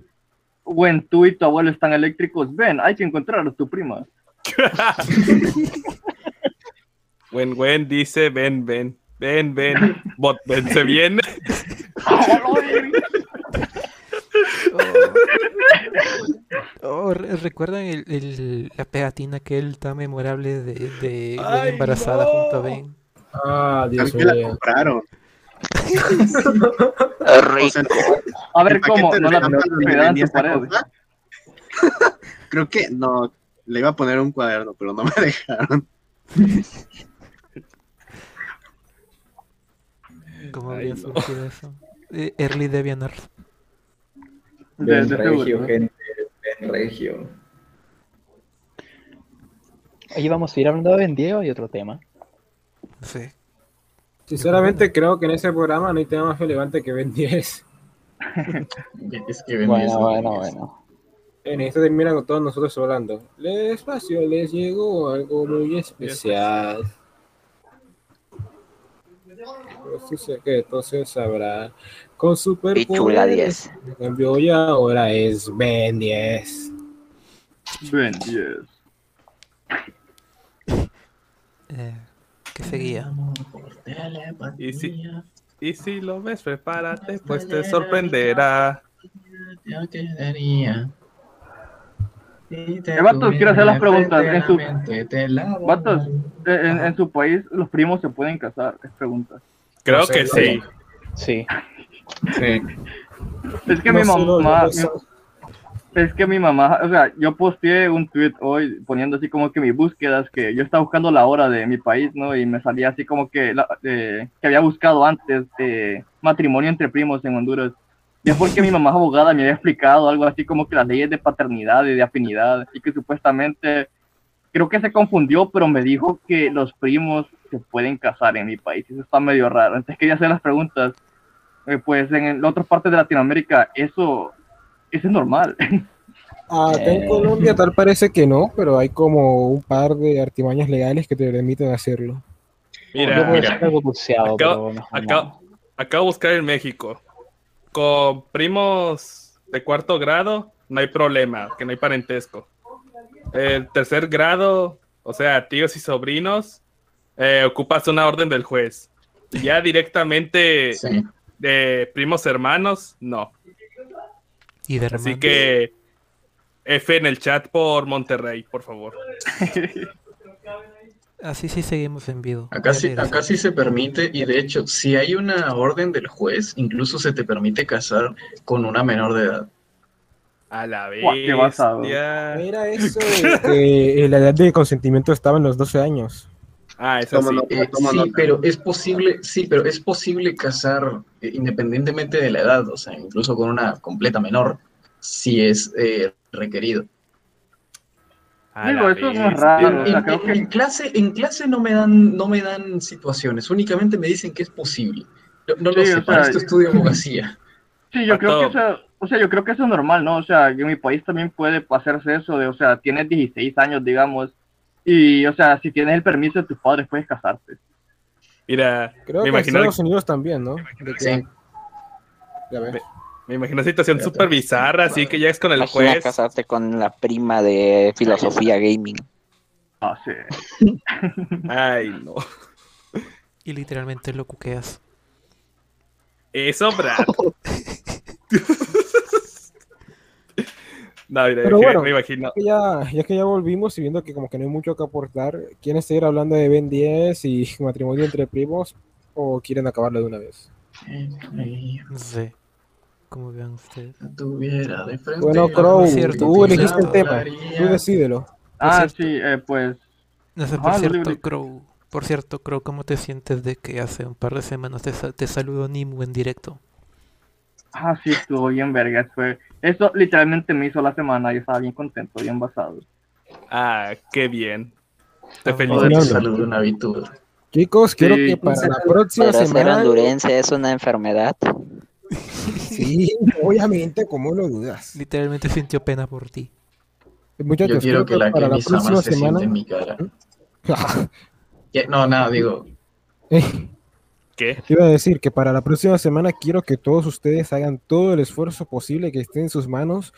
güey, tú y tu abuelo están eléctricos. Ven, hay que encontrar a tu prima. Wen Wen dice, ven, ven, ven, ven, bot, ven, se viene. Oh, re- ¿Recuerdan el, el- la pegatina aquel tan memorable de, de Gwen Ay, embarazada no. junto a Ben? Ah, Dios la mío. compraron. A ver, ¿el ¿cómo? ¿No la pared? cosa? Creo que no, le iba a poner un cuaderno, pero no me dejaron. ¿Cómo habría no. surgido eso? Eh, Early DeviantArt. De- Ben de Regio, seguro. gente. Ben Regio. Oye, vamos a ir hablando de Ben Diego y otro tema. Sí. Sinceramente creo que en ese programa no hay tema más relevante que Ben 10. Es que Ben 10 Bueno, es bueno, Ben 10. bueno. En esto termina con todos nosotros hablando. El espacio les llegó algo muy especial. Pero sí sé que entonces sabrá. Con super Pichula 10. En cambio, y ahora es Ben 10. Ben 10. Eh, ¿Qué seguía? Y si, y si lo ves, prepárate, pues te sorprenderá. Yo quedaría. Eh, vatos, quiero hacer las preguntas. En su, eh, en, en su país los primos se pueden casar. Es pregunta. Creo No sé, que sí. Sí. Sí. Es que No mi mamá, es que mi mamá, o sea, yo posteé un tweet hoy poniendo así como que mis búsquedas, que yo estaba buscando la hora de mi país, ¿no? Y me salía así como que, la- eh, que había buscado antes eh, matrimonio entre primos en Honduras. Y es porque mi mamá es abogada me había explicado algo así como que las leyes de paternidad y de afinidad, y que supuestamente, creo que se confundió, pero me dijo que los primos se pueden casar en mi país. Eso está medio raro. Entonces quería hacer las preguntas. Eh, pues en la otra parte de Latinoamérica, eso, eso es normal. Acá en Eh. Colombia tal parece que no, pero hay como un par de artimañas legales que te permiten hacerlo. Mira, no. acabo de buscar en México. con primos de cuarto grado, no hay problema, que no hay parentesco. El tercer grado, o sea, tíos y sobrinos, eh, ocupas una orden del juez. Ya directamente de primos hermanos, no. Y de Así que F en el chat por Monterrey, por favor. Así sí seguimos en vivo. Acá sí, acá sí se permite, y de hecho, si hay una orden del juez, incluso se te permite casar con una menor de edad. A la vez. Qué. Era eso, que la edad de consentimiento estaba en los 12 años. Ah, eso sí. Eh, sí, pero es posible, sí, pero es posible casar eh, independientemente de la edad, o sea, incluso con una completa menor, si es eh, requerido. Digo, eso es muy raro. En, o sea, en- creo que en clase, en clase no me dan, no me dan situaciones, únicamente me dicen que es posible. No, no lo sé, para sea, esto estudio abogacía. Sí, yo creo que eso, o sea, yo creo que eso es normal, ¿no? O sea, en mi país también puede hacerse eso de, o sea, tienes 16 años, digamos, y, o sea, si tienes el permiso de tus padres, puedes casarte. Mira, Creo me que en Estados Unidos también, ¿no? De que- Sí. Ya ves. me, me imagino una situación súper bizarra, así que ya es con el Imagina juez. casarte con la prima de filosofía gaming. Ah, sí. Ay, no. Y literalmente lo cuqueas. Eso, Brad. no, mira, Pero bueno, me imagino. ya que ya, que ya volvimos y viendo que como que no hay mucho que aportar, ¿quieren seguir hablando de Ben 10 y matrimonio entre primos o quieren acabarlo de una vez? No sé. Como vean ustedes. Tuviera de frente Bueno, Crow, cierto, tú elegiste el tema, hablaría. tú decídelo. Ah, cierto. sí, eh, pues... No sé, Ajá, por cierto, libre. Crow. Por cierto, Crow, ¿cómo te sientes de que hace un par de semanas te, sa- te saludó Nimu en directo? Ah, sí, estuvo bien verga. Fue... Eso literalmente me hizo la semana y estaba bien contento, bien basado. Ah, qué bien. Te Ah, felicito. Salud, una virtud. Chicos, quiero Sí. que para la próxima Pero ser semana... hondurense es una enfermedad. Sí, obviamente, ¿cómo lo dudas? Literalmente sintió pena por ti. Muchachos, Yo quiero que la para la próxima se semana... en mi cara. Que- No, nada, digo, ¿Qué? Quiero decir que para la próxima semana quiero que todos ustedes hagan todo el esfuerzo posible que esté en sus manos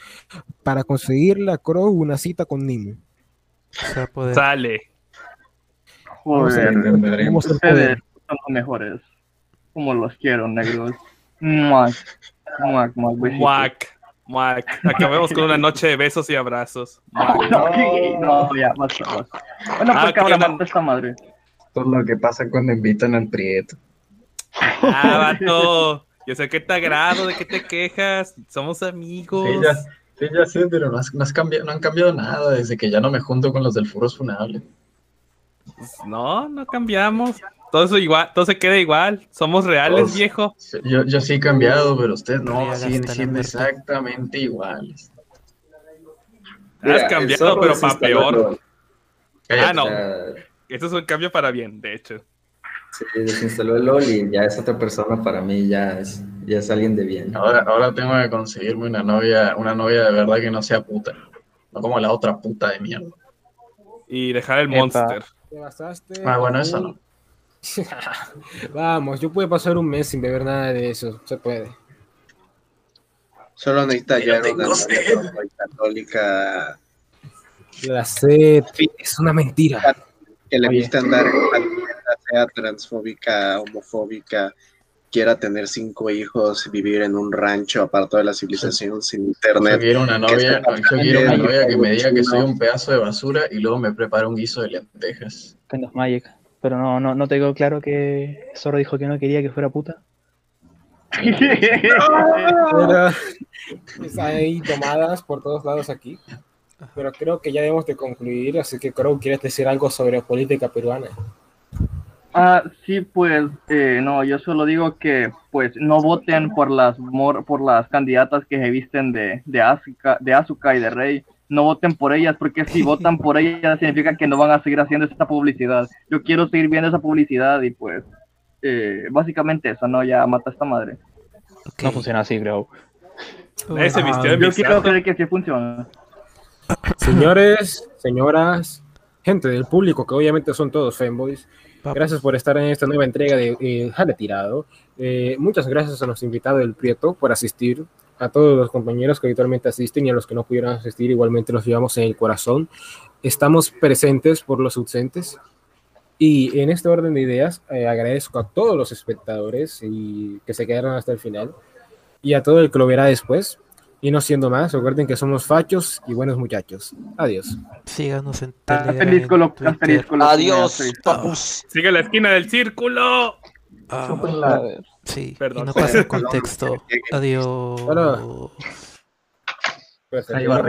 para conseguirle a Crow una cita con a poder. Sale. A Joder, vamos a poder. son los mejores. Como los quiero, negros. Muac, muac, muac. Muac. Muac. Acabemos con una noche de besos y abrazos. Muac. No, no, ya, basta, basta. Bueno, Ah, pues no. mata esta madre. esto es lo que pasa cuando invitan al Prieto. Ah, vato. Yo sé que te agrado, de que te quejas. Somos amigos. Sí, ya, sí, ya sé, pero no, has- no has cambiado, no han cambiado nada desde que ya no me junto con los del Furros Funable. No, no cambiamos. Todo eso igual, todo se queda igual. Somos reales, Todos. viejo. Yo, yo sí he cambiado, pero ustedes no, Real siguen siendo exactamente iguales. Has cambiado, pero para peor. Cállate. Ah, no. O sea, Esto es un cambio para bien, de hecho. Se desinstaló el LOL y ya es otra persona para mí, ya es, ya es alguien de bien. Ahora, ahora tengo que conseguirme una novia, una novia de verdad que no sea puta. No como la otra puta de mierda. Y dejar el Epa. monster. Te basaste Ah, bueno, en eso no. Vamos, yo puedo pasar un mes sin beber nada de eso, se puede. Solo necesita hallar una novia católica La sed es una mentira. que le Oye. guste andar cualquiera, sea transfóbica, homofóbica, quiera tener cinco hijos, vivir en un rancho apartado de la civilización sin Yo internet. quiero una que novia, yo quiero una novia que me diga que soy un pedazo de basura y luego me prepara un guiso de lentejas. Kind of Magic. Pero no, no, no te quedó claro que Zorro dijo que no quería que fuera puta. Pero está ahí tomadas por todos lados aquí. Pero creo que ya debemos de concluir, así que Crow, ¿quieres decir algo sobre política peruana? Ah, sí, pues, eh, no, yo solo digo que, pues, no voten por las mor- por las candidatas que se visten de, de Asuka, de Asuka y de Rey. No voten por ellas, porque si votan por ellas significa que no van a seguir haciendo esta publicidad. Yo quiero seguir viendo esa publicidad y, pues, eh, básicamente eso, ¿no? Ya mata a esta madre. No funciona así, creo. Yo quiero creer que sí funciona. Señores, señoras, gente del público, que obviamente son todos fanboys, Gracias por estar en esta nueva entrega de eh, Jale Tirado. Eh, muchas gracias a los invitados del Prieto por asistir, a todos los compañeros que habitualmente asisten y a los que no pudieron asistir, igualmente los llevamos en el corazón. Estamos presentes por los ausentes. Y en este orden de ideas, eh, agradezco a todos los espectadores y que se quedaron hasta el final y a todo el que lo verá después. Y no siendo más, recuerden que somos fachos y buenos muchachos. Adiós. Síganos en lo- Telegram, Adiós. Sigue la esquina del círculo. Ah, A ver. sí, y Perdón. no pasa contexto. Adiós. Bueno. Pues, Ahí va.